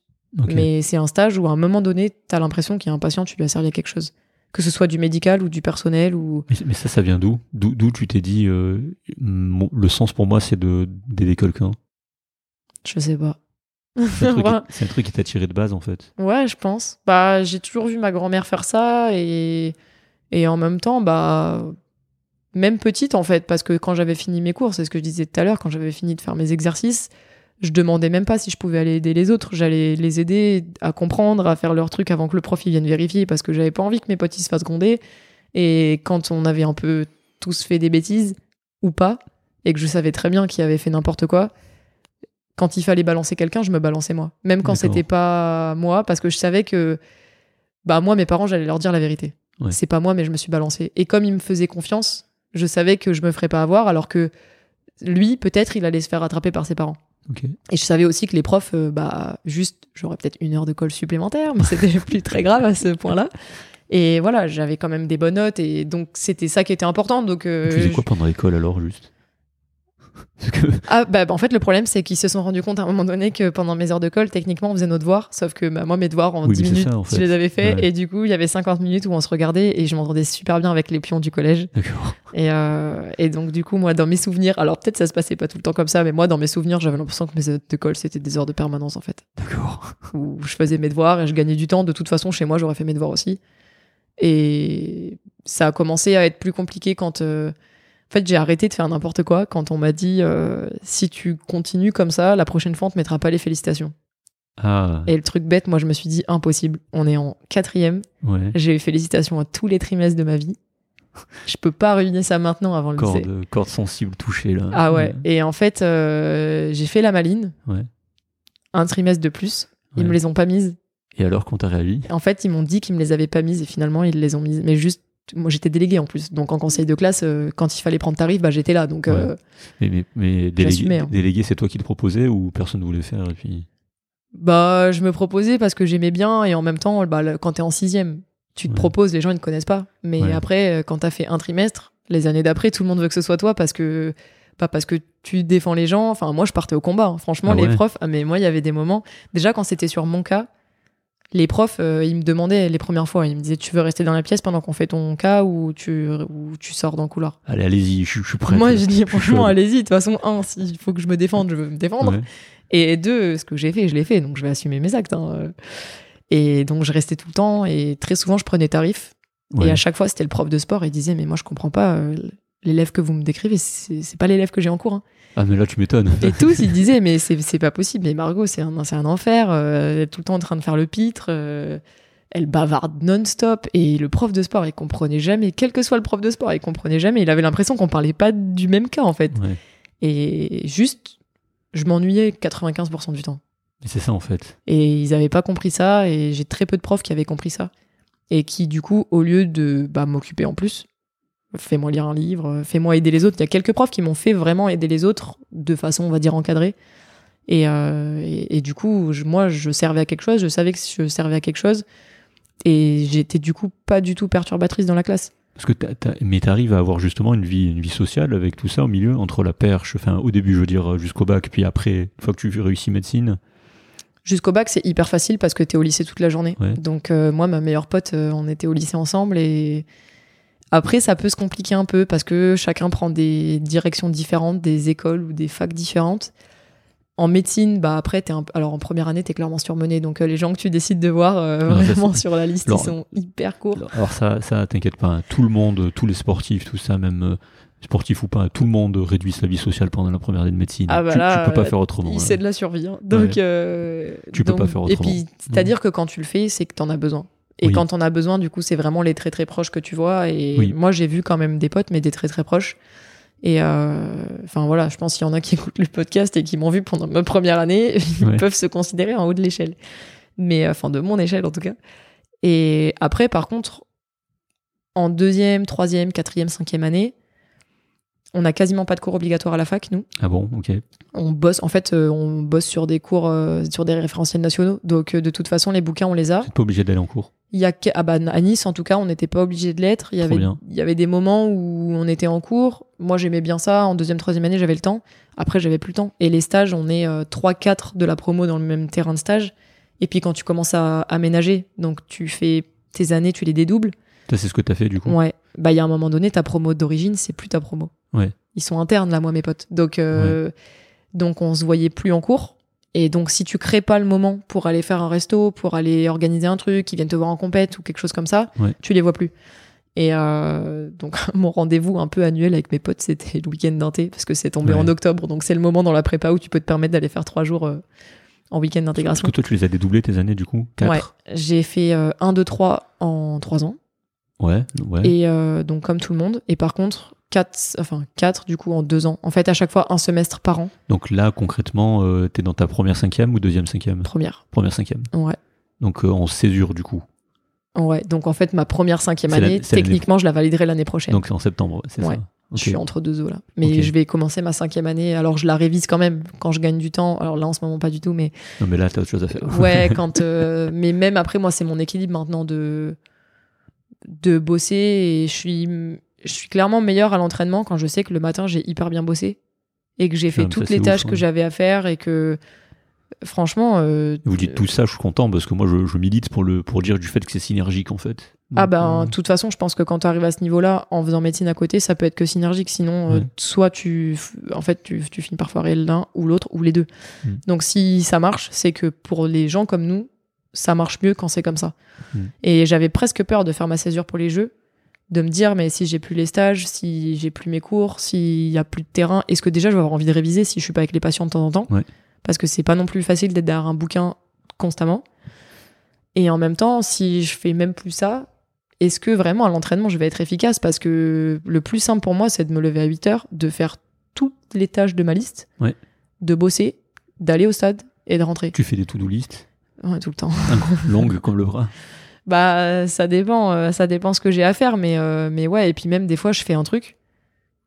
Mais c'est un stage où à un moment donné, tu as l'impression qu'il y a un patient, tu lui as servi à quelque chose. Que ce soit du médical ou du personnel ou. Mais, mais ça, ça vient d'où? D'où tu t'es dit euh, le sens pour moi, c'est de d'aider quelqu'un? Je sais pas. C'est un, truc Ouais. qui- c'est un truc qui t'a tiré de base, en fait. Ouais, je pense. Bah, j'ai toujours vu ma grand-mère faire ça et, et en même temps, bah, même petite en fait, parce que quand j'avais fini mes cours, c'est ce que je disais tout à l'heure, quand j'avais fini de faire mes exercices, je demandais même pas si je pouvais aller aider les autres. J'allais les aider à comprendre, à faire leurs trucs avant que le prof il vienne vérifier parce que j'avais pas envie que mes potes ils se fassent gronder. Et quand on avait un peu tous fait des bêtises ou pas, et que je savais très bien qui avait fait n'importe quoi, quand il fallait balancer quelqu'un, je me balançais moi. Même quand c'était pas moi, parce que je savais que, bah, moi, mes parents, j'allais leur dire la vérité. Ouais. C'est pas moi, mais je me suis balancé. Et comme ils me faisaient confiance, je savais que je me ferais pas avoir, alors que lui, peut-être, il allait se faire attraper par ses parents. Et je savais aussi que les profs, euh, bah, juste, j'aurais peut-être une heure de colle supplémentaire, mais c'était plus très grave à ce point-là. Et voilà, j'avais quand même des bonnes notes, et donc c'était ça qui était important. Donc, euh, tu faisais quoi pendant l'école alors, juste? Ah bah, bah, en fait le problème c'est qu'ils se sont rendus compte à un moment donné que pendant mes heures de colle techniquement on faisait nos devoirs sauf que bah, moi mes devoirs en Oui, 10 mais c'est minutes ça, en fait. je les avais faits Ouais. et du coup il y avait 50 minutes où on se regardait et je m'entendais super bien avec les pions du collège D'accord. et, euh, et donc du coup moi dans mes souvenirs alors peut-être ça se passait pas tout le temps comme ça mais moi dans mes souvenirs j'avais l'impression que mes heures de colle c'était des heures de permanence en fait D'accord. où je faisais mes devoirs et je gagnais du temps de toute façon chez moi j'aurais fait mes devoirs aussi et ça a commencé à être plus compliqué quand euh, en fait, j'ai arrêté de faire n'importe quoi quand on m'a dit euh, si tu continues comme ça, la prochaine fois on te mettra pas les félicitations. Ah, Et le truc bête, moi je me suis dit impossible. On est en quatrième, ouais. j'ai eu félicitations à tous les trimestres de ma vie. Je peux pas ruiner ça maintenant avant le lycée. Corde, corde sensible touchée, là. Ah ouais. Et en fait, euh, j'ai fait la maline. Ouais. Un trimestre de plus. Ils me les ont pas mises. Et alors, quand t'as réagi? En fait, ils m'ont dit qu'ils me les avaient pas mises et finalement ils les ont mises. Mais juste, moi j'étais déléguée en plus. Donc en conseil de classe, euh, quand il fallait prendre tarif, bah j'étais là. Donc euh, Mais, mais, mais délégué, J'assumais, hein. délégué, c'est toi qui le proposais ou personne ne voulait faire et puis... Bah, je me proposais parce que j'aimais bien et en même temps, bah, quand t'es en sixième, tu te Ouais. proposes, les gens ils ne connaissent pas. Mais Ouais. après, euh, quand t'as fait un trimestre, les années d'après, tout le monde veut que ce soit toi parce que pas parce que tu défends les gens. Enfin, moi, je partais au combat. hein. Franchement, Ah les profs. ah, mais moi, il y avait des moments. Déjà, quand c'était sur mon cas, les profs, euh, ils me demandaient les premières fois, ils me disaient, tu veux rester dans la pièce pendant qu'on fait ton cas ou tu ou tu sors dans le couloir? Allez, allez-y, je, je suis prêt. moi, je dis franchement, allez-y. De toute façon, un, s'il faut que je me défende, je veux me défendre. Ouais. Et deux, ce que j'ai fait, je l'ai fait, donc je vais assumer mes actes. hein. Et donc je restais tout le temps et très souvent je prenais tarif. Et à chaque fois c'était le prof de sport, il disait mais moi je comprends pas euh, l'élève que vous me décrivez, c'est pas l'élève que j'ai en cours. hein. Ah, mais là, tu m'étonnes. Et tous ils disaient mais c'est pas possible, mais Margot c'est un, un enfer, euh, elle est tout le temps en train de faire le pitre. euh, elle bavarde non-stop et le prof de sport il comprenait jamais, quel que soit le prof de sport il comprenait jamais, il avait l'impression qu'on parlait pas du même cas en fait. Ouais. Et juste je m'ennuyais 95% du temps. Mais c'est ça, en fait. Et ils avaient pas compris ça, et j'ai très peu de profs qui avaient compris ça. Et qui, du coup, au lieu de bah, m'occuper en plus, fais-moi lire un livre, fais-moi aider les autres. Il y a quelques profs qui m'ont fait vraiment aider les autres de façon, on va dire, encadrée. Et, euh, et, et du coup, je- moi, je servais à quelque chose, je savais que je servais à quelque chose. Et j'étais du coup pas du tout perturbatrice dans la classe. Parce que t'as- mais t'arrives à avoir justement une vie, une vie sociale avec tout ça au milieu, entre la perche, enfin au début je veux dire jusqu'au bac, puis après, une fois que tu réussis médecine, Jusqu'au bac, c'est hyper facile parce que t'es au lycée toute la journée. Ouais. Donc euh, moi, ma meilleure pote, euh, on était au lycée ensemble et après, ça peut se compliquer un peu parce que chacun prend des directions différentes, des écoles ou des facs différentes. En médecine, bah après, un... peu- alors en première année, t'es clairement surmené. Donc euh, les gens que tu décides de voir euh, Non, vraiment sur la liste, Alors- ils sont hyper courts. Alors ça, ça t'inquiète pas, hein. tout le monde, tous les sportifs, tout ça, même euh, sportifs ou pas, tout le monde réduit sa vie sociale pendant la première année de médecine. Ah bah tu, là, tu peux pas faire autrement. hein. C'est de la survie. hein. Donc, euh, Tu peux donc- pas faire Et autrement. puis, c'est-à-dire que quand tu le fais, c'est que t'en as besoin. Et Oui. quand t'en as besoin, du coup, c'est vraiment les très très proches que tu vois. Et Oui. moi, j'ai vu quand même des potes, mais des très très proches. Et euh, enfin voilà, je pense qu'il y en a qui écoutent le podcast et qui m'ont vu pendant ma première année, ils Ouais. peuvent se considérer en haut de l'échelle. Mais euh, enfin, de mon échelle en tout cas. Et après, par contre, en deuxième, troisième, quatrième, cinquième année, on a quasiment pas de cours obligatoires à la fac, nous. Ah bon, ok. on bosse en fait euh, on bosse sur des cours euh, sur des référentiels nationaux. Donc euh, de toute façon les bouquins on les a. Vous n'êtes pas obligé d'aller en cours. il y a ah bah, à Nice en tout cas on n'était pas obligé de l'être. Il y Trop avait bien. il y avait des moments où on était en cours. Moi j'aimais bien ça. En deuxième troisième année j'avais le temps. Après j'avais plus le temps. Et les stages on est 3 4 de la promo dans le même terrain de stage. Et puis quand tu commences à aménager donc tu fais tes années tu les dédoubles c'est ce que t'as fait du coup. Ouais. Bah, il y a un moment donné, ta promo d'origine, c'est plus ta promo. Ouais. Ils sont internes, là, moi, mes potes. Donc, euh, donc on se voyait plus en cours. Et donc, si tu crées pas le moment pour aller faire un resto, pour aller organiser un truc, ils viennent te voir en compète ou quelque chose comme ça, Ouais. tu les vois plus. Et euh, donc, mon rendez-vous un peu annuel avec mes potes, c'était le week-end d'un thé, parce que c'est tombé Ouais. en octobre. Donc, c'est le moment dans la prépa où tu peux te permettre d'aller faire trois jours euh, en week-end Parce d'intégration. que toi, tu les as dédoublés tes années du coup 4 Ouais. J'ai fait euh, 1, 2, 3 en 3 ans. Ouais, ouais. Et euh, donc, comme tout le monde. Et par contre, 4, enfin, 4 du coup en 2 ans. En fait, à chaque fois, un semestre par an, Donc là, concrètement, euh, t'es dans ta première cinquième ou deuxième cinquième? Première. Première cinquième. Ouais. Donc euh, en césure du coup. Ouais. Donc, en fait, ma première cinquième la- année, techniquement, je la validerai l'année prochaine. Donc c'est en septembre, c'est Ouais. ça. Je Ok. suis entre deux eaux là. Mais je vais commencer ma cinquième année. Alors, je la révise quand même quand je gagne du temps. Alors là, en ce moment, pas du tout. Mais Non mais là, t'as autre chose à faire. ouais, quand. euh, mais même après, moi, c'est mon équilibre maintenant de de bosser et je suis je suis clairement meilleure à l'entraînement quand je sais que le matin j'ai hyper bien bossé et que j'ai fait Ah, ça, toutes les ouf, tâches hein. que j'avais à faire et que franchement euh, Vous dites tout ça, je suis content parce que moi, je, je milite pour le pour dire du fait que c'est synergique en fait. ah ben euh, de toute façon je pense que quand tu arrives à ce niveau-là en faisant médecine à côté ça peut être que synergique sinon euh, soit tu en fait tu, tu finis par foirer l'un ou l'autre ou les deux Mm. donc si ça marche c'est que pour les gens comme nous ça marche mieux quand c'est comme ça Mm. et j'avais presque peur de faire ma césure pour les jeux de me dire mais si j'ai plus les stages si j'ai plus mes cours s'il y a plus de terrain est-ce que déjà je vais avoir envie de réviser si je suis pas avec les patients de temps en temps? Ouais. parce que c'est pas non plus facile d'être derrière un bouquin constamment et en même temps si je fais même plus ça est-ce que vraiment à l'entraînement je vais être efficace? Parce que le plus simple pour moi, c'est de me lever à 8 heures, de faire toutes les tâches de ma liste, Ouais. de bosser, d'aller au stade et de rentrer. Tu fais des to-do list? Ouais, tout le temps. longues comme le bras. Bah, ça dépend, euh, ça dépend ce que j'ai à faire, mais, euh, mais ouais, et puis même des fois, je fais un truc,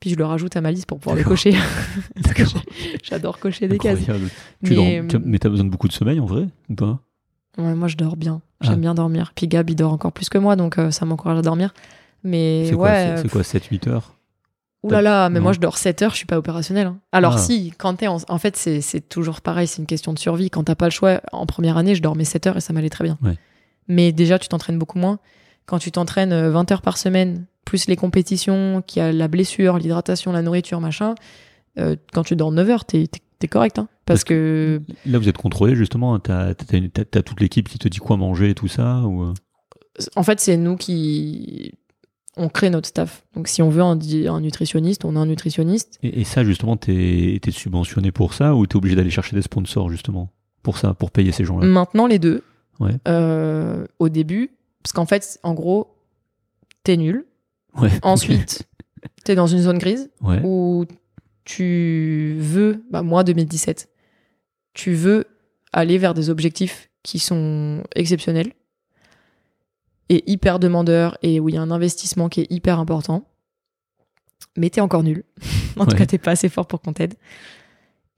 Puis je le rajoute à ma liste pour pouvoir le cocher. D'accord. J'adore cocher des cases. Tu Mais, dors- tu as- mais t'as besoin de beaucoup de sommeil en vrai ou pas? Ouais, moi, je dors bien. J'aime Ah. bien dormir. Puis Gab, il dort encore plus que moi, donc euh, ça m'encourage à dormir. Mais C'est quoi, ouais. c'est- c'est quoi 7-8 heures? Ouh là là, mais Non. moi je dors 7 heures, je suis pas opérationnel. hein. Alors Ah. si, quand t'es en... en fait, c'est c'est toujours pareil, c'est une question de survie. Quand t'as pas le choix, en première année, je dormais 7 heures et ça m'allait très bien. Ouais. Mais déjà, tu t'entraînes beaucoup moins. Quand tu t'entraînes euh, 20 heures par semaine, plus les compétitions, qu'il y a la blessure, l'hydratation, la nourriture, machin, euh, quand tu dors 9 heures, t'es correct. Hein, parce Parce que Là, vous êtes contrôlé justement. T'as t'as toute l'équipe qui te dit quoi manger et tout ça ou euh? En fait, c'est nous qui. On crée notre staff. Donc, si on veut un, nutritionniste, on a un nutritionniste. et, et ça, justement, t'es es subventionné pour ça ou t'es obligé d'aller chercher des sponsors justement pour ça, pour payer ces gens-là? Maintenant, les deux. Ouais. Euh, au début, parce qu'en fait, en gros, t'es nul. Ouais. Ensuite, t'es dans une zone grise Ouais. où tu veux, bah moi 2017, tu veux aller vers des objectifs qui sont exceptionnels et hyper demandeurs et où il y a un investissement qui est hyper important. Mais t'es encore nul. en tout cas, t'es pas assez fort pour qu'on t'aide.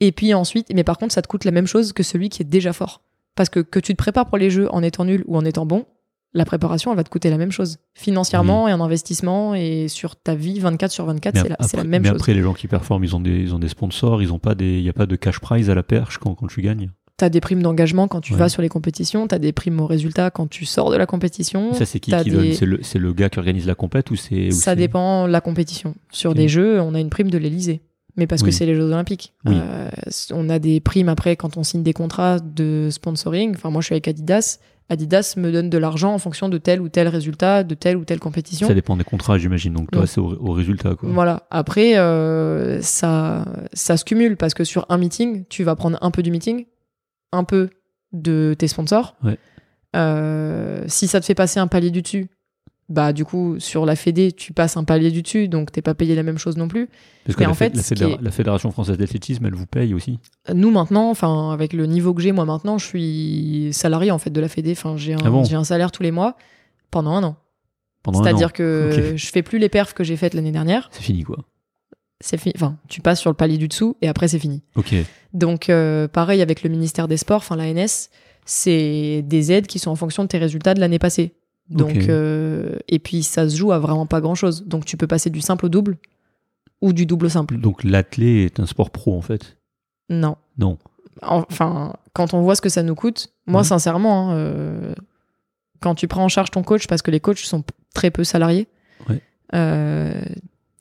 Et puis ensuite, mais par contre, ça te coûte la même chose que celui qui est déjà fort. Parce que que tu te prépares pour les jeux en étant nul ou en étant bon, la préparation, elle va te coûter la même chose. Financièrement et en investissement et sur ta vie 24 sur 24, Mais c'est la, même mais chose. après, les gens qui performent, ils ont des, ils ont des sponsors, ils ont pas des, il y a pas de cash prize à la perche quand, quand tu gagnes. T'as des primes d'engagement quand tu Ouais. vas sur les compétitions, t'as des primes au résultat quand tu sors de la compétition. Ça, c'est qui qui des- donne C'est le, gars qui organise la compète ou c'est Ça dépend de la compétition. Sur Ok. des jeux, on a une prime de l'Elysée. Mais parce que c'est les Jeux Olympiques. Oui. Euh, on a des primes après quand on signe des contrats de sponsoring. Enfin, moi, je suis avec Adidas. Adidas me donne de l'argent en fonction de tel ou tel résultat, de telle ou telle compétition. Ça dépend des contrats, j'imagine. Donc toi, c'est au, au résultat quoi. Voilà. Après, euh, ça, ça se cumule parce que sur un meeting, tu vas prendre un peu du meeting, un peu de tes sponsors. Ouais. Euh, si ça te fait passer un palier du dessus, bah du coup sur la Fédé, tu passes un palier du dessus, donc t'es pas payé la même chose non plus. Parce que Mais la, en fé- fait, la, est- la fédération française d'athlétisme, elle vous paye aussi. Nous maintenant, enfin avec le niveau que j'ai moi maintenant, je suis salarié en fait de la Fédé. Enfin j'ai un, Ah bon un salaire tous les mois pendant un an. C'est-à-dire que je fais plus les perfs que j'ai faites l'année dernière. C'est fini quoi. C'est fini. Enfin, tu passes sur le palier du dessous et après c'est fini. Ok. Donc, euh, pareil avec le ministère des Sports, enfin l'ANS, c'est des aides qui sont en fonction de tes résultats de l'année passée. Donc, euh, et puis ça se joue à vraiment pas grand chose. Donc, tu peux passer du simple au double ou du double au simple. Donc l'athlé est un sport pro en fait. Non. Non. Enfin, quand on voit ce que ça nous coûte, moi, Ouais. sincèrement, hein, euh, quand tu prends en charge ton coach, parce que les coachs sont très peu salariés, Ouais. euh,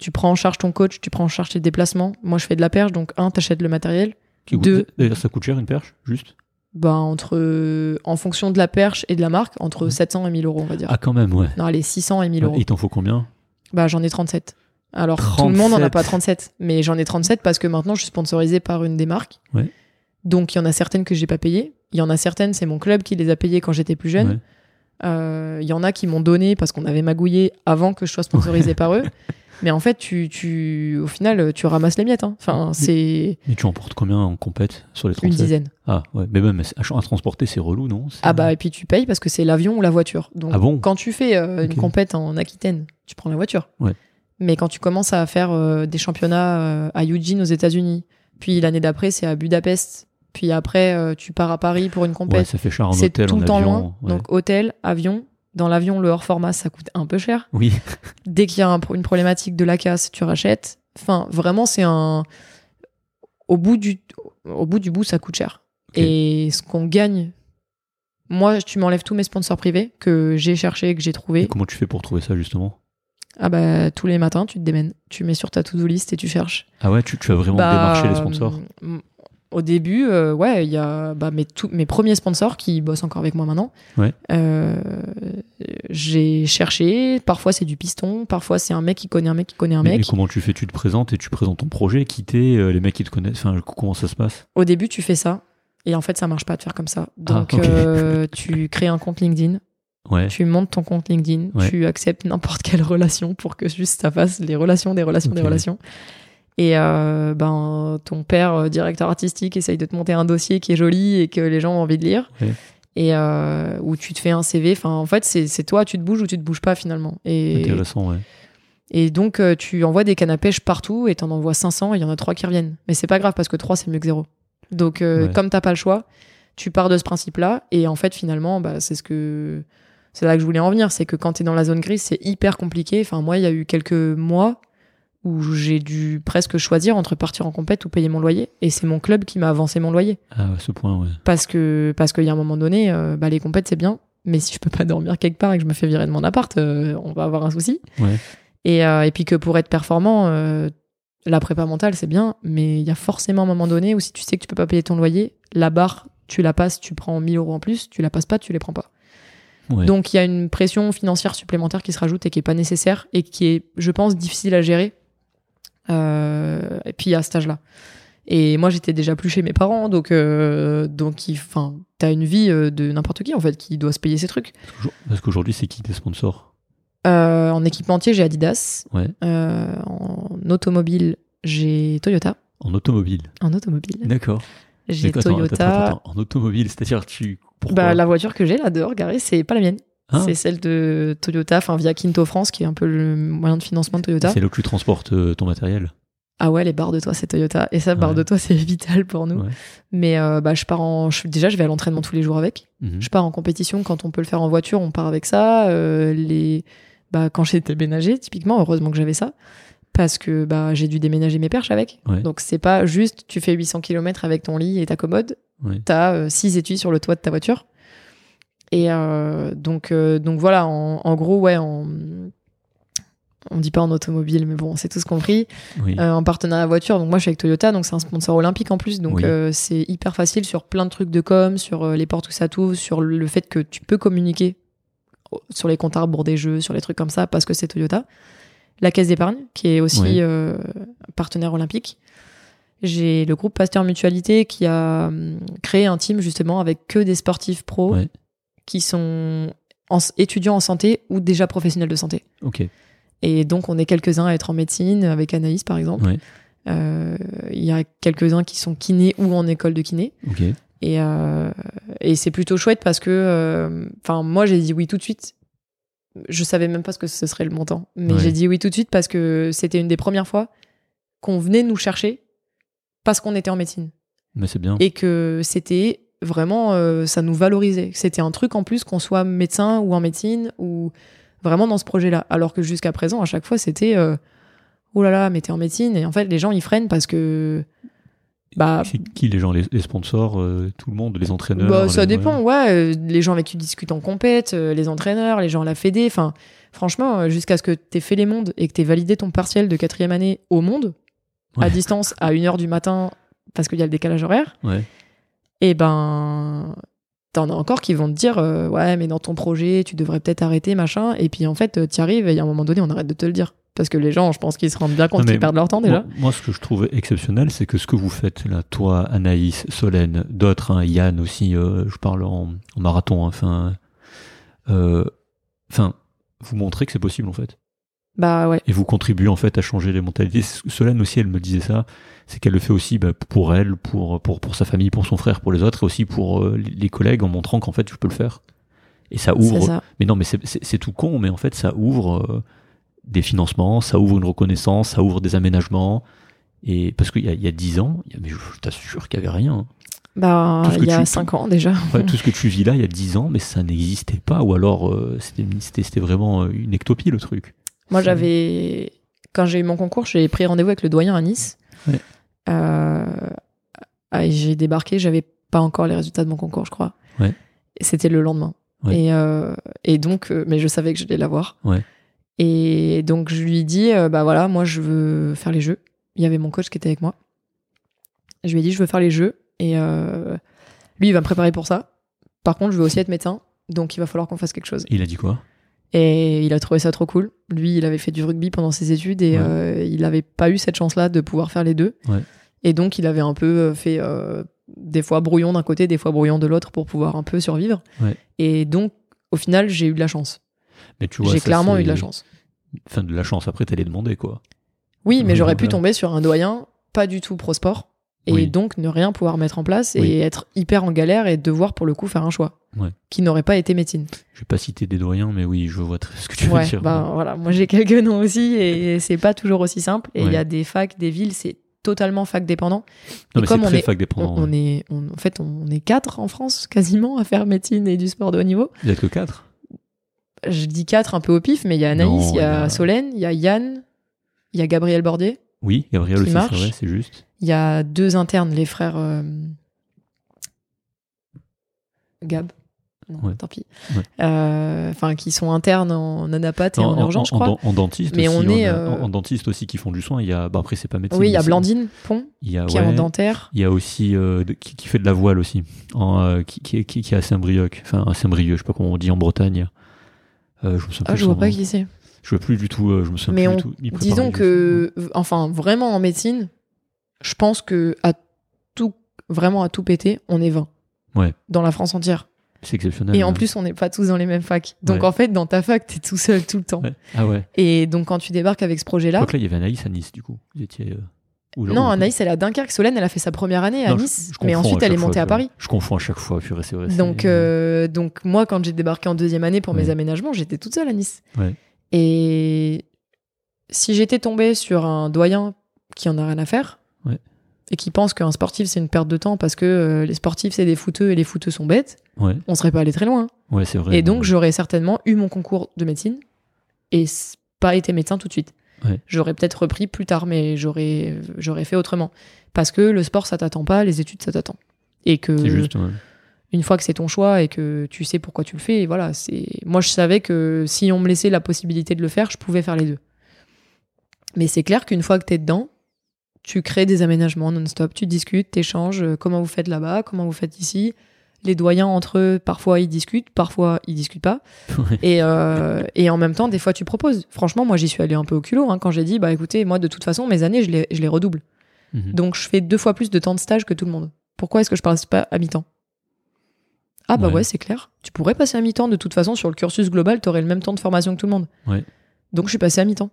tu prends en charge ton coach, tu prends en charge tes déplacements. Moi, je fais de la perche, donc un, t'achètes le matériel. Qui Deux. Ça coûte cher une perche, juste? bah, entre, en fonction de la perche et de la marque, entre Mhm. 700 et 1000 euros, on va dire. Ah quand même, ouais. Non, allez, 600 et 1000 euros. Il t'en faut combien? Bah, j'en ai 37. Alors, tout le monde n'en a 37. pas 37, mais j'en ai 37 parce que maintenant, je suis sponsorisé par une des marques. Ouais. Donc, il y en a certaines que j'ai pas payées. Il y en a certaines, c'est mon club qui les a payées quand j'étais plus jeune. Ouais. Euh, Il y en a qui m'ont donné parce qu'on avait magouillé avant que je sois sponsorisé par eux. Mais en fait, tu, tu, au final, tu ramasses les miettes. hein. Enfin, Mais- c'est Et tu emportes combien en compète sur les une 37 dizaine. Ah ouais, mais même à, transporter, c'est relou, non? Ah bah et puis tu payes parce que c'est l'avion ou la voiture. Donc Ah bon? quand tu fais euh, une compète en Aquitaine, tu prends la voiture. Ouais. Mais quand tu commences à faire euh, des championnats euh, à Eugene aux États-Unis, puis l'année d'après c'est à Budapest, puis après tu pars à Paris pour une Ouais, compète, ça fait cher en c'est hôtel, tout en le temps avion. loin. ouais. Donc hôtel, avion. Dans l'avion, le hors format, ça coûte un peu cher. Oui, Dès qu'il y a un une problématique de la casse, tu rachètes. Enfin, vraiment, c'est un. Au bout du, au bout du bout, ça coûte cher. Et ce qu'on gagne, moi, tu m'enlèves tous mes sponsors privés que j'ai cherché, que j'ai Et trouvé. comment tu fais pour trouver ça justement? Ah bah, tous les matins, tu te démènes. Tu mets sur ta to-do list et tu cherches. Ah ouais, tu, tu as vraiment Bah, démarché les sponsors? Au début, euh, ouais, il y a bah, mes, tout- mes premiers sponsors qui bossent encore avec moi maintenant. Ouais. Euh, j'ai cherché. Parfois, c'est du piston. Parfois, c'est un mec qui connaît un mec qui connaît un mais, mec. mais comment tu fais? Tu te présentes et tu présentes ton projet, quitter les mecs qui te connaissent. Enfin, comment ça se passe? Au début, tu fais ça. Et en fait, ça marche pas de faire comme ça. Donc, Ah, euh, tu crées un compte LinkedIn. Ouais. Tu montes ton compte LinkedIn. Ouais. Tu acceptes n'importe quelle relation pour que juste ça fasse les relations, des relations, des Ok. relations. Et euh, ben, ton père, euh, directeur artistique, essaye de te monter un dossier qui est joli et que les gens ont envie de lire. Ouais. Et euh, où tu te fais un CV. Enfin, en fait, c'est toi, tu te bouges ou tu te bouges pas finalement. Et, Intéressant, ouais. Et donc, tu envoies des cannes à pêche partout et t'en envoies 500 et il y en a 3 qui reviennent. Mais c'est pas grave parce que 3, c'est mieux que 0. Donc, euh, Ouais. comme t'as pas le choix, tu pars de ce principe-là. Et en fait, finalement, bah, c'est ce que. C'est là que je voulais en venir. C'est que quand t'es dans la zone grise, c'est hyper compliqué. Enfin, moi, il y a eu quelques mois où j'ai dû presque choisir entre partir en compète ou payer mon loyer. Et c'est mon club qui m'a avancé mon loyer. Ah, à ce point, ouais. Parce que parce qu'il y a un moment donné, euh, bah, les compètes, c'est bien. Mais si je peux pas dormir quelque part et que je me fais virer de mon appart, euh, on va avoir un souci. Ouais. Et, euh, et puis que pour être performant, la prépa mentale, c'est bien, mais il y a forcément un moment donné où si tu sais que tu peux pas payer ton loyer, la barre, tu la passes, tu prends 1000 euros en plus, tu la passes pas, tu les prends pas. Ouais. Donc il y a une pression financière supplémentaire qui se rajoute et qui est pas nécessaire et qui est, je pense, difficile à gérer. Euh, et puis à cet âge-là. Et moi, j'étais déjà plus chez mes parents, donc euh, donc, enfin, t'as une vie euh, de n'importe qui en fait qui doit se payer ses trucs. Parce qu'aujourd'hui, c'est qui tes sponsors? Euh, en équipementier, j'ai Adidas. Ouais. Euh, en automobile, j'ai Toyota. En automobile. En automobile, D'accord. j'ai attends, Toyota. attends, attends. En automobile, c'est-à-dire, tu. Pourquoi? Bah, la voiture que j'ai là dehors garée, c'est pas la mienne. Ah. C'est celle de Toyota, enfin via Quinto France, qui est un peu le moyen de financement de Toyota. C'est là que tu transportes euh, ton matériel. Ah ouais, les barres de toit, c'est Toyota. Et ça, barre Ouais. de toit, c'est vital pour nous. Ouais. Mais euh, bah, je pars en. je- déjà, je vais à l'entraînement tous les jours avec. Mhm. Je pars en compétition quand on peut le faire en voiture, on part avec ça. Euh, les... bah, quand j'étais déménagé, typiquement, heureusement que j'avais ça. Parce que bah, j'ai dû déménager mes perches avec. Ouais. Donc c'est pas juste tu fais 800 km avec ton lit et ta commode. T'as 6 étuis sur le toit de ta voiture. Et euh, donc, euh, donc voilà, en, en gros, ouais, en... on dit pas en automobile, mais bon, on s'est tous compris. Oui. Euh, en partenariat voiture, donc moi je suis avec Toyota, donc c'est un sponsor olympique en plus, donc Oui. euh, c'est hyper facile sur plein de trucs de com, sur euh, les portes où ça t'ouvre, sur le fait que tu peux communiquer sur les comptes rebours des jeux, sur les trucs comme ça, parce que c'est Toyota. La caisse d'épargne, qui est aussi Oui. partenaire olympique. J'ai le groupe Pasteur Mutualité qui a hum, créé un team justement avec que des sportifs pros. Qui sont en- étudiants en santé ou déjà professionnels de santé. Ok. Et donc, on est quelques-uns à être en médecine, avec Anaïs par exemple. Ouais. Euh, Il y a quelques-uns qui sont kinés ou en école de kiné. Ok. Et, euh, et c'est plutôt chouette parce que, euh, enfin, moi j'ai dit oui tout de suite. Je savais même pas ce que ce serait le montant, mais Ouais. j'ai dit oui tout de suite parce que c'était une des premières fois qu'on venait nous chercher parce qu'on était en médecine Mais c'est bien. et que c'était vraiment, euh, ça nous valorisait. C'était un truc en plus qu'on soit médecin ou en médecine ou vraiment dans ce projet-là. Alors que jusqu'à présent, à chaque fois, c'était euh, oh là là, mais t'es en médecine et en fait, les gens ils freinent parce que bah C'est qui les gens les, les sponsors euh, Tout le monde Les entraîneurs bah, ça les- dépend, ouais. Les gens avec qui tu discutes en compète, les entraîneurs, les gens à la fédé. Enfin, franchement, jusqu'à ce que t'aies fait les mondes et que t'aies validé ton partiel de quatrième année au monde, Ouais. à distance, à 1h du matin, parce qu'il y a le décalage horaire, Ouais. Et ben. T'en as encore qui vont te dire euh, ouais mais dans ton projet tu devrais peut-être arrêter machin. Et puis en fait euh, t'y arrives et à un moment donné on arrête de te le dire. Parce que les gens je pense qu'ils se rendent bien compte qu'ils perdent leur temps déjà. Moi, moi, ce que je trouve exceptionnel, c'est que ce que vous faites là, toi, Anaïs, Solène, d'autres, hein, Yann aussi, euh, je parle en, en marathon, hein, enfin, euh, enfin, vous montrez que c'est possible en fait, bah ouais et vous contribuez en fait à changer les mentalités. Solène aussi, elle me disait ça, c'est qu'elle le fait aussi bah, pour elle, pour, pour pour sa famille, pour son frère, pour les autres, et aussi pour euh, les collègues, en montrant qu'en fait, je peux le faire. Et ça ouvre ça mais non, mais c'est- tout con, mais en fait, ça ouvre euh, des financements, ça ouvre une reconnaissance, ça ouvre des aménagements. Et parce qu'il y a, il y a 10 ans, il y a- mais je, je t'assure qu'il n'y avait rien. bah il y a tu- 5 ans déjà Ouais, tout ce que tu vis là, il y a 10 ans, mais ça n'existait pas. Ou alors, euh, c'était c'était- c'était vraiment euh, une ectopie, le truc. Moi, j'avais. Quand j'ai eu mon concours, j'ai pris rendez-vous avec le doyen à Nice. Ouais. Euh, ah, j'ai débarqué, j'avais pas encore les résultats de mon concours, je crois. Ouais. C'était le lendemain. Ouais. Et, euh, et donc, euh, mais je savais que je j'allais l'avoir. Et donc, je lui ai dit, bah voilà, moi, je veux faire les jeux. Il y avait mon coach qui était avec moi. Je lui ai dit, je veux faire les jeux. Et euh, lui, il va me préparer pour ça. Par contre, je veux aussi être médecin. Donc, il va falloir qu'on fasse quelque chose. Il a dit quoi? Et il a trouvé ça trop cool. Lui, il avait fait du rugby pendant ses études et Ouais. euh, il n'avait pas eu cette chance-là de pouvoir faire les deux. Ouais. Et donc, il avait un peu euh, fait euh, des fois brouillon d'un côté, des fois brouillon de l'autre pour pouvoir un peu survivre. Ouais. Et donc, au final, j'ai eu de la chance. Mais tu vois, J'ai clairement eu de la chance. Enfin, de la chance. Après, t'allais demander quoi. Oui, mais j'aurais pu tomber sur un doyen pas du tout pro sport Et Oui. donc ne rien pouvoir mettre en place et Oui. être hyper en galère et devoir pour le coup faire un choix Ouais. qui n'aurait pas été médecine. Je vais pas citer des doyens, mais oui, je vois très ce que tu veux dire. ben voilà, moi j'ai quelques noms aussi et c'est pas toujours aussi simple. Et il y a des facs, des villes, c'est totalement fac dépendant. non, et mais comme c'est on très est- fac On, dépendant. on est, on- en fait, on est quatre en France quasiment à faire médecine et du sport de haut niveau. Vous êtes que 4 Je dis quatre un peu au pif, mais il y a Anaïs, il y il y a a- Solène, il y a Yann, il y a Gabriel Bordier, Oui, Gabriel aussi, c'est vrai, c'est juste. il y a deux internes, les frères euh, Gab. Non, Ouais. tant pis. Ouais. Euh, Enfin, qui sont internes en anapath et en, urgence, je crois. En, en dentiste Mais aussi, on est, euh, en, en dentiste aussi qui font du soin. Il y a, bah après, c'est pas médecine. oui, il y a Blandine Pont, qui est en dentaire. Il y a aussi euh, de- qui, qui fait de la voile aussi, en, qui, qui, est- qui, qui est à Saint-Brieuc, enfin à Saint-Brieuc, je sais pas comment on dit en Bretagne. Je me Ah, je vois pas qui c'est. Je vois plus du tout. euh, je me souviens Mais plus on- du tout. Disons que, enfin, vraiment en médecine, je pense que à tout, vraiment à tout péter, on est 20. Ouais. Dans la France entière. c'est exceptionnel. Et en hein. plus, on n'est pas tous dans les mêmes facs. Donc Ouais. en fait, dans ta fac, t'es tout seul tout le temps. Ouais. Ah ouais. Et donc quand tu débarques avec ce Je projet-là, crois que là, il y avait Anaïs à Nice, du coup. Vous étiez. euh, là, non, Anaïs, elle est à Dunkerque. Solène, elle a fait sa première année à Non, je- Nice, je mais ensuite elle est montée fois, à je- Paris. Je confonds à chaque fois, purée, c'est vrai. Donc, euh, donc moi, quand j'ai débarqué en deuxième année pour mes aménagements, j'étais toute seule à Nice. Ouais. Et si j'étais tombée sur un doyen qui en a rien à faire Ouais. et qui pense qu'un sportif c'est une perte de temps parce que euh, les sportifs c'est des fouteux et les fouteux sont bêtes, Ouais, on serait pas allé très loin. ouais c'est vrai. et donc j'aurais certainement eu mon concours de médecine et pas été médecin tout de suite. J'aurais peut-être repris plus tard, mais j'aurais j'aurais fait autrement parce que le sport ça t'attend pas, les études ça t'attend. Et que C'est juste. Une fois que c'est ton choix et que tu sais pourquoi tu le fais, et voilà, c'est moi je savais que si on me laissait la possibilité de le faire, je pouvais faire les deux. Mais c'est clair qu'une fois que t'es dedans, tu crées des aménagements non-stop, tu discutes, t'échanges, euh, comment vous faites là-bas, comment vous faites ici. Les doyens entre eux, parfois ils discutent, parfois ils discutent pas. Ouais. Et, euh, et en même temps, des fois tu proposes. Franchement, moi j'y suis allée un peu au culot hein, quand j'ai dit, bah écoutez, moi de toute façon, mes années, je les, je les redouble. Mhm. Donc je fais deux fois plus de temps de stage que tout le monde. Pourquoi est-ce que je passe pas à mi-temps? Ah bah Ouais. ouais, c'est clair. Tu pourrais passer à mi-temps. De toute façon, sur le cursus global, tu aurais le même temps de formation que tout le monde. Ouais. Donc je suis passé à mi-temps.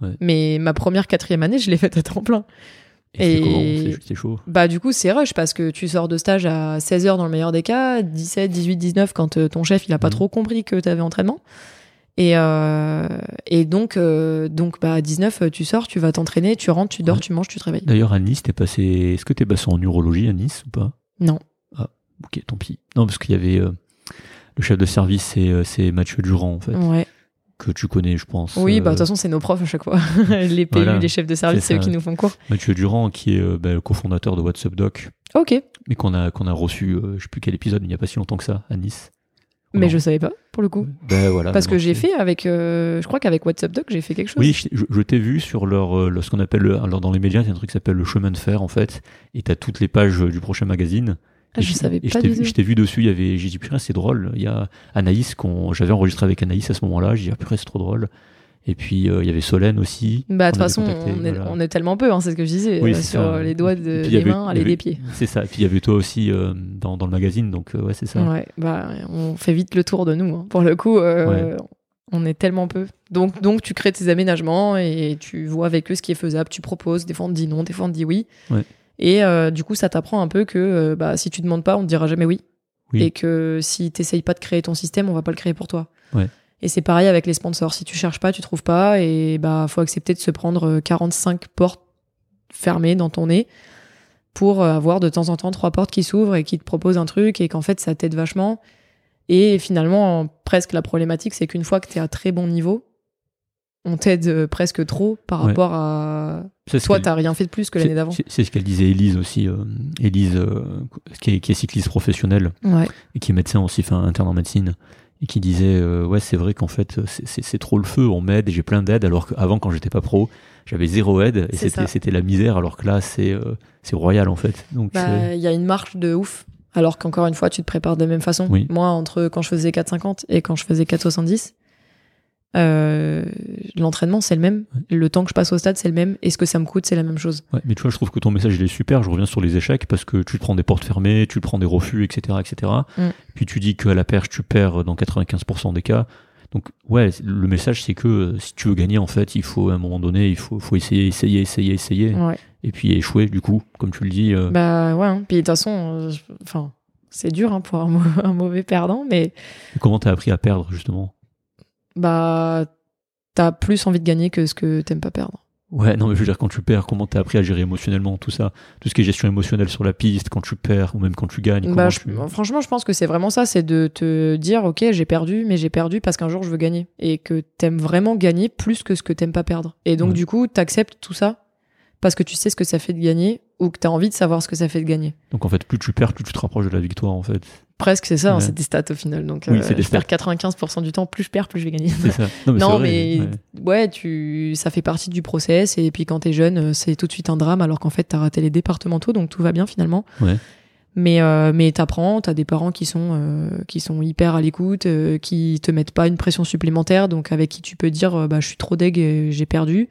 Ouais. Mais ma première quatrième année, je l'ai faite à temps plein. Et, Et- c'est chaud. Bah du coup, c'est rush parce que tu sors de stage à 16h dans le meilleur des cas, 17, 18, 19 quand euh, ton chef, il a pas Mhm. trop compris que tu avais entraînement. Et, euh, et donc, euh, donc bah, à 19, euh, tu sors, tu vas t'entraîner, tu rentres, tu dors, Ouais. tu manges, tu te réveilles. D'ailleurs, à Nice, t'es passé. Est-ce que t'es passé en urologie à Nice ou pas? Non. Ok, tant pis. Non, parce qu'il y avait euh, le chef de service, c'est euh, c'est Mathieu Durand, en fait, Ouais. que tu connais, je pense. Oui, bah de Euh, toute façon, c'est nos profs à chaque fois. les PU, Voilà. les chefs de service, C'est eux qui nous font cours. Mathieu Durand, qui est bah, le cofondateur de WhatsApp Doc, Ok, mais qu'on a, qu'on a reçu, je sais plus quel épisode, il n'y a pas si longtemps que ça, à Nice. mais Non. je savais pas, pour le coup. Ben voilà. Parce que j'ai fait avec. euh, je crois qu'avec WhatsApp Doc, j'ai fait quelque chose. Oui, je, je- je t'ai vu sur leur, euh, ce qu'on appelle, le- alors dans les médias, il y a un truc qui s'appelle le chemin de fer, en fait, et t'as toutes les pages du prochain magazine. Ah, Et je savais pas du tout. Je t'ai vu dessus, il y avait, j'ai dit, putain, c'est drôle. Il y a Anaïs, qu'on, j'avais enregistré avec Anaïs à ce moment-là, j'ai dit, ah, purée, c'est trop drôle. Et puis, euh, il y avait Solène aussi. Bah, de toute façon, on est, voilà. on est tellement peu, hein, c'est ce que je disais, Oui, euh, sur ça. les doigts de, des avait- mains, les des pieds. C'est ça. Et puis, il y avait toi aussi euh, dans, dans le magazine, donc, euh, ouais, c'est ça. Ouais, bah, on fait vite le tour de nous. hein. Pour le coup, on est tellement peu. Donc, donc, tu crées tes aménagements et tu vois avec eux ce qui est faisable. Tu proposes. Des fois, on te dit non, des fois, on te dit oui. Ouais. Et euh, du coup, ça t'apprend un peu que euh, bah, si tu demandes pas, on te dira jamais oui. Oui. Et que si t'essayes pas de créer ton système, on va pas le créer pour toi. Ouais. Et c'est pareil avec les sponsors. Si tu cherches pas, tu trouves pas. Et bah, faut accepter de se prendre euh, 45 portes fermées dans ton nez pour euh, avoir de temps en temps trois portes qui s'ouvrent et qui te proposent un truc et qu'en fait, ça t'aide vachement. Et finalement, en- presque la problématique, c'est qu'une fois que tu es à très bon niveau, on t'aide euh, presque trop par Ouais. rapport à. C'est Toi, t'as rien fait de plus que l'année d'avant. C'est ce qu'elle disait Élise aussi. euh, Élise, euh, qui, est, qui est cycliste professionnelle Ouais. et qui est médecin aussi, enfin interne en médecine, et qui disait euh, Ouais, c'est vrai qu'en fait, c'est- trop le feu, on m'aide et j'ai plein d'aides, alors qu'avant, quand j'étais pas pro, j'avais zéro aide et c'était la misère, alors que là, c'est c'est royal en fait. Donc, Bah, il y a une marche de ouf. Alors qu'encore une fois, tu te prépares de la même façon. Oui. Moi, entre quand je faisais 4,50 et quand je faisais 4,70, euh, l'entraînement, c'est le même. Le temps que je passe au stade, c'est le même. Et ce que ça me coûte, c'est la même chose? ouais, mais tu vois, je trouve que ton message il est super. Je reviens sur les échecs parce que tu te prends des portes fermées, tu te prends des refus, etc. etc. Mm. Puis tu dis qu'à la perche, tu perds dans 95% des cas. Donc, ouais, le message, c'est que euh, si tu veux gagner, en fait, il faut, à un moment donné, il faut, faut essayer, essayer, essayer, essayer. Ouais. Et puis échouer, du coup, comme tu le dis. euh, Bah ouais. hein. Puis de toute façon, euh, c'est dur hein, pour un, mau- un mauvais perdant, mais Comment t'as appris à perdre, justement? Bah t'as plus envie de gagner que ce que t'aimes pas perdre. Ouais, non, mais je veux dire, quand tu perds, comment t'as appris à gérer émotionnellement tout ça? Tout ce qui est gestion émotionnelle sur la piste, quand tu perds, ou même quand tu gagnes. Bah, comment je- tu- franchement, je pense que c'est vraiment ça, c'est de te dire, ok, j'ai perdu, mais j'ai perdu parce qu'un jour je veux gagner, et que t'aimes vraiment gagner plus que ce que t'aimes pas perdre. Et donc Ouais. du coup, t'acceptes tout ça parce que tu sais ce que ça fait de gagner ou que t'as envie de savoir ce que ça fait de gagner. Donc, en fait, plus tu perds, plus tu te rapproches de la victoire, en fait. Presque, c'est ça, hein, Ouais. c'est des stats au final. Donc, Oui, euh, je perds stats. 95% du temps, plus je perds, plus je vais gagner. Ça. Non, mais, non, mais ouais. ouais, tu, ça fait partie du process. Et puis quand t'es jeune, euh, c'est tout de suite un drame, alors qu'en fait, t'as raté les départementaux, donc tout va bien finalement. Ouais. Mais, euh, mais t'apprends, t'as des parents qui sont, euh, qui sont hyper à l'écoute, euh, qui te mettent pas une pression supplémentaire, donc avec qui tu peux dire, bah, je suis trop deg et j'ai perdu.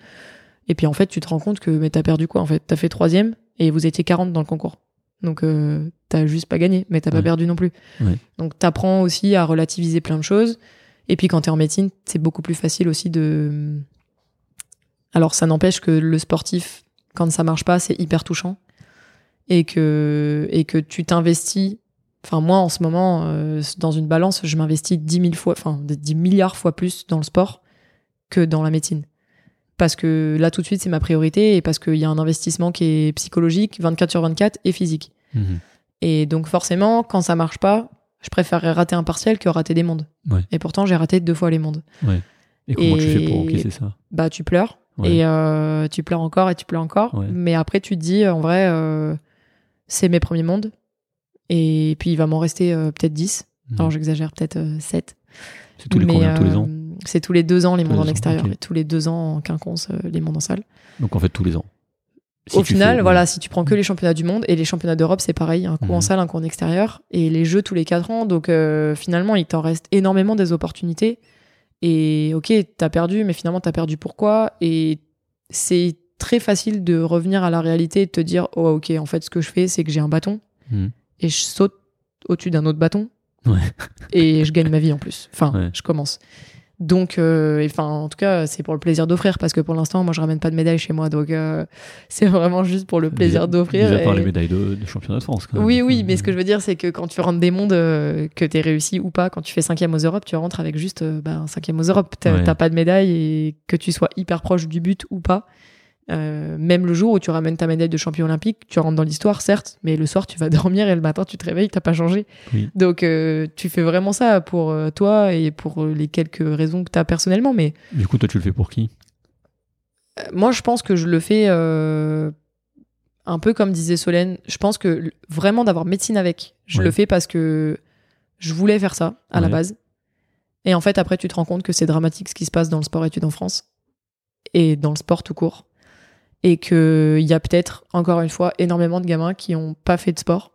Et puis en fait, tu te rends compte que mais t'as perdu quoi En fait, t'as fait troisième et vous étiez 40 dans le concours. Donc euh, t'as juste pas gagné, mais t'as pas perdu non plus. Ouais. Donc t'apprends aussi à relativiser plein de choses. Et puis quand t'es en médecine, c'est beaucoup plus facile aussi de. Alors ça n'empêche que le sportif, quand ça marche pas, c'est hyper touchant. Et que, et que tu t'investis. Enfin, moi, en ce moment, euh, dans une balance, je m'investis 10 000 fois, enfin, 10 milliards fois plus dans le sport que dans la médecine. Parce que là, tout de suite, c'est ma priorité et parce qu'il y a un investissement qui est psychologique, 24 sur 24 et physique. Mhm. Et donc forcément, quand ça marche pas, je préférerais rater un partiel que rater des mondes. Ouais. Et pourtant, j'ai raté deux fois les mondes. Et comment tu fais pour encaisser ça? Bah, tu pleures. Ouais. Et euh, tu pleures encore et tu pleures encore. Mais après, tu te dis, en vrai, euh, c'est mes premiers mondes. Et puis, il va m'en rester euh, peut-être 10. Mhm. Alors, j'exagère, peut-être euh, 7. C'est tous les Mais, combien Tous les ans? C'est tous les deux ans les mondes en extérieur. Et tous les deux ans en quinconce, euh, les mondes en salle. Donc, en fait, tous les ans. Si Au final, fais- voilà, si tu prends que les championnats du monde et les championnats d'Europe, c'est pareil, un coup en Mhm. salle, un coup en extérieur, et les jeux tous les quatre ans. Donc euh, finalement, il t'en reste énormément des opportunités. Et ok, t'as perdu, mais finalement, t'as perdu pourquoi? Et c'est très facile de revenir à la réalité et de te dire, oh ok, en fait, ce que je fais, c'est que j'ai un bâton Mhm. et je saute au-dessus d'un autre bâton. Ouais. Et je gagne ma vie en plus. Enfin, Ouais. je commence. Donc, euh, enfin, en tout cas, c'est pour le plaisir d'offrir parce que pour l'instant, moi, je ramène pas de médaille chez moi. Donc, euh, c'est vraiment juste pour le plaisir d'offrir. Mis à part et- les médailles de, de championnat de France. quand même. Oui, oui, mais ce que je veux dire, c'est que quand tu rentres des mondes, euh, que tu réussi ou pas, quand tu fais cinquième aux Europes, tu rentres avec juste un cinquième aux Europes. T'as Ouais. t'as pas de médaille et que tu sois hyper proche du but ou pas. Euh, même le jour où tu ramènes ta médaille de champion olympique, tu rentres dans l'histoire, certes, mais le soir, tu vas dormir et le matin, tu te réveilles, t'as pas changé. Oui. Donc, euh, tu fais vraiment ça pour euh, toi et pour les quelques raisons que tu as personnellement. Mais Du coup, toi, tu le fais pour qui? Euh, moi, je pense que je le fais un peu comme disait Solène. Je pense que vraiment d'avoir médecine avec, je Ouais. le fais parce que je voulais faire ça à la base. Et en fait, après, tu te rends compte que c'est dramatique ce qui se passe dans le sport-études en France et dans le sport tout court. Et qu'il y a peut-être, encore une fois, énormément de gamins qui n'ont pas fait de sport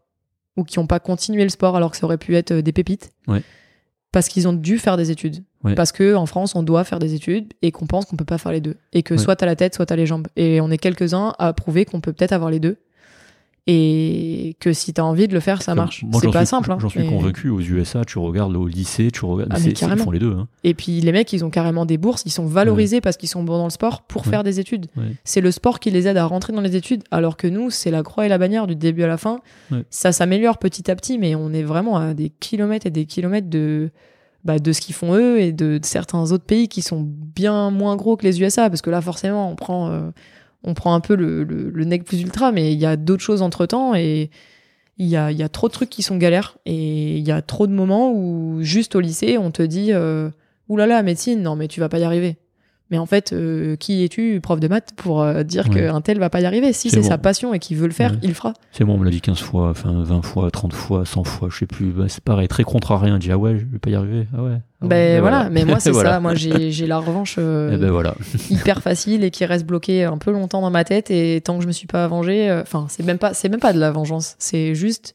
ou qui n'ont pas continué le sport alors que ça aurait pu être euh, des pépites. Ouais. Parce qu'ils ont dû faire des études. Ouais. Parce que en France, on doit faire des études et qu'on pense qu'on peut pas faire les deux. Et que Ouais. soit t'as la tête, soit t'as les jambes. Et on est quelques-uns à prouver qu'on peut peut-être avoir les deux. Et que si t'as envie de le faire, ça marche. C'est pas suis- simple. hein, J'en suis mais- convaincu. Aux USA, tu regardes au lycée, tu regardes. Ah, mais ils font les deux. hein. Et puis les mecs, ils ont carrément des bourses, ils sont valorisés parce qu'ils sont bons dans le sport pour Ouais. faire des études. Ouais. C'est le sport qui les aide à rentrer dans les études, alors que nous, c'est la croix et la bannière du début à la fin. Ça s'améliore petit à petit, mais on est vraiment à des kilomètres et des kilomètres de, bah, de ce qu'ils font eux et de, de certains autres pays qui sont bien moins gros que les USA, parce que là, forcément, on prend, euh, on prend un peu le, le, le plus ultra, mais il y a d'autres choses entre temps et il y a, y a trop de trucs qui sont galères et il y a trop de moments où juste au lycée, on te dit euh, là, médecine, non mais tu vas pas y arriver. Mais en fait, euh, qui es-tu, prof de maths, pour euh, dire Ouais. qu'un tel va pas y arriver? Si C'est bon. sa passion et qu'il veut le faire, Ouais. il le fera. C'est moi, on me l'a dit 15 fois, enfin 20 fois, 30 fois, 100 fois, je sais plus. Bah, c'est pareil, très contrariant. Dit, ah ouais, je vais pas y arriver. Ah ouais. Ah ouais. ben voilà. mais moi c'est Voilà. ça. Moi j'ai j'ai la revanche euh, Et ben voilà. hyper facile et qui reste bloquée un peu longtemps dans ma tête. Et tant que je me suis pas vengée, enfin c'est même pas c'est même pas de la vengeance. C'est juste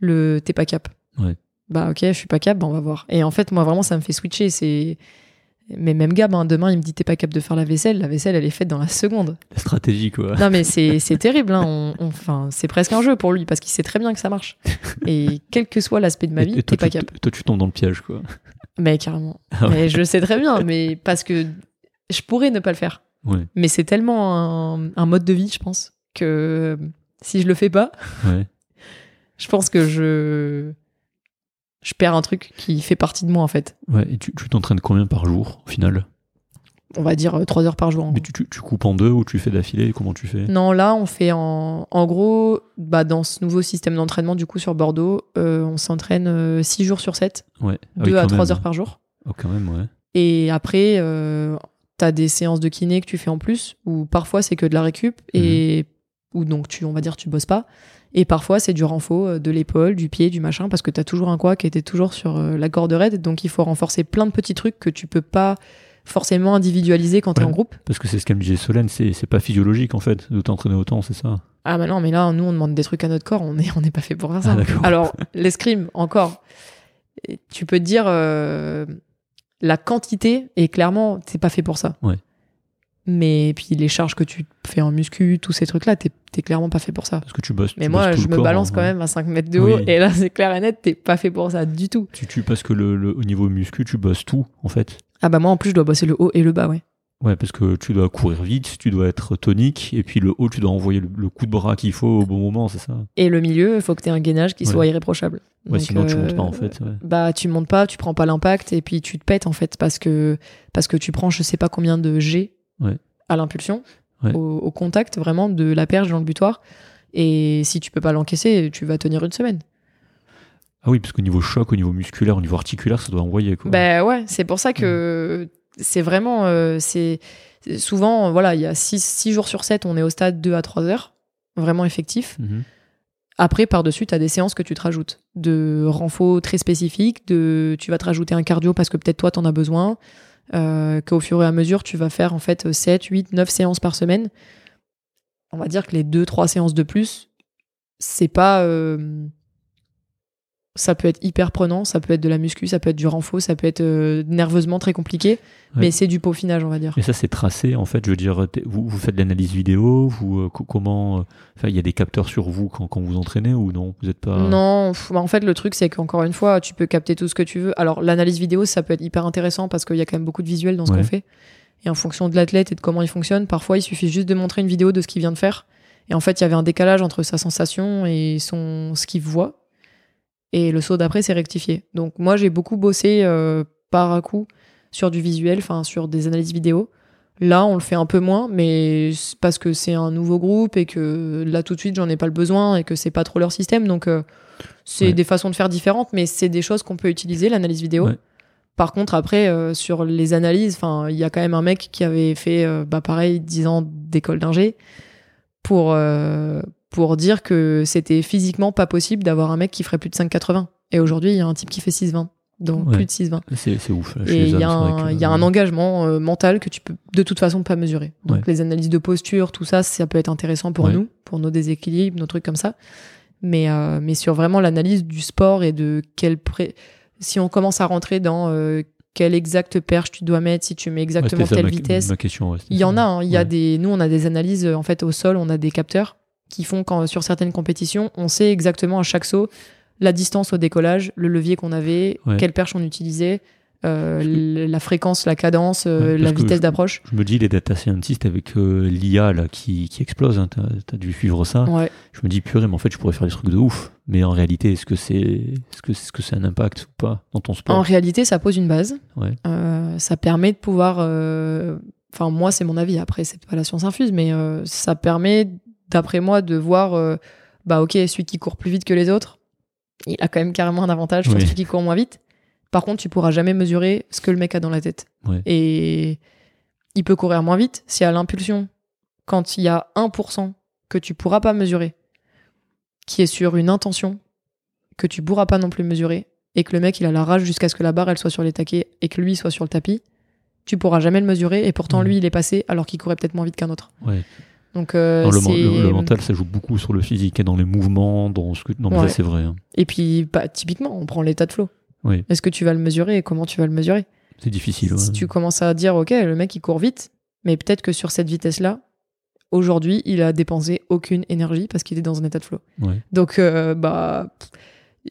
le t'es pas cap. Ouais. Bah ok, je suis pas cap, bah, on va voir. Et en fait moi vraiment ça me fait switcher. C'est mais même Gab, hein, demain il me dit t'es pas cap de faire la vaisselle. La vaisselle elle est faite dans la seconde. La stratégie, quoi. Non mais c'est terrible. Hein. On, enfin c'est presque un jeu pour lui parce qu'il sait très bien que ça marche. Et quel que soit l'aspect de ma vie, t'es pas tu, cap. toi, tu tombes dans le piège, quoi. Mais carrément. Ah ouais. Mais je le sais très bien, mais parce que je pourrais ne pas le faire. Ouais, Mais c'est tellement un, un mode de vie, je pense, que si je le fais pas, ouais. je pense que je je perds un truc qui fait partie de moi en fait. ouais. Et tu t'entraînes combien par jour, au final? On va dire euh, trois heures par jour. en Mais tu, tu, tu coupes en deux ou tu fais d'affilée? Comment tu fais? Non, là, on fait en, en gros, bah, dans ce nouveau système d'entraînement, du coup, sur Bordeaux, euh, on s'entraîne 6 jours sur 7, Ouais. Ah oui, 2 à quand 3 même. heures par jour. Oh, quand même, ouais. Et après, euh, t'as des séances de kiné que tu fais en plus, ou parfois c'est que de la récup, et ou donc tu, on va dire, tu bosses pas. Et parfois c'est du renfort euh, de l'épaule, du pied, du machin, parce que t'as toujours un quoi qui était toujours sur euh, la corde raide, donc il faut renforcer plein de petits trucs que tu peux pas forcément individualiser quand t'es Ouais. en groupe. Parce que c'est ce qu'elle me disait Solène, c'est c'est pas physiologique en fait de t'entraîner autant, c'est ça? Ah bah non, mais là, nous, on demande des trucs à notre corps, on n'est on pas fait pour faire ça. Ah, d'accord. Alors, l'escrime, encore, tu peux te dire, euh, la quantité, et clairement, c'est pas fait pour ça. Ouais. Mais puis les charges que tu fais en muscu, tous ces trucs-là, t'es t'es clairement pas fait pour ça. Parce que tu bosses. Mais tu moi, bosses je me corps, balance hein, quand ouais. même à 5 mètres de haut, Oui. et là, c'est clair et net, t'es pas fait pour ça du tout. Tu, tu, parce que le, le- au niveau muscu, tu bosses tout en fait. Ah bah moi, en plus, je dois bosser le haut et le bas, ouais. Ouais, parce que tu dois courir vite, tu dois être tonique, et puis le haut, tu dois envoyer le, le coup de bras qu'il faut au bon moment, c'est ça? Et le milieu, il faut que t'aies un gainage qui Ouais. soit irréprochable. Ouais, Donc, sinon tu montes euh, pas en fait. ouais. bah tu montes pas, tu prends pas l'impact et puis tu te pètes en fait parce que parce que tu prends je sais pas combien de G Ouais. à l'impulsion Ouais. au, au contact vraiment de la perche dans le butoir et si tu peux pas l'encaisser tu vas tenir une semaine. Ah oui, parce qu'au niveau choc, au niveau musculaire, au niveau articulaire, ça doit envoyer quoi. Bah ouais, c'est pour ça que c'est vraiment euh, c'est souvent voilà, il y a 6 jours sur 7, on est au stade 2 à 3 heures vraiment effectif. Mhm. Après, par-dessus, tu as des séances que tu te rajoutes. De renfort très spécifiques, de tu vas te rajouter un cardio parce que peut-être toi, t'en as besoin. Euh, Qu'au fur et à mesure, tu vas faire en fait 7, 8, 9 séances par semaine. On va dire que les 2-3 séances de plus, c'est pas. euh, ça peut être hyper prenant, ça peut être de la muscu, ça peut être du renfort, ça peut être euh, nerveusement très compliqué, Ouais. mais c'est du peaufinage, on va dire. Et ça, c'est tracé en fait. Je veux dire, vous, vous faites de l'analyse vidéo, vous euh, co- comment euh, Enfin, il y a des capteurs sur vous quand, quand vous entraînez ou non Vous êtes pas. Non, bah, en fait, le truc, c'est qu'encore une fois, tu peux capter tout ce que tu veux. Alors, l'analyse vidéo, ça peut être hyper intéressant parce qu'il y a quand même beaucoup de visuels dans ce Ouais. qu'on fait. Et en fonction de l'athlète et de comment il fonctionne, parfois, il suffit juste de montrer une vidéo de ce qu'il vient de faire. Et en fait, il y avait un décalage entre sa sensation et son ce qu'il voit. Et le saut d'après, c'est rectifié. Donc, moi, j'ai beaucoup bossé euh, par à coup sur du visuel, enfin, sur des analyses vidéo. Là, on le fait un peu moins, mais parce que c'est un nouveau groupe et que là, tout de suite, j'en ai pas le besoin et que c'est pas trop leur système. Donc, euh, c'est Ouais. des façons de faire différentes, mais c'est des choses qu'on peut utiliser, l'analyse vidéo. Ouais. Par contre, après, euh, sur les analyses, enfin, il y a quand même un mec qui avait fait, euh, bah, pareil, 10 ans d'école d'ingé pour, euh, pour dire que c'était physiquement pas possible d'avoir un mec qui ferait plus de 5,80. Et aujourd'hui, il y a un type qui fait 6,20. Donc, Ouais. plus de 6,20. C'est c'est ouf. là, Et il y, a un- que- il y a un engagement euh, mental que tu peux de toute façon pas mesurer. Donc Ouais. les analyses de posture, tout ça, ça peut être intéressant pour Ouais. nous, pour nos déséquilibres, nos trucs comme ça. Mais, euh, mais sur vraiment l'analyse du sport et de quel pré... si on commence à rentrer dans euh, quelle exacte perche tu dois mettre, si tu mets Ouais, exactement ça, telle ma- vitesse. Ma question, ouais, Il y en a, hein. il y a Ouais. des, nous on a des analyses en fait au sol, on a des capteurs qui font quand sur certaines compétitions, on sait exactement à chaque saut la distance au décollage, le levier qu'on avait, Ouais. quelle perche on utilisait, euh, la fréquence, la cadence, euh, la vitesse d'approche. Je me dis, les data scientists avec euh, l'IA là, qui, qui explose, hein, t'as as dû suivre ça. Ouais. Je me dis, purée, mais en fait, je pourrais faire des trucs de ouf. Mais en réalité, est-ce que c'est est-ce que, est-ce que c'est un impact ou pas dans ton sport? En réalité, ça pose une base. Ouais. Ça permet de pouvoir. Enfin, moi, c'est mon avis. Après, c'est pas la science infuse, mais ça permet, d'après moi, de voir. euh, bah, ok, celui qui court plus vite que les autres, il a quand même carrément un avantage sur Oui. celui qui court moins vite. Par contre, tu pourras jamais mesurer ce que le mec a dans la tête. Et il peut courir moins vite si à l'impulsion, quand il y a 1% que tu pourras pas mesurer, qui est sur une intention que tu pourras pas non plus mesurer, et que le mec il a la rage jusqu'à ce que la barre elle soit sur les taquets et que lui soit sur le tapis, tu pourras jamais le mesurer et pourtant lui il est passé alors qu'il courait peut-être moins vite qu'un autre. Ouais. Donc euh, Non, le, mental, ça joue beaucoup sur le physique et dans les mouvements, dans ce que. Non, mais Ouais. ça, c'est vrai. hein. et puis bah, typiquement on prend l'état de flow. Oui. Est-ce que tu vas le mesurer et comment tu vas le mesurer? C'est difficile. Si tu commences à dire ok le mec il court vite, mais peut-être que sur cette vitesse là aujourd'hui il a dépensé aucune énergie parce qu'il est dans un état de flow. Ouais. Donc, euh, bah,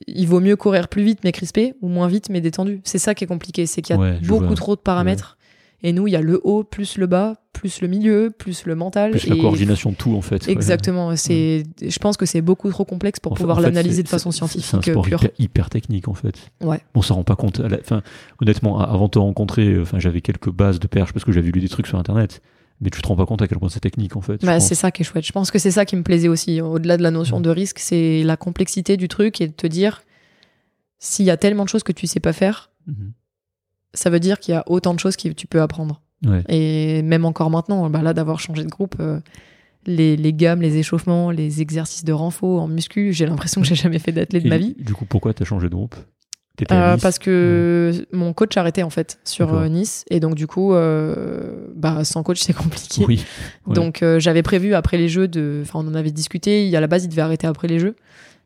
il vaut mieux courir plus vite mais crispé ou moins vite mais détendu. C'est ça qui est compliqué, c'est qu'il y a beaucoup trop de paramètres. Et nous, il y a le haut plus le bas, plus le milieu, plus le mental. Plus la coordination de tout, en fait. ouais. Exactement. C'est, je pense que c'est beaucoup trop complexe pour En pouvoir en fait, l'analyser de façon c'est- C'est un scientifique sport pure. hyper, hyper technique, en fait. Ouais. On s'en rend pas compte. à la- Enfin, honnêtement, avant de te rencontrer, euh, enfin, j'avais quelques bases de perche parce que j'avais lu des trucs sur Internet. Mais tu te rends pas compte à quel point c'est technique, en fait. Bah, c'est ça qui est chouette. Je pense que c'est ça qui me plaisait aussi. Au-delà de la notion Ouais. de risque, c'est la complexité du truc et de te dire s'il y a tellement de choses que tu sais pas faire, Mhm. Ça veut dire qu'il y a autant de choses que tu peux apprendre. Ouais. Et même encore maintenant, bah là, d'avoir changé de groupe, euh, les, les gammes, les échauffements, les exercices de renfort en muscu, j'ai l'impression que j'ai jamais fait d'athlète de ma vie. Du coup, pourquoi t'as changé de groupe? À Euh, Nice? parce que mon coach a arrêté en fait sur euh, Nice et donc du coup euh, bah sans coach c'est compliqué Oui. ouais. donc j'avais prévu après les jeux de enfin on en avait discuté a la base il devait arrêter après les jeux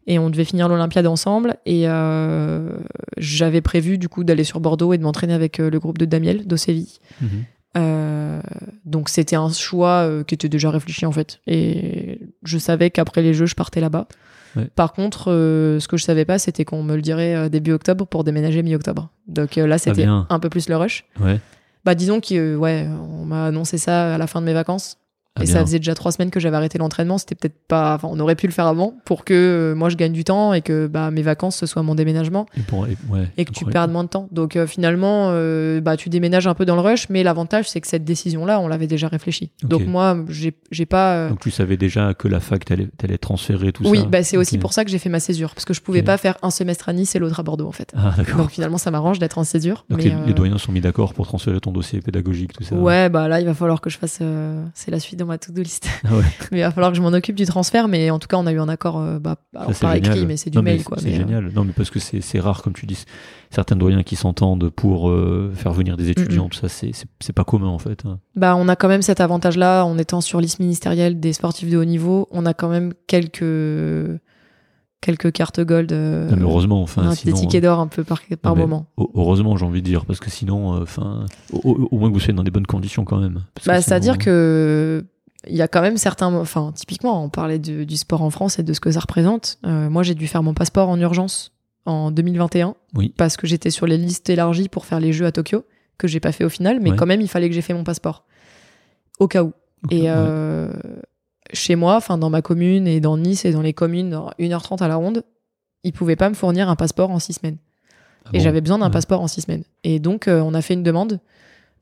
et on devait finir l'Olympiade ensemble et euh, j'avais prévu du coup d'aller sur Bordeaux et de m'entraîner avec euh, le groupe de Damiel d'Osévi Mhm. euh, donc c'était un choix qui était déjà réfléchi en fait. Et je savais qu'après les jeux, je partais là-bas. Ouais. Par contre, euh, ce que je savais pas, c'était qu'on me le dirait début octobre pour déménager mi-octobre. Donc là, c'était bien. un peu plus le rush. Ouais. Bah disons que ouais, on m'a annoncé ça à la fin de mes vacances. Ah, et bien. ça faisait déjà trois semaines que j'avais arrêté l'entraînement. C'était peut-être pas. Enfin, on aurait pu le faire avant pour que euh, moi je gagne du temps et que bah, mes vacances ce soit mon déménagement Et, pour- et- ouais, et que tu perdes moins de temps. Donc euh, finalement, euh, bah, tu déménages un peu dans le rush, mais l'avantage c'est que cette décision-là, on l'avait déjà réfléchi. Ok. Donc moi, j'ai j'ai pas. Donc tu savais déjà que la fac t'allais transférer tout oui, ça bah, c'est aussi pour ça que j'ai fait ma césure, parce que je pouvais pas faire un semestre à Nice et l'autre à Bordeaux en fait. Ah. Donc finalement, ça m'arrange d'être en césure. Donc mais, les, les doyens sont mis d'accord pour transférer ton dossier pédagogique, tout ça. Ouais, bah là, il va falloir que je fasse. c'est la suite de ma to-do list. Ah ouais. mais il va falloir que je m'en occupe du transfert, mais en tout cas, on a eu un accord, euh, bah, alors par génial. écrit, mais c'est du Non, mail quoi. C'est euh, génial. Non, mais parce que c'est rare, comme tu dis, certains doyens qui s'entendent pour euh, faire venir des étudiants, tout ça, c'est pas commun en fait. hein. Bah, on a quand même cet avantage-là, en étant sur liste ministérielle des sportifs de haut niveau, on a quand même quelques quelques cartes gold, euh, Non, mais heureusement, enfin, sinon, des tickets d'or un peu par, moment. heureusement, j'ai envie de dire, parce que sinon, enfin, au, au- au moins que vous soyez dans des bonnes conditions quand même. Bah, c'est-à-dire que il y a quand même certains, enfin, typiquement, on parlait de- du sport en France et de ce que ça représente. Euh, moi, j'ai dû faire mon passeport en urgence en 2021 Oui. parce que j'étais sur les listes élargies pour faire les Jeux à Tokyo que j'ai pas fait au final, mais Ouais. quand même, il fallait que j'ai fait mon passeport au cas où. Et ouais. euh, chez moi, enfin dans ma commune et dans Nice et dans les communes, dans 1h30 à la ronde, ils pouvaient pas me fournir un passeport en six semaines. Ah et bon j'avais besoin d'un Ouais. passeport en six semaines. Et donc, euh, on a fait une demande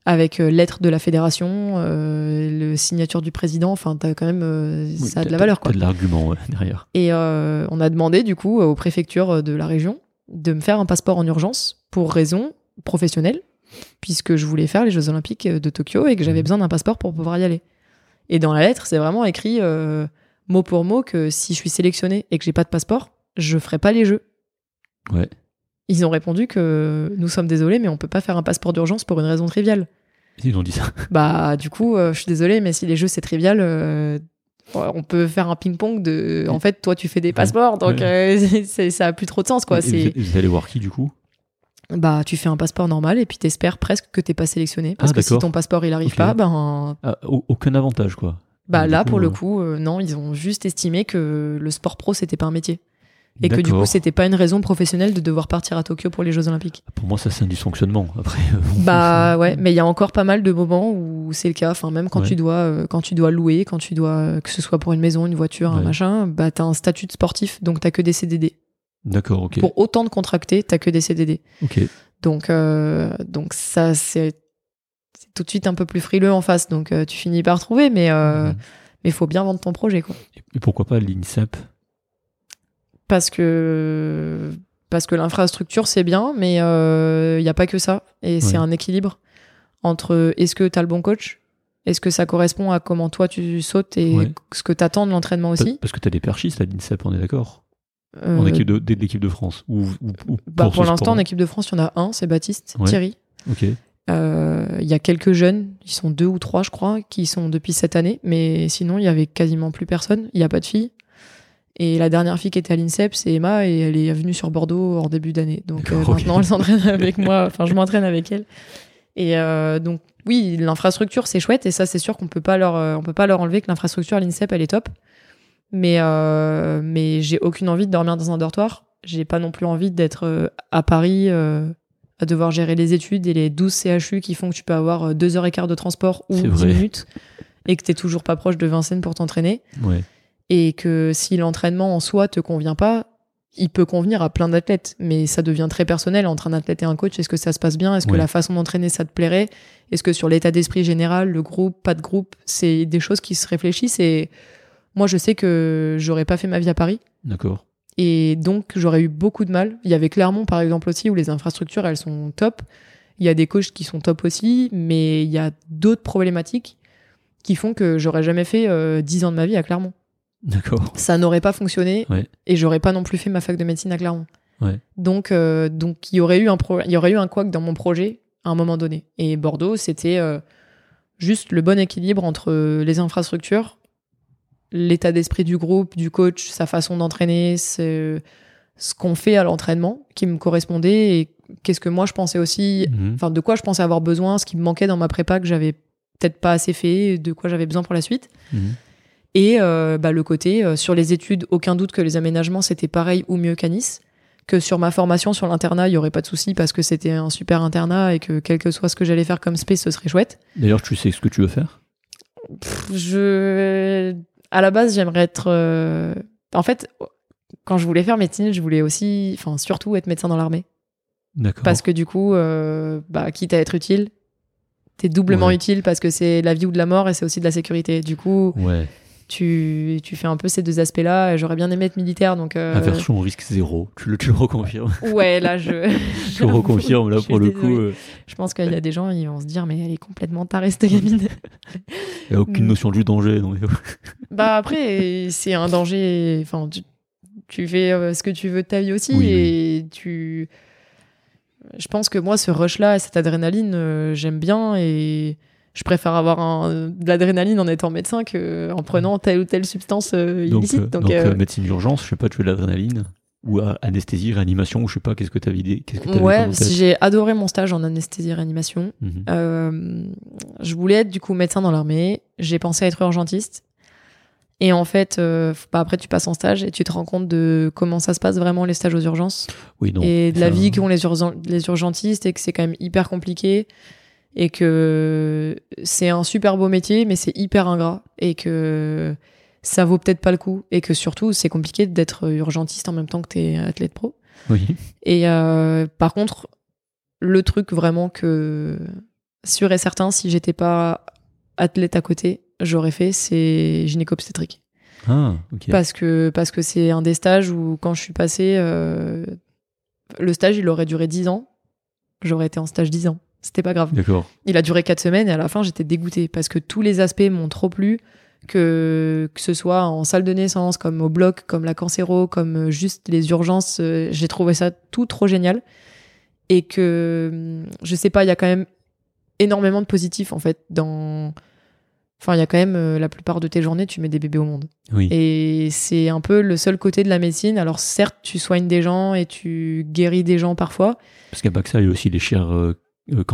avec euh, lettre de la fédération, euh, le signature du président. Enfin, t'as quand même, euh, Oui, ça a de la valeur, quoi. T'as de l'argument ouais, derrière. Et on a demandé du coup aux préfectures de la région de me faire un passeport en urgence pour raison professionnelle, puisque je voulais faire les Jeux Olympiques de Tokyo et que j'avais Mhm. besoin d'un passeport pour pouvoir y aller. Et dans la lettre, c'est vraiment écrit euh, mot pour mot que si je suis sélectionnée et que j'ai pas de passeport, je ferai pas les Jeux. Ouais. Ils ont répondu que nous sommes désolés, mais on peut pas faire un passeport d'urgence pour une raison triviale. Ils ont dit ça. Bah, du coup, euh, je suis désolée, mais si les jeux c'est trivial, euh, on peut faire un ping-pong de. En fait, toi, tu fais des passeports, donc euh, c'est- ça a plus trop de sens, quoi. C'est vous, allez voir qui du coup? Bah, tu fais un passeport normal et puis t'espères presque que t'es pas sélectionné, parce Ah, que si ton passeport il arrive pas, ben, Ah, au- Aucun avantage quoi. bah là coup, pour le coup, non, ils ont juste estimé que le sport pro c'était pas un métier et que du coup c'était pas une raison professionnelle de devoir partir à Tokyo pour les Jeux Olympiques. Pour moi, ça c'est un dysfonctionnement. Après, euh, Bah ouais, mais il y a encore pas mal de moments où c'est le cas. Enfin, même quand Ouais. tu dois, euh, quand tu dois louer, quand tu dois, euh, que ce soit pour une maison, une voiture, un machin, bah t'as un statut de sportif, donc t'as que des CDD. D'accord, ok. Pour autant de contractés, t'as que des CDD. Ok. Donc, euh, donc ça c'est tout de suite un peu plus frileux en face. Donc tu finis par trouver, mais Mhm. mais faut bien vendre ton projet, quoi. Et pourquoi pas l'INSEP? Parce que parce que l'infrastructure c'est bien, mais il n'y a pas que ça. Et c'est un équilibre entre est-ce que tu as le bon coach? Est-ce que ça correspond à comment toi tu sautes et Ouais. ce que tu attends de l'entraînement aussi? Parce que tu as des perchistes à l'INSEP, on est d'accord Euh, En équipe de, de l'équipe de France ou, ou- ou bah, pour l'instant, en équipe de France, il y en a un, c'est Baptiste, Ouais. Thierry. Ok. Euh, Il y a quelques jeunes, ils sont deux ou trois, je crois, qui sont depuis cette année, mais sinon, il y avait quasiment plus personne. Il n'y a pas de filles. Et la dernière fille qui était à l'INSEP, c'est Emma, et elle est venue sur Bordeaux en début d'année. Donc euh, maintenant, elle s'entraîne avec moi, enfin, je m'entraîne avec elle. Et euh, donc, oui, l'infrastructure, c'est chouette, et ça, c'est sûr qu'on peut pas leur, euh, on peut pas leur enlever que l'infrastructure à l'INSEP, elle est top. Mais, euh, mais j'ai aucune envie de dormir dans un dortoir. j'ai pas non plus envie d'être à Paris à devoir gérer les études et les 12 CHU qui font que tu peux avoir euh, deux heures et quart de transport ou C'est 10 vrai. minutes et que t'es toujours pas proche de Vincennes pour t'entraîner. Ouais. Et que si l'entraînement en soi te convient pas, il peut convenir à plein d'athlètes, mais ça devient très personnel entre un athlète et un coach. Est-ce que ça se passe bien? Est-ce que la façon d'entraîner ça te plairait? Est-ce que sur l'état d'esprit général, le groupe, pas de groupe, c'est des choses qui se réfléchissent? Et moi, je sais que j'aurais pas fait ma vie à Paris. D'accord. Et donc, j'aurais eu beaucoup de mal. Il y avait Clermont, par exemple, aussi, où les infrastructures, elles sont top. Il y a des coachs qui sont top aussi, mais il y a d'autres problématiques qui font que j'aurais jamais fait euh, 10 ans de ma vie à Clermont. D'accord. Ça n'aurait pas fonctionné Ouais. et j'aurais pas non plus fait ma fac de médecine à Clermont. Ouais. Donc, euh, donc il y aurait eu un il y aurait eu un couac dans mon projet à un moment donné. Et Bordeaux, c'était euh, juste le bon équilibre entre euh, les infrastructures, l'état d'esprit du groupe, du coach, sa façon d'entraîner, ce, ce qu'on fait à l'entraînement qui me correspondait et qu'est-ce que moi je pensais aussi, Mhm. enfin de quoi je pensais avoir besoin, ce qui me manquait dans ma prépa que j'avais peut-être pas assez fait, de quoi j'avais besoin pour la suite. Mhm. Et euh, bah, le côté euh, sur les études, aucun doute que les aménagements c'était pareil ou mieux qu'à Nice. Que sur ma formation sur l'internat, il y aurait pas de souci parce que c'était un super internat et que quel que soit ce que j'allais faire comme spé, ce serait chouette. D'ailleurs, tu sais ce que tu veux faire? Pff, Je, à la base, j'aimerais être. euh, En fait, quand je voulais faire médecine, je voulais aussi, enfin surtout être médecin dans l'armée D'accord. parce que du coup, euh, bah, quitte à être utile, t'es doublement Ouais. utile parce que c'est la vie ou de la mort et c'est aussi de la sécurité. Du coup, Ouais. Tu, tu fais un peu ces deux aspects-là. J'aurais bien aimé être militaire, donc. euh, Aversion au risque zéro. Tu le, tu le reconfirmes. Ouais, là, je. Je le reconfirme, là, Je pour le désolée. coup. euh, Je pense qu'il y a des gens, ils vont se dire, mais elle est complètement tarée, cette gamine. Il n'y a aucune Mm. notion du danger. Donc... bah, après, c'est un danger. Enfin, tu, tu fais euh, ce que tu veux de ta vie aussi. Oui, et tu. Je pense que moi, ce rush-là, cette adrénaline, euh, j'aime bien. Et je préfère avoir un, de l'adrénaline en étant médecin qu'en prenant telle ou telle substance euh, Donc, illicite. euh, Donc, donc, euh, euh, médecine d'urgence, je sais pas, tu veux de l'adrénaline ou euh, anesthésie, réanimation, ou je sais pas, qu'est-ce que tu as idée Qu'est-ce que t'avais ouais, en j'ai adoré mon stage en anesthésie-réanimation. Mhm. Euh, je voulais être du coup médecin dans l'armée. J'ai pensé être urgentiste. Et en fait, euh, bah, après, tu passes en stage et tu te rends compte de comment ça se passe vraiment les stages aux urgences Oui, non. et de la vie qu'ont les, les urgentistes et que c'est quand même hyper compliqué et que c'est un super beau métier, mais c'est hyper ingrat et que ça vaut peut-être pas le coup et que surtout c'est compliqué d'être urgentiste en même temps que t'es athlète pro. Oui. Et euh, par contre, le truc vraiment que sûr et certain, si j'étais pas athlète à côté, j'aurais fait, c'est gynéco-obstétrique. Ah, ok. Parce que parce que c'est un des stages où quand je suis passée, euh, le stage il aurait duré 10 ans, j'aurais été en stage 10 ans. C'était pas grave. D'accord. Il a duré 4 semaines et à la fin j'étais dégoûtée parce que tous les aspects m'ont trop plu. Que, que ce soit en salle de naissance, comme au bloc, comme la cancéro, comme euh, juste les urgences, euh, j'ai trouvé ça tout trop génial. Et que, hum, je sais pas, il y a quand même énormément de positifs en fait dans. Enfin, il y a quand même euh, la plupart de tes journées, tu mets des bébés au monde. Oui. Et c'est un peu le seul côté de la médecine. Alors certes, tu soignes des gens et tu guéris des gens parfois. Parce qu'à Baxa, il y a aussi les chires euh, euh,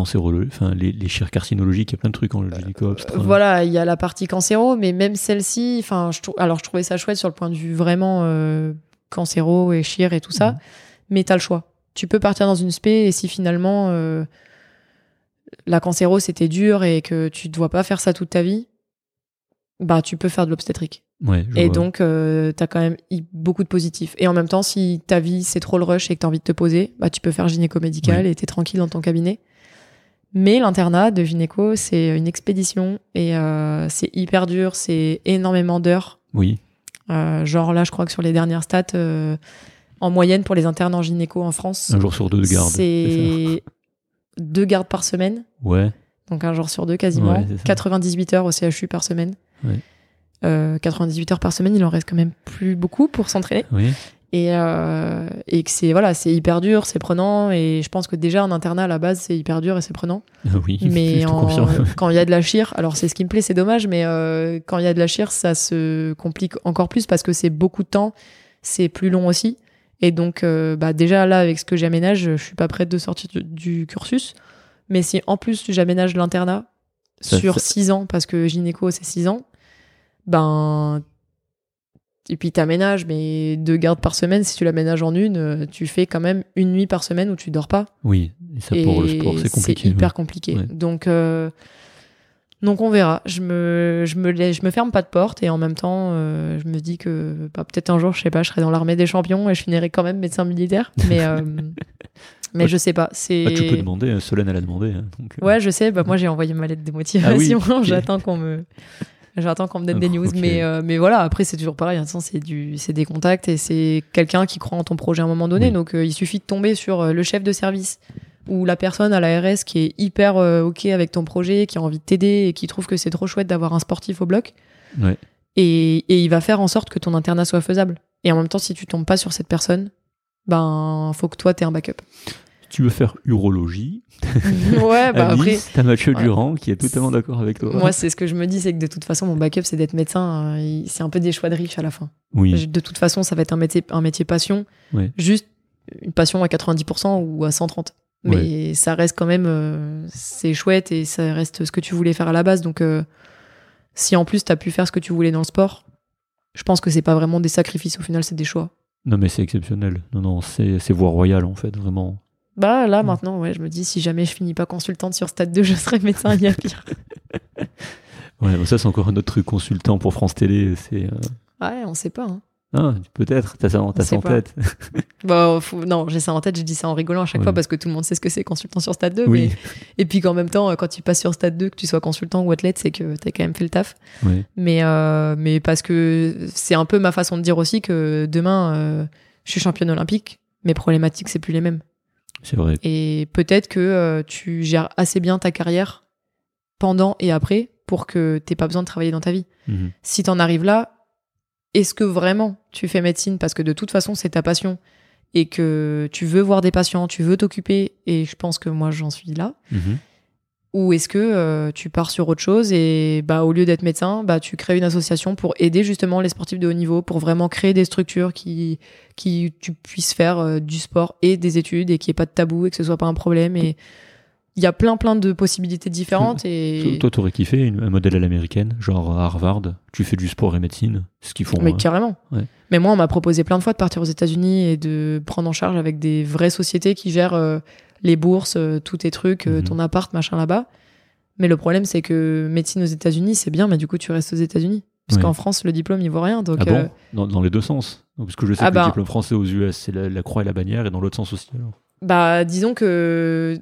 enfin les, les carcinologiques, il y a plein de trucs en gynéco obstétrique. Voilà, il y a la partie cancéro, mais même celle-ci, enfin, je alors je trouvais ça chouette sur le point de vue vraiment euh, cancéro et chir et tout ça. Mhm. Mais t'as le choix. Tu peux partir dans une spé et si finalement euh, la cancéro c'était dur et que tu ne dois pas faire ça toute ta vie, bah tu peux faire de l'obstétrique. Ouais, Et vois. donc, euh, t'as quand même beaucoup de positifs. Et en même temps, si ta vie, c'est trop le rush et que t'as envie de te poser, bah, tu peux faire gynéco-médical et t'es tranquille dans ton cabinet. Mais l'internat de gynéco, c'est une expédition et euh, c'est hyper dur, c'est énormément d'heures. Oui. Euh, genre là, je crois que sur les dernières stats, euh, en moyenne pour les internes en gynéco en France, Un jour sur deux de garde. c'est deux gardes par semaine, Ouais. donc un jour sur deux quasiment, Ouais, c'est ça. 98 heures au CHU par semaine. Ouais. Euh, 98 heures par semaine, il en reste quand même plus beaucoup pour s'entraîner. Oui. Et, euh, et que c'est voilà, c'est hyper dur, c'est prenant. Et je pense que déjà un internat à la base, c'est hyper dur et c'est prenant. Oui. Mais en- quand il y a de la chire, alors c'est ce qui me plaît, c'est dommage, mais euh, quand il y a de la chire, ça se complique encore plus parce que c'est beaucoup de temps, c'est plus long aussi. Et donc, euh, bah déjà là, avec ce que j'aménage, je suis pas prête de sortir du, du cursus. Mais si en plus j'aménage l'internat sur ça- 6 ans, parce que gynéco c'est 6 ans, ben Et puis t'aménages, mais deux gardes par semaine, si tu l'aménages en une, euh, tu fais quand même une nuit par semaine où tu dors pas. Oui, et ça pour le sport, c'est compliqué. hyper ouais. compliqué. Ouais. Donc, euh, donc on verra. Je me, je me, je me ferme pas de porte et en même temps, euh, je me dis que bah, peut-être un jour, je sais pas, je serai dans l'armée des champions et je finirai quand même médecin militaire. Mais, euh, mais je sais pas. C'est. Bah, tu peux demander, Solène elle a demandé. hein, donc, Ouais, je sais. Bah, moi, j'ai envoyé ma lettre de Ah motivation. oui. J'attends qu'on me. J'attends qu'on me donne des news, mais, euh, mais voilà, après c'est toujours pareil, hein, c'est du, c'est des contacts et c'est quelqu'un qui croit en ton projet à un moment donné, Oui. donc euh, il suffit de tomber sur euh, le chef de service ou la personne à la RS qui est hyper ok avec ton projet, qui a envie de t'aider et qui trouve que c'est trop chouette d'avoir un sportif au bloc, et, et il va faire en sorte que ton internat soit faisable. Et en même temps, si tu tombes pas sur cette personne, ben faut que toi t'aies un backup. Tu veux faire urologie ouais, bah après. T'as Mathieu Ouais. Durand qui est totalement d'accord avec toi. Moi, c'est ce que je me dis, c'est que de toute façon, mon backup, c'est d'être médecin. il- C'est un peu des choix de riches à la fin. oui, De toute façon, ça va être un métier, un métier passion. Ouais. Juste une passion à 90% ou à 130. Mais ça reste quand même, euh, c'est chouette et ça reste ce que tu voulais faire à la base. Donc, euh, si en plus, tu as pu faire ce que tu voulais dans le sport, je pense que c'est pas vraiment des sacrifices. Au final, c'est des choix. non mais c'est exceptionnel. Non, non, c'est voie royale en fait, vraiment. Bah là, Mm. maintenant, ouais, je me dis, si jamais je finis pas consultante sur Stade 2, je serai médecin, il y a pire. Ouais, bah, ça c'est encore un autre truc consultant pour France Télé. C'est euh, Ouais, on sait pas. hein. ah, peut-être, t'as ça, On ça en tête. Bah, faut- non, j'ai ça en tête, je dis ça en rigolant à chaque fois parce que tout le monde sait ce que c'est consultant sur Stade 2. Oui. Mais... Et puis qu'en même temps, euh, quand tu passes sur Stade 2, que tu sois consultant ou athlète, c'est que t'as quand même fait le taf. Ouais. Mais, euh, mais parce que c'est un peu ma façon de dire aussi que demain, euh, je suis championne olympique, mes problématiques, c'est plus les mêmes. C'est vrai. Et peut-être que euh, tu gères assez bien ta carrière pendant et après pour que t'aies pas besoin de travailler dans ta vie. Mhm. Si t'en arrives là, est-ce que vraiment tu fais médecine parce que de toute façon c'est ta passion et que tu veux voir des patients, tu veux t'occuper et je pense que moi j'en suis là Mhm. Ou est-ce que euh, tu pars sur autre chose et bah au lieu d'être médecin, bah tu crées une association pour aider justement les sportifs de haut niveau pour vraiment créer des structures qui qui tu puisses faire euh, du sport et des études et qu'il n'y ait pas de tabou et que ce soit pas un problème et il y a plein plein de possibilités différentes et Toi, t'aurais kiffé une- un modèle à l'américaine, genre à Harvard, tu fais du sport et médecine, ce qu'ils font. Mais euh, carrément. Ouais. Mais moi, on m'a proposé plein de fois de partir aux États-Unis et de prendre en charge avec des vraies sociétés qui gèrent euh, les bourses, euh, tous tes trucs, euh, Mhm. ton appart, machin là-bas. Mais le problème, c'est que médecine aux États-Unis, c'est bien, mais du coup, tu restes aux États-Unis. Parce Ouais. qu'en France, le diplôme, il vaut rien. Donc, Ah bon euh, dans, dans les deux sens Parce que je sais Ah que bah. le diplôme français aux US, c'est la, la croix et la bannière, et dans l'autre sens aussi. alors. bah, disons que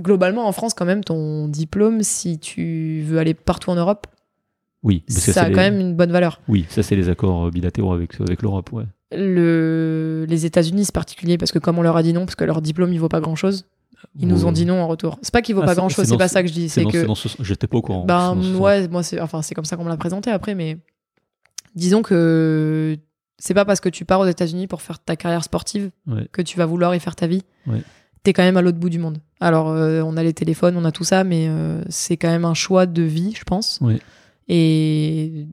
globalement, en France, quand même, ton diplôme, si tu veux aller partout en Europe, Oui, parce que ça a quand même une bonne valeur. Oui, ça c'est les accords bilatéraux avec, avec l'Europe, ouais. Le... Les États-Unis, c'est particulier parce que comme on leur a dit non, parce que leur diplôme, il vaut pas grand-chose, ils nous ont dit non en retour. C'est pas qu'il vaut Ah, pas c'est- grand-chose, c'est pas ce- ça que je dis. C'est que ce J'étais pas au courant. Ben ce ouais, moi c'est enfin comme ça qu'on me l'a présenté après, mais disons que c'est pas parce que tu pars aux États-Unis pour faire ta carrière sportive Ouais. que tu vas vouloir y faire ta vie. Ouais. T'es quand même à l'autre bout du monde. Alors euh, on a les téléphones, on a tout ça, mais euh, c'est quand même un choix de vie, je pense. Ouais. Et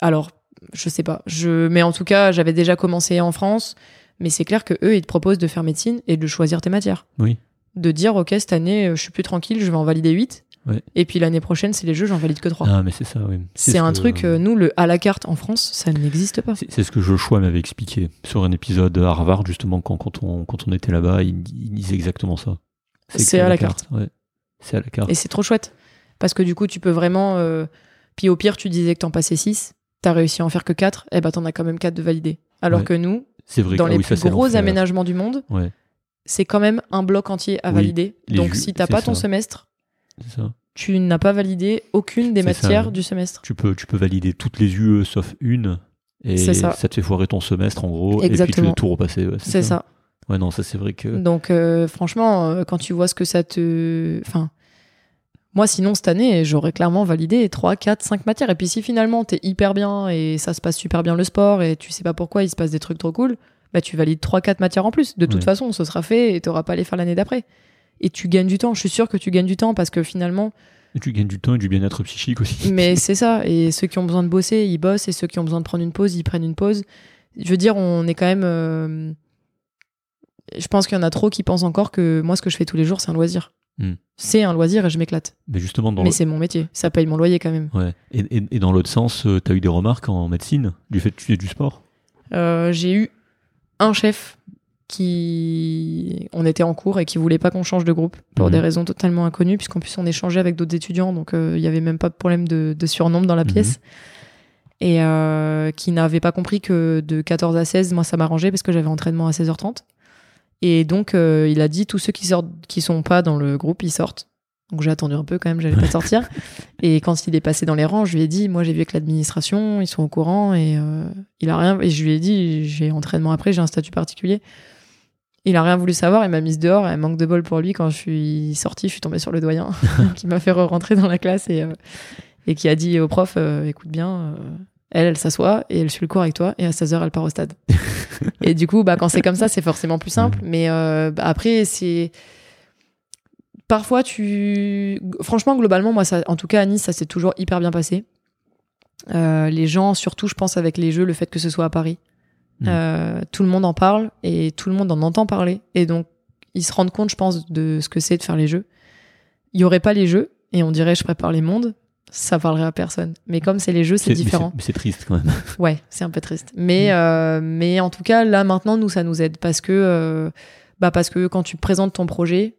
alors je sais pas, je mais en tout cas j'avais déjà commencé en France, mais c'est clair que eux ils te proposent de faire médecine et de choisir tes matières Oui. de dire ok cette année euh, je suis plus tranquille je vais en valider 8 Ouais. et puis l'année prochaine c'est les jeux j'en valide que 3 Ah, mais c'est ça, oui. c'est ce un que- truc euh, nous le à la carte en France ça n'existe pas C'est ce que Joshua m'avait expliqué sur un épisode à Harvard, justement, quand, quand, on, quand on était là-bas, il, il disait exactement ça. C'est à la carte. Ouais. C'est à la carte. et c'est trop chouette parce que du coup tu peux vraiment euh, puis au pire tu disais que t'en passais 6 t'as réussi à en faire que 4 et bah t'en as quand même 4 de validés alors Ouais. que nous C'est vrai dans que- ah les oui, ça, plus gros aménagements du monde Ouais, c'est quand même un bloc entier à Oui, valider donc si t'as pas ton ça. semestre ça. tu n'as pas validé aucune des matières du semestre Tu peux, tu peux valider toutes les UE sauf une. Et C'est ça. te fait foirer ton semestre en gros. Et puis tu Exactement. dois tout repasser. ouais, c'est ça Ouais, non, ça c'est vrai que. Donc euh, franchement, euh, quand tu vois ce que ça te... Enfin, moi sinon cette année, j'aurais clairement validé 3, 4, 5 matières. Et puis si finalement t'es hyper bien et ça se passe super bien le sport et tu sais pas pourquoi il se passe des trucs trop cool, bah tu valides 3, 4 matières en plus. De toute façon, ce sera fait et t'auras pas à les faire l'année d'après. Et tu gagnes du temps, je suis sûr que tu gagnes du temps parce que finalement, Et tu gagnes du temps et du bien-être psychique aussi. mais c'est ça. Et ceux qui ont besoin de bosser, ils bossent. Et ceux qui ont besoin de prendre une pause, ils prennent une pause. Je veux dire, on est quand même. euh, Je pense qu'il y en a trop qui pensent encore que moi, ce que je fais tous les jours, c'est un loisir. Hmm. C'est un loisir et je m'éclate. Mais justement, dans Mais le- c'est mon métier. Ça paye mon loyer quand même. Ouais. Et, et- et dans l'autre sens, tu as eu des remarques en médecine du fait que tu fais du sport? Euh, j'ai eu un chef qui. On était en cours et qui voulait pas qu'on change de groupe pour Mhm. des raisons totalement inconnues, puisqu'en plus on échangeait avec d'autres étudiants, donc euh, il y avait même pas de problème de, de surnombre dans la Mhm. pièce. Et euh, qui n'avait pas compris que de 14 à 16, moi ça m'arrangeait parce que j'avais entraînement à 16h30. Et donc euh, il a dit tous ceux qui sortent, qui sont pas dans le groupe, ils sortent. Donc j'ai attendu un peu quand même, j'allais pas sortir. Et quand il est passé dans les rangs, je lui ai dit, moi j'ai vu avec l'administration, ils sont au courant et euh, il a rien. Et je lui ai dit, j'ai entraînement après, j'ai un statut particulier. Il a rien voulu savoir, il m'a mise dehors. Et manque de bol pour lui, quand je suis sortie, je suis tombée sur le doyen qui m'a fait rentrer dans la classe et, euh, et qui a dit au prof, écoute bien, elle, elle s'assoit et elle suit le cours avec toi et à 16h, elle part au stade. et du coup, bah, quand c'est comme ça, c'est forcément plus simple. Mais euh, bah, après, c'est parfois tu franchement globalement moi ça en tout cas à Nice ça s'est toujours hyper bien passé. Euh, les gens surtout je pense avec les jeux le fait que ce soit à Paris euh, tout le monde en parle et tout le monde en entend parler. Et donc ils se rendent compte je pense de ce que c'est de faire les jeux. Il y aurait pas les jeux et on dirait je prépare les mondes ça parlerait à personne mais comme c'est les jeux c'est mais différent Mais c'est triste quand même. Ouais, c'est un peu triste. Mais, Mm. euh, mais en tout cas, là, maintenant, nous, ça nous aide parce que, euh, bah, parce que quand tu présentes ton projet,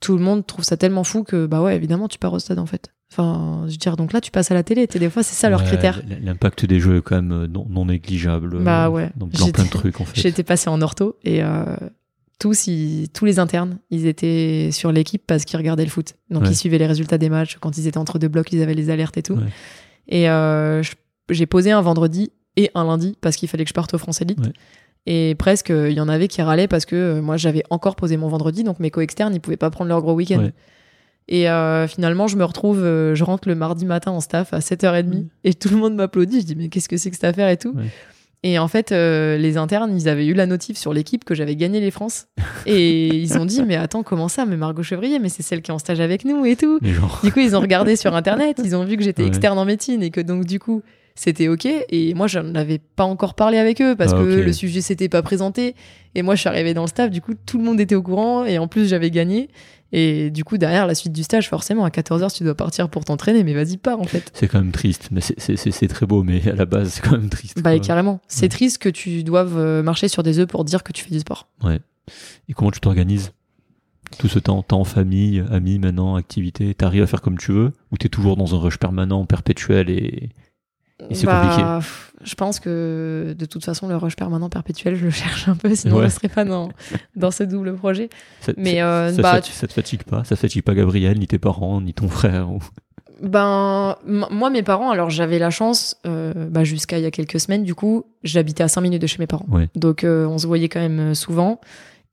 tout le monde trouve ça tellement fou que, bah ouais, évidemment, tu pars au stade, en fait. Enfin, je veux dire, donc là, tu passes à la télé. Des fois, c'est ça leur critère. L'impact des jeux est quand même euh, non, non négligeable. Bah ouais. Dans plein, de trucs en fait. J'étais passé en ortho et euh, tous, ils- tous les internes, ils étaient sur l'équipe parce qu'ils regardaient le foot. Donc, Ouais. ils suivaient les résultats des matchs. Quand ils étaient entre deux blocs, ils avaient les alertes et tout. Ouais. Et euh, j'ai posé un vendredi et un lundi parce qu'il fallait que je parte au France Elite. Ouais. Et presque, euh, il y en avait qui râlaient parce que euh, moi, j'avais encore posé mon vendredi, donc mes co-externes, ils pouvaient pas prendre leur gros week-end. Et euh, finalement, je me retrouve, je rentre le mardi matin en staff à 7h30 Mm. et tout le monde m'applaudit. Je dis, mais qu'est-ce que c'est que cette affaire et tout. Et en fait, euh, les internes, ils avaient eu la notif sur l'équipe que j'avais gagné les France. Et ils ont dit, mais attends, comment ça Mais Margot Chevrier, mais c'est celle qui est en stage avec nous et tout. Genre, Du coup, ils ont regardé sur Internet, ils ont vu que j'étais Ouais. externe en médecine et que donc, du coup, c'était OK. Et moi, je n'avais pas encore parlé avec eux parce Ah, que le sujet s'était pas présenté. Et moi, je suis arrivée dans le staff, du coup, tout le monde était au courant et en plus, j'avais gagné. Et du coup, derrière la suite du stage, forcément, à 14h, tu dois partir pour t'entraîner, mais vas-y, pars en fait. c'est quand même triste. Mais c'est- c'est c'est- c'est très beau, mais à la base, c'est quand même triste. Bah, quoi. carrément. C'est Ouais. triste que tu doives euh, marcher sur des œufs pour dire que tu fais du sport. Et comment tu t'organises? Tout ce temps, temps, famille, amis, maintenant, activité, t'arrives à faire comme tu veux? Ou t'es toujours dans un rush permanent, perpétuel et, et c'est compliqué pff, Je pense que de toute façon, le rush permanent perpétuel, je le cherche un peu, sinon Ouais. je serais pas dans, dans ce double projet. Ça, Mais ça- euh, ça, bah, te- ça te fatigue pas? Ça te fatigue pas Gabriel, ni tes parents, ni ton frère ou- Ben, moi, mes parents, alors j'avais la chance, euh, bah, jusqu'à il y a quelques semaines, du coup, j'habitais à 5 minutes de chez mes parents. Ouais. Donc, euh, on se voyait quand même souvent.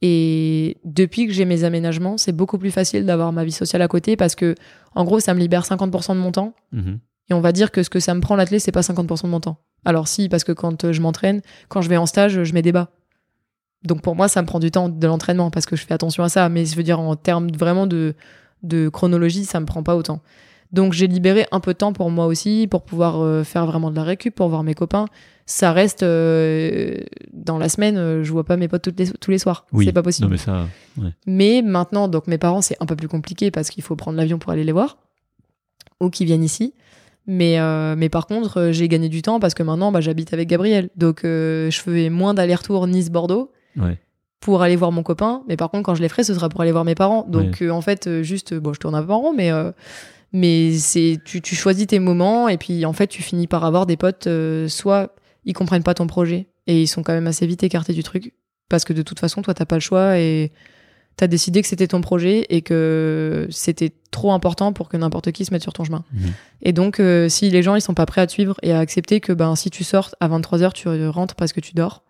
Et depuis que j'ai mes aménagements, c'est beaucoup plus facile d'avoir ma vie sociale à côté parce que, en gros, ça me libère 50% de mon temps. Mhm. Et on va dire que ce que ça me prend l'athlète, c'est pas 50% de mon temps. Alors si, parce que quand euh, je m'entraîne, quand je vais en stage, je mets des bas. Donc pour moi, ça me prend du temps de l'entraînement parce que je fais attention à ça. Mais je veux dire, en termes vraiment de, de chronologie, ça me prend pas autant. Donc j'ai libéré un peu de temps pour moi aussi, pour pouvoir euh, faire vraiment de la récup, pour voir mes copains. Ça reste euh, dans la semaine, je vois pas mes potes toutes les- tous les soirs. Oui. C'est pas possible. Non, mais ça. Mais maintenant, donc mes parents, c'est un peu plus compliqué parce qu'il faut prendre l'avion pour aller les voir ou qu'ils viennent ici. Mais, euh, mais par contre, euh, j'ai gagné du temps parce que maintenant, bah, j'habite avec Gabriel. Donc, euh, je fais moins d'allers-retours Nice-Bordeaux Ouais. pour aller voir mon copain. Mais par contre, quand je les ferai, ce sera pour aller voir mes parents. Donc, euh, en fait, juste, bon, je tourne un peu en rond, mais, mais c'est, tu, tu choisis tes moments et puis, en fait, tu finis par avoir des potes, soit ils comprennent pas ton projet et ils sont quand même assez vite écartés du truc parce que de toute façon, toi, t'as pas le choix et t'as décidé que c'était ton projet et que c'était trop important pour que n'importe qui se mette sur ton chemin. Mhm. Et donc, euh, si les gens ils sont pas prêts à te suivre et à accepter que ben si tu sors à 23h, tu rentres parce que tu dors,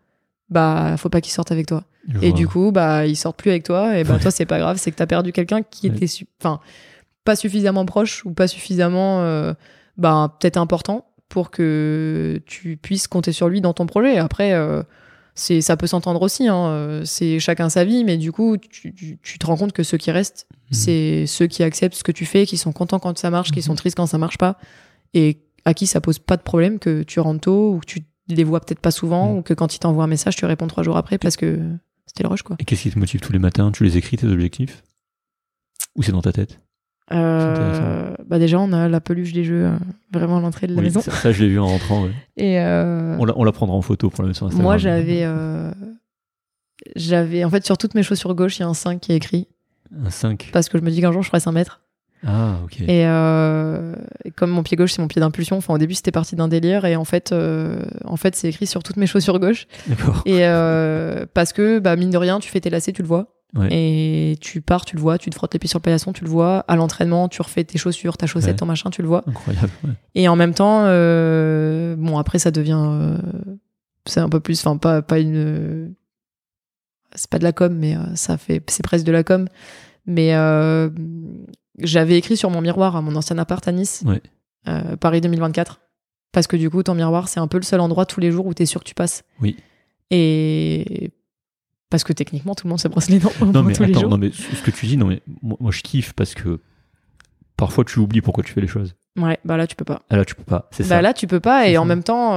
bah faut pas qu'ils sortent avec toi. Je Et vois. du coup, bah ils sortent plus avec toi et bah Ouais. toi c'est pas grave, c'est que t'as perdu quelqu'un qui Ouais. était enfin pas suffisamment proche ou pas suffisamment euh, bah peut-être important pour que tu puisses compter sur lui dans ton projet. Après euh, c'est ça peut s'entendre aussi hein, euh, c'est chacun sa vie mais du coup tu, tu- tu te rends compte que ceux qui restent Mhm. c'est ceux qui acceptent ce que tu fais qui sont contents quand ça marche qui Mhm. sont tristes quand ça marche pas et à qui ça pose pas de problème que tu rentres tôt ou que tu les vois peut-être pas souvent Mhm. ou que quand ils t'envoient un message tu réponds trois jours après parce que c'était le rush quoi Et qu'est-ce qui te motive tous les matins? Tu les écris tes objectifs? Ou c'est dans ta tête? Euh, bah déjà, on a la peluche des jeux euh, vraiment à l'entrée de la Oui, maison. ça, ça, je l'ai vu en rentrant. ouais. Et euh, On, la, on la prendra en photo pour la mettre sur Instagram. moi, j'avais, j'avais, en fait, sur toutes mes chaussures gauche, il y a un 5 qui est écrit Un 5. parce que je me dis qu'un jour, je ferai 5 mètres. Ah, ok. Et, comme mon pied gauche, c'est mon pied d'impulsion. Enfin, au début, c'était parti d'un délire, et en fait, en fait, c'est écrit sur toutes mes chaussures gauche. D'accord. Et parce que, bah, mine de rien, tu fais tes lacets, tu le vois. Ouais. Et tu pars, tu le vois, tu te frottes les pieds sur le paillasson, tu le vois. À l'entraînement, tu refais tes chaussures, ta chaussette, Ouais. ton machin, tu le vois. Incroyable. ouais. Et en même temps, euh, bon, après, ça devient. euh, c'est un peu plus. Enfin, pas, pas une. C'est pas de la com, mais euh, ça fait. C'est presque de la com. Mais j'avais écrit sur mon miroir à mon ancien appart à Nice, Paris 2024. Parce que du coup, ton miroir, c'est un peu le seul endroit tous les jours où t'es sûr que tu passes. Oui. Et. Parce que techniquement, tout le monde se brosse les dents au Non, mais tous les attends, jours. non, mais ce que tu dis, non, mais moi, moi, je kiffe parce que parfois tu oublies pourquoi tu fais les choses. Ouais, bah là, tu peux pas. Ah là, tu peux pas. C'est Bah ça. là, tu peux pas. Et ça. en même temps,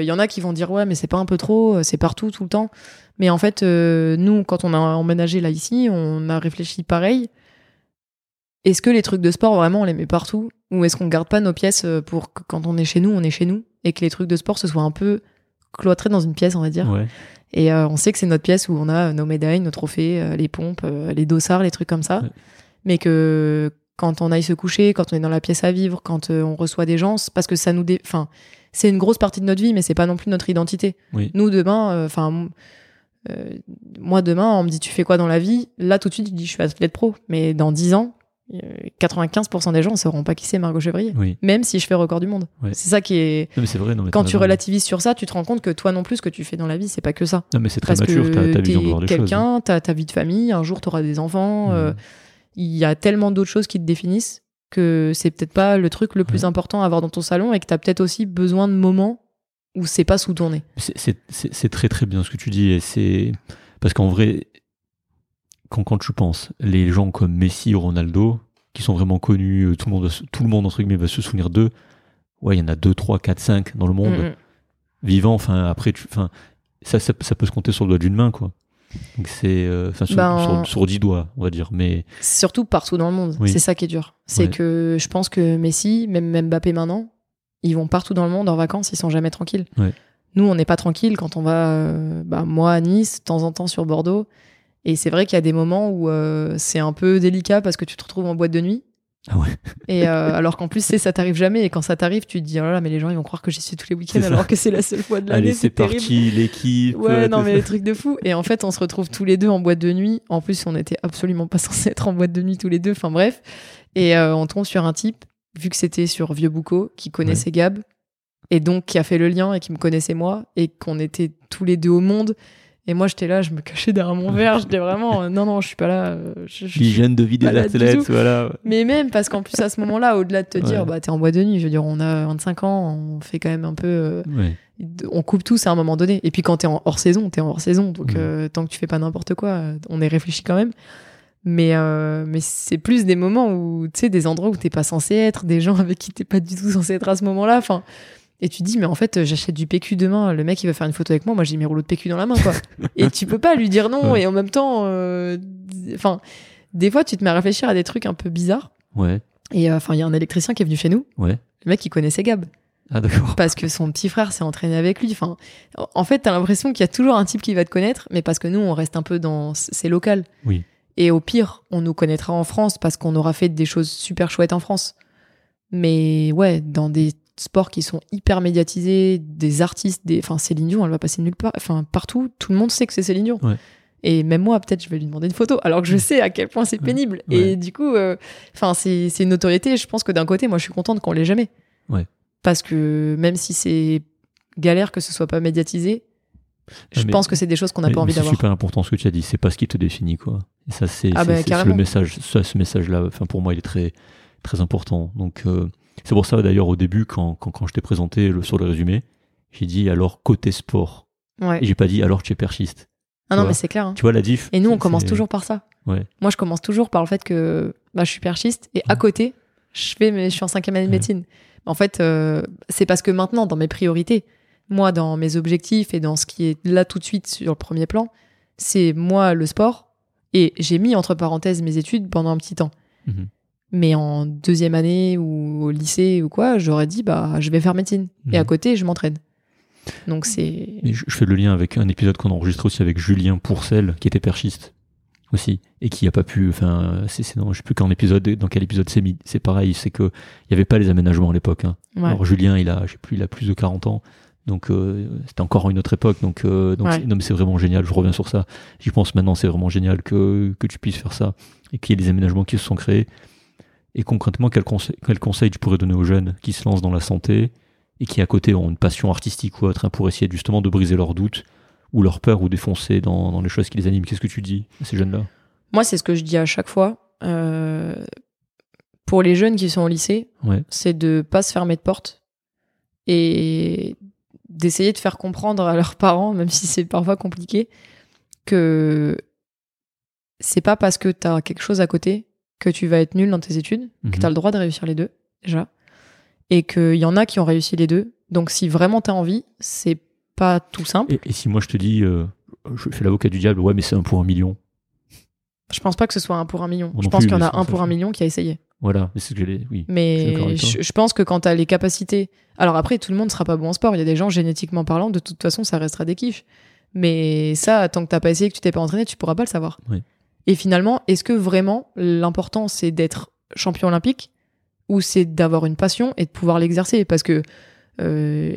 il y en a qui vont dire ouais, mais c'est pas un peu trop, euh, c'est partout, tout le temps. Mais en fait, euh, nous, quand on a emménagé là ici, on a réfléchi pareil. Est-ce que les trucs de sport, vraiment, on les met partout? Ou est-ce qu'on garde pas nos pièces euh, pour que quand on est chez nous, on est chez nous? Et que les trucs de sport, ce soit un peu cloîtrés dans une pièce, on va dire. Ouais. Et euh, on sait que c'est notre pièce où on a nos médailles, nos trophées, euh, les pompes, euh, les dossards, les trucs comme ça. Ouais. Mais que quand on aille se coucher, quand on est dans la pièce à vivre, quand euh, on reçoit des gens, c'est parce que ça nous... dé- Enfin, c'est une grosse partie de notre vie, mais c'est pas non plus notre identité. Oui. Nous, demain, euh, enfin... euh, moi, demain, on me dit, tu fais quoi dans la vie? Là, tout de suite, je dis, je suis athlète pro. Mais dans 10 ans, euh, 95% des gens ne sauront pas qui c'est Margot Chevrier. Oui. Même si je fais record du monde. C'est ça qui est... Non, mais c'est vrai. Non, mais Quand t'as tu relativises sur ça, tu te rends compte que toi non plus, ce que tu fais dans la vie, c'est pas que ça. Non, mais c'est très Parce mature. que Ta, ta vision quelqu'un, t'as ta vie de famille, un jour t'auras des enfants. Mhm. euh, Il y a tellement d'autres choses qui te définissent que c'est peut-être pas le truc le plus Ouais. important à avoir dans ton salon et que t'as peut-être aussi besoin de moments où c'est pas sous c'est- c'est très très bien ce que tu dis. Et c'est parce qu'en vrai, quand, quand tu penses, les gens comme Messi ou Ronaldo, qui sont vraiment connus, euh, tout le monde, va se- tout le monde entre guillemets va se souvenir d'eux. Ouais, il y en a 2, 3, 4, 5 dans le monde vivants. Enfin, après, tu, ça, ça, ça peut se compter sur le doigt d'une main, quoi. Donc c'est, euh, sur, Ben- sur, sur 10 doigts, on va dire. Mais Surtout partout dans le monde. Oui. C'est ça qui est dur. C'est Ouais. que je pense que Messi, même même Mbappé maintenant, ils vont partout dans le monde en vacances, ils sont jamais tranquilles. Ouais. Nous, on n'est pas tranquille quand on va, euh, bah, moi à Nice, de temps en temps sur Bordeaux. Et c'est vrai qu'il y a des moments où euh, c'est un peu délicat parce que tu te retrouves en boîte de nuit. Ah ouais. Et euh, alors qu'en plus, c'est ça t'arrive jamais. Et quand ça t'arrive, tu te dis, oh là là, mais les gens, ils vont croire que j'y suis tous les week-ends ça. alors que c'est la seule fois de l'année. allez, c'est parti, l'équipe. Ouais, euh, non, mais ça. les trucs de fou. Et en fait, on se retrouve tous les deux en boîte de nuit. En plus, on était absolument pas censés être en boîte de nuit tous les deux. Enfin, bref. Et euh, on tombe sur un type, vu que c'était sur Vieux Boucau, qui connaissait Gab. Et donc, qui a fait le lien et qui me connaissait moi. Et qu'on était tous les deux au monde. Et moi, j'étais là, je me cachais derrière mon verre. J'étais vraiment, euh, non, non, je suis pas là. euh, je- je- L'hygiène de vie des malade du athlètes, tout. voilà. mais même parce qu'en plus, à ce moment-là, au-delà de te dire, bah, t'es en boîte de nuit, je veux dire, on a 25 ans, on fait quand même un peu. euh, Ouais. on coupe tous à un moment donné. Et puis quand t'es en hors saison, t'es en hors saison. Donc Mhm. euh, tant que tu fais pas n'importe quoi, euh, on est réfléchi quand même. Mais, euh, mais c'est plus des moments où, tu sais, des endroits où t'es pas censé être, des gens avec qui t'es pas du tout censé être à ce moment-là. Enfin, et tu te dis, mais en fait, j'achète du PQ demain, le mec il va faire une photo avec moi, moi j'ai mes rouleaux de PQ dans la main, quoi. et tu peux pas lui dire non, Ouais. et en même temps, euh, enfin, des fois tu te mets à réfléchir à des trucs un peu bizarres. Ouais. Et euh, enfin, il y a un électricien qui est venu chez nous, Ouais. le mec il connaissait Gab Ah d'accord. parce que son petit frère s'est entraîné avec lui. Enfin, en fait, t'as l'impression qu'il y a toujours un type qui va te connaître, mais parce que nous, on reste un peu dans c'est local. Oui. Et au pire, on nous connaîtra en France parce qu'on aura fait des choses super chouettes en France. Mais ouais, dans des sports qui sont hyper médiatisés, des artistes, des, enfin Céline Dion, elle va passer nulle part, enfin partout, tout le monde sait que c'est Céline Dion. Ouais. Et même moi, peut-être, je vais lui demander une photo, alors que je sais à quel point c'est Ouais. pénible. Ouais. Et du coup, euh, enfin, c'est c'est une notoriété. Je pense que d'un côté, moi, je suis contente qu'on l'ait jamais. Ouais. Parce que même si c'est galère que ce soit pas médiatisé, je mais- pense que c'est des choses qu'on n'a pas mais envie C'est d'avoir. super important ce que tu as dit. C'est pas ce qui te définit, quoi. Et ça, c'est Ah c'est- bah, c'est- c'est le message. Ça, ce message-là, enfin, pour moi, il est très, très important. Donc, euh, c'est pour ça, d'ailleurs, au début, quand, quand, quand je t'ai présenté le, sur le résumé, j'ai dit alors côté sport. Ouais. Et j'ai pas dit alors tu es perchiste. Ah non, vois. mais c'est clair. hein. Tu vois la diff Et nous, on commence toujours par ça. Ouais. Moi, je commence toujours par le fait que bah, je suis perchiste et à côté, je fais, mais je suis en cinquième année de médecine. En fait, euh, c'est parce que maintenant, dans mes priorités, moi, dans mes objectifs et dans ce qui est là tout de suite sur le premier plan, c'est moi le sport et j'ai mis entre parenthèses mes études pendant un petit temps. Mhm. Mais en deuxième année ou au lycée ou quoi, j'aurais dit bah je vais faire médecine et Mhm. à côté je m'entraîne. Donc c'est je, je fais le lien avec un épisode qu'on a enregistré aussi avec Julien Pourcel, qui était perchiste aussi, et qui a pas pu. Enfin, c'est, dans, je sais plus quand épisode, dans quel épisode c'est mis. C'est pareil, c'est que il y avait pas les aménagements à l'époque. hein. ouais. Alors Julien, il a, je sais plus, il a plus de 40 ans. Donc euh, c'était encore une autre époque. Donc, euh, donc Ouais. non mais c'est vraiment génial. Je reviens sur ça. J'y pense maintenant. C'est vraiment génial que que tu puisses faire ça et qu'il y ait des aménagements qui se sont créés. Et concrètement, quel conseil, quel conseil tu pourrais donner aux jeunes qui se lancent dans la santé et qui à côté ont une passion artistique ou autre hein, pour essayer justement de briser leurs doutes ou leurs peurs ou défoncer dans, dans les choses qui les animent? Qu'est-ce que tu dis à ces jeunes-là? Moi c'est ce que je dis à chaque fois. Euh, pour les jeunes qui sont au lycée, Ouais. c'est de pas se fermer de porte et d'essayer de faire comprendre à leurs parents, même si c'est parfois compliqué, que c'est pas parce que t'as quelque chose à côté que tu vas être nul dans tes études, que Mhm. t'as le droit de réussir les deux, déjà. Et qu'il y en a qui ont réussi les deux. Donc si vraiment t'as envie, c'est pas tout simple. Et, et si moi je te dis, euh, je fais l'avocat du diable, ouais, mais c'est un pour un million. Je pense pas que ce soit un pour un million. Je pense qu'il y en a un pour un million qui a essayé. Voilà, c'est ce que j'allais. Oui. Mais je pense que quand t'as les capacités. Alors après, tout le monde sera pas bon en sport. Il y a des gens génétiquement parlant, de toute façon, ça restera des kiffs. Mais ça, tant que t'as pas essayé, que tu t'es pas entraîné, tu pourras pas le savoir. Oui. Et finalement, est-ce que vraiment l'important c'est d'être champion olympique ou c'est d'avoir une passion et de pouvoir l'exercer? Parce que euh,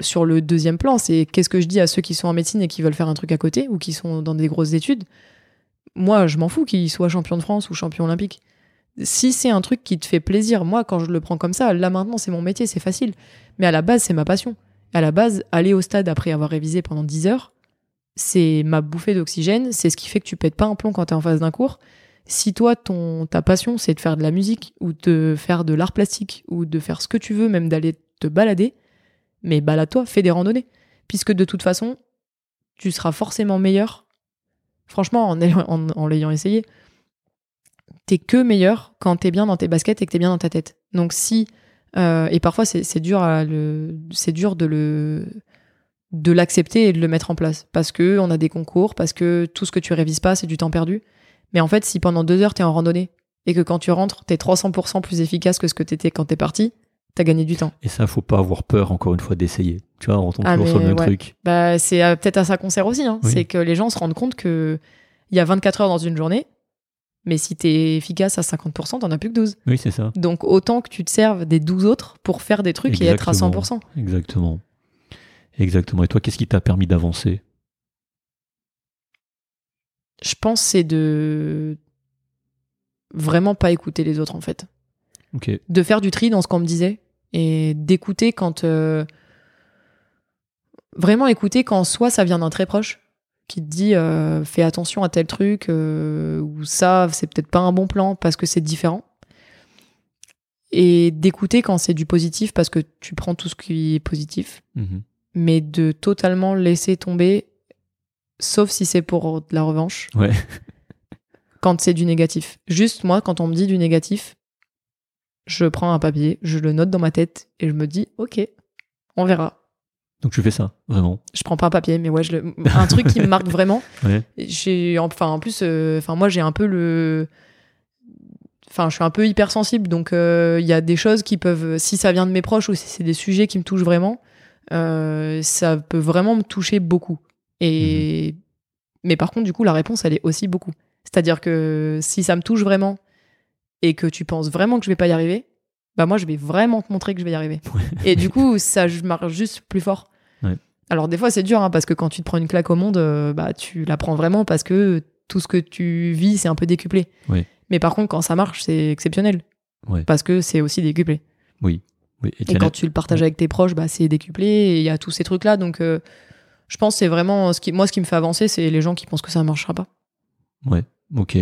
sur le deuxième plan, c'est qu'est-ce que je dis à ceux qui sont en médecine et qui veulent faire un truc à côté ou qui sont dans des grosses études? Moi, je m'en fous qu'ils soient champion de France ou champion olympique si c'est un truc qui te fait plaisir, moi, quand je le prends comme ça, là maintenant, c'est mon métier, c'est facile. Mais à la base, c'est ma passion. À la base, aller au stade après avoir révisé pendant 10 heures, c'est ma bouffée d'oxygène, c'est ce qui fait que tu pètes pas un plomb quand t'es en face d'un cours. Si toi, ton, ta passion, c'est de faire de la musique, ou de faire de l'art plastique, ou de faire ce que tu veux, même d'aller te balader, mais balade-toi, fais des randonnées. Puisque de toute façon, tu seras forcément meilleur. Franchement, en, ayant- en- en l'ayant essayé, t'es que meilleur quand t'es bien dans tes baskets et que t'es bien dans ta tête. Donc si euh, et parfois c'est dur à le c'est dur de le de l'accepter et de le mettre en place parce que on a des concours parce que tout ce que tu révises pas c'est du temps perdu. Mais en fait si pendant deux heures t'es en randonnée et que quand tu rentres t'es 300% plus efficace que ce que t'étais quand t'es parti, t'as gagné du temps. Et ça, faut pas avoir peur, encore une fois, d'essayer. Tu vois, on retombe Ah, toujours sur le même ouais. truc. Bah c'est euh, peut-être à ça qu'on sert aussi. Hein. Oui. C'est que les gens se rendent compte que il y a 24 heures dans une journée. Mais si t'es efficace à 50%, t'en as plus que 12. Oui, c'est ça. Donc autant que tu te serves des 12 autres pour faire des trucs et être à Exactement. 100%. Exactement. Exactement. Et toi, qu'est-ce qui t'a permis d'avancer? Je pense que c'est de vraiment pas écouter les autres en fait. De faire du tri dans ce qu'on me disait et d'écouter quand... euh, Vraiment écouter quand soit ça vient d'un très proche qui te dit euh, fais attention à tel truc euh, ou ça c'est peut-être pas un bon plan parce que c'est différent et d'écouter quand c'est du positif parce que tu prends tout ce qui est positif Mhm. Mais de totalement laisser tomber, sauf si c'est pour de la revanche, Ouais. quand c'est du négatif. Juste moi, quand on me dit du négatif, je prends un papier, je le note dans ma tête et je me dis, ok, on verra. Donc tu fais ça, vraiment. Je prends pas un papier, mais ouais, je le... un truc qui me marque vraiment. Ouais. J'ai, enfin, en plus, euh, enfin, moi, j'ai un peu le, enfin, je suis un peu hypersensible, donc euh, il y a des choses qui peuvent, si ça vient de mes proches ou si c'est des sujets qui me touchent vraiment, euh, ça peut vraiment me toucher beaucoup. Et, mais par contre, du coup, la réponse, elle est aussi beaucoup. C'est-à-dire que si ça me touche vraiment et que tu penses vraiment que je vais pas y arriver, bah moi, je vais vraiment te montrer que je vais y arriver. Et du coup, ça je marche juste plus fort. Ouais. Alors des fois, c'est dur hein, parce que quand tu te prends une claque au monde, euh, bah tu la prends vraiment parce que tout ce que tu vis, c'est un peu décuplé. Ouais. Mais par contre, quand ça marche, c'est exceptionnel. Parce que c'est aussi décuplé. Oui. Oui. Et quand tu le partages avec tes proches, bah, c'est décuplé et il y a tous ces trucs-là. Donc, euh, je pense que c'est vraiment ce qui, moi, ce qui me fait avancer, c'est les gens qui pensent que ça ne marchera pas. Ouais. Ok.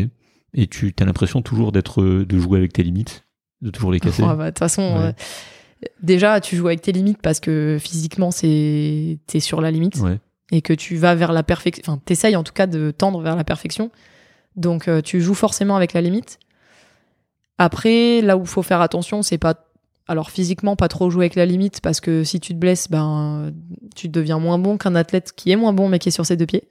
Et tu as l'impression toujours d'être, de jouer avec tes limites, de toujours les casser? Ouais, bah, De toute façon, Ouais. euh, déjà, tu joues avec tes limites parce que physiquement, c'est t'es sur la limite Ouais. et que tu vas vers la perfection. Enfin, t'essayes en tout cas de tendre vers la perfection. Donc, euh, tu joues forcément avec la limite. Après, là où il faut faire attention, c'est pas alors physiquement, pas trop jouer avec la limite parce que si tu te blesses, ben tu deviens moins bon qu'un athlète qui est moins bon mais qui est sur ses deux pieds.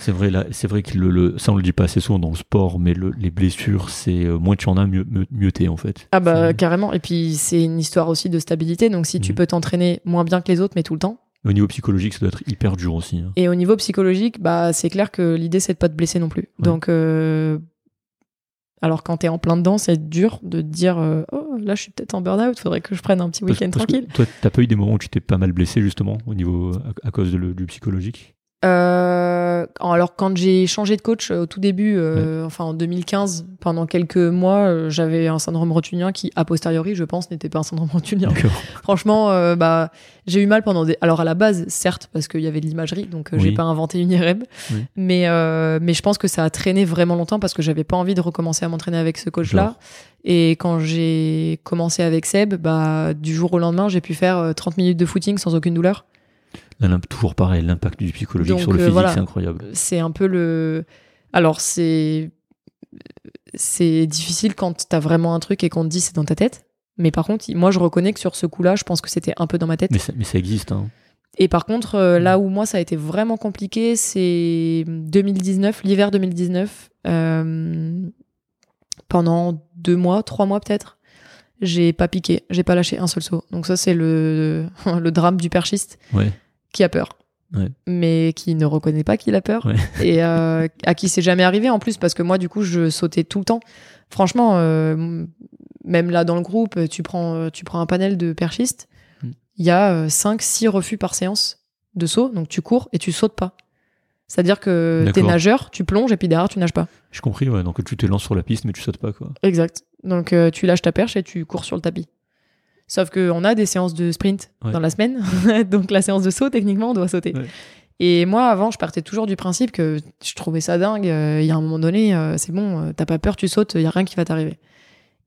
C'est vrai, là, c'est vrai que le, le- ça on le dit pas assez souvent dans le sport, mais le- les blessures, c'est euh, moins tu en as, mieux, mieux, mieux t'es en fait. Ah bah carrément. Et puis c'est une histoire aussi de stabilité. Donc si tu Mhm. peux t'entraîner moins bien que les autres, mais tout le temps. Au niveau psychologique, ça doit être hyper dur aussi. hein. Et au niveau psychologique, bah c'est clair que l'idée c'est de pas te blesser non plus. Donc euh, alors quand t'es en plein dedans, c'est dur de te dire euh, oh là je suis peut-être en burn-out, faudrait que je prenne un petit week-end tranquille. Toi, t'as pas eu des moments où tu t'es pas mal blessé justement au niveau à, à cause de le- du psychologique? Euh, alors quand j'ai changé de coach euh, au tout début, euh, enfin en 2015, pendant quelques mois, euh, j'avais un syndrome rotulien qui, a posteriori, je pense, n'était pas un syndrome rotulien. Franchement, euh, bah, j'ai eu mal pendant des. Alors à la base, certes, parce qu'il y avait de l'imagerie, donc euh, j'ai Oui. pas inventé une IRM, Oui. mais euh, mais je pense que ça a traîné vraiment longtemps parce que j'avais pas envie de recommencer à m'entraîner avec ce coach-là. Et quand j'ai commencé avec Seb, bah du jour au lendemain, j'ai pu faire euh, 30 minutes de footing sans aucune douleur. Toujours pareil, l'impact du psychologique Donc, sur le euh, physique, voilà. c'est incroyable. c'est un peu le. Alors, c'est. C'est difficile quand t'as vraiment un truc et qu'on te dit c'est dans ta tête. Mais par contre, moi, je reconnais que sur ce coup-là, je pense que c'était un peu dans ma tête. Mais ça, mais ça existe. Hein. Et par contre, euh, là où moi, ça a été vraiment compliqué, c'est 2019, l'hiver 2019. euh, pendant deux mois, trois mois peut-être, j'ai pas piqué, j'ai pas lâché un seul saut. Donc ça, c'est le, le drame du perchiste Ouais. Qui a peur. Ouais. Mais qui ne reconnaît pas qu'il a peur. Ouais. Et euh, à qui c'est jamais arrivé en plus, parce que moi, du coup, je sautais tout le temps. Franchement, euh, même là dans le groupe, tu prends, euh, tu prends un panel de perchistes, Mm. il y a 5-6 refus par séance de saut, donc tu cours et tu sautes pas. C'est-à-dire que t'es nageur, tu plonges et puis derrière tu nages pas. J'ai compris, ouais. Donc tu te lances sur la piste, mais tu sautes pas, quoi. Exact. Donc euh, tu lâches ta perche et tu cours sur le tapis. Sauf qu'on a des séances de sprint Ouais. dans la semaine. Donc la séance de saut, techniquement, on doit sauter. Ouais. Et moi, avant, je partais toujours du principe que je trouvais ça dingue. euh, Il y a un moment donné, euh, c'est bon, euh, t'as pas peur, tu sautes, il y a rien qui va t'arriver.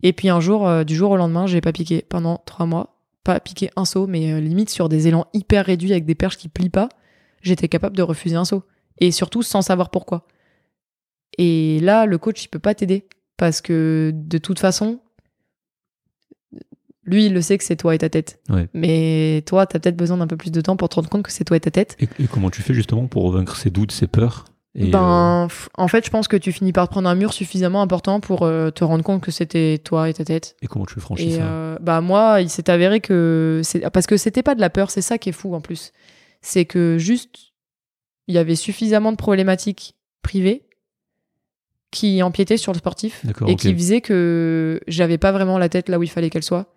Et puis un jour, euh, du jour au lendemain, j'ai pas piqué pendant trois mois. Pas piqué un saut, mais limite sur des élans hyper réduits avec des perches qui plient pas, j'étais capable de refuser un saut. Et surtout sans savoir pourquoi. Et là, le coach, il peut pas t'aider. Parce que de toute façon, lui, il le sait que c'est toi et ta tête. Ouais. Mais toi, t'as peut-être besoin d'un peu plus de temps pour te rendre compte que c'est toi et ta tête. Et, et comment tu fais justement pour vaincre ces doutes, ces peurs et, euh, ben, f- en fait, je pense que tu finis par prendre un mur suffisamment important pour euh, te rendre compte que c'était toi et ta tête. et comment tu franchis Et ça euh, bah moi, il s'est avéré que c'est parce que c'était pas de la peur, c'est ça qui est fou en plus. C'est que juste il y avait suffisamment de problématiques privées qui empiétaient sur le sportif et qui faisaient que j'avais pas vraiment la tête là où il fallait qu'elle soit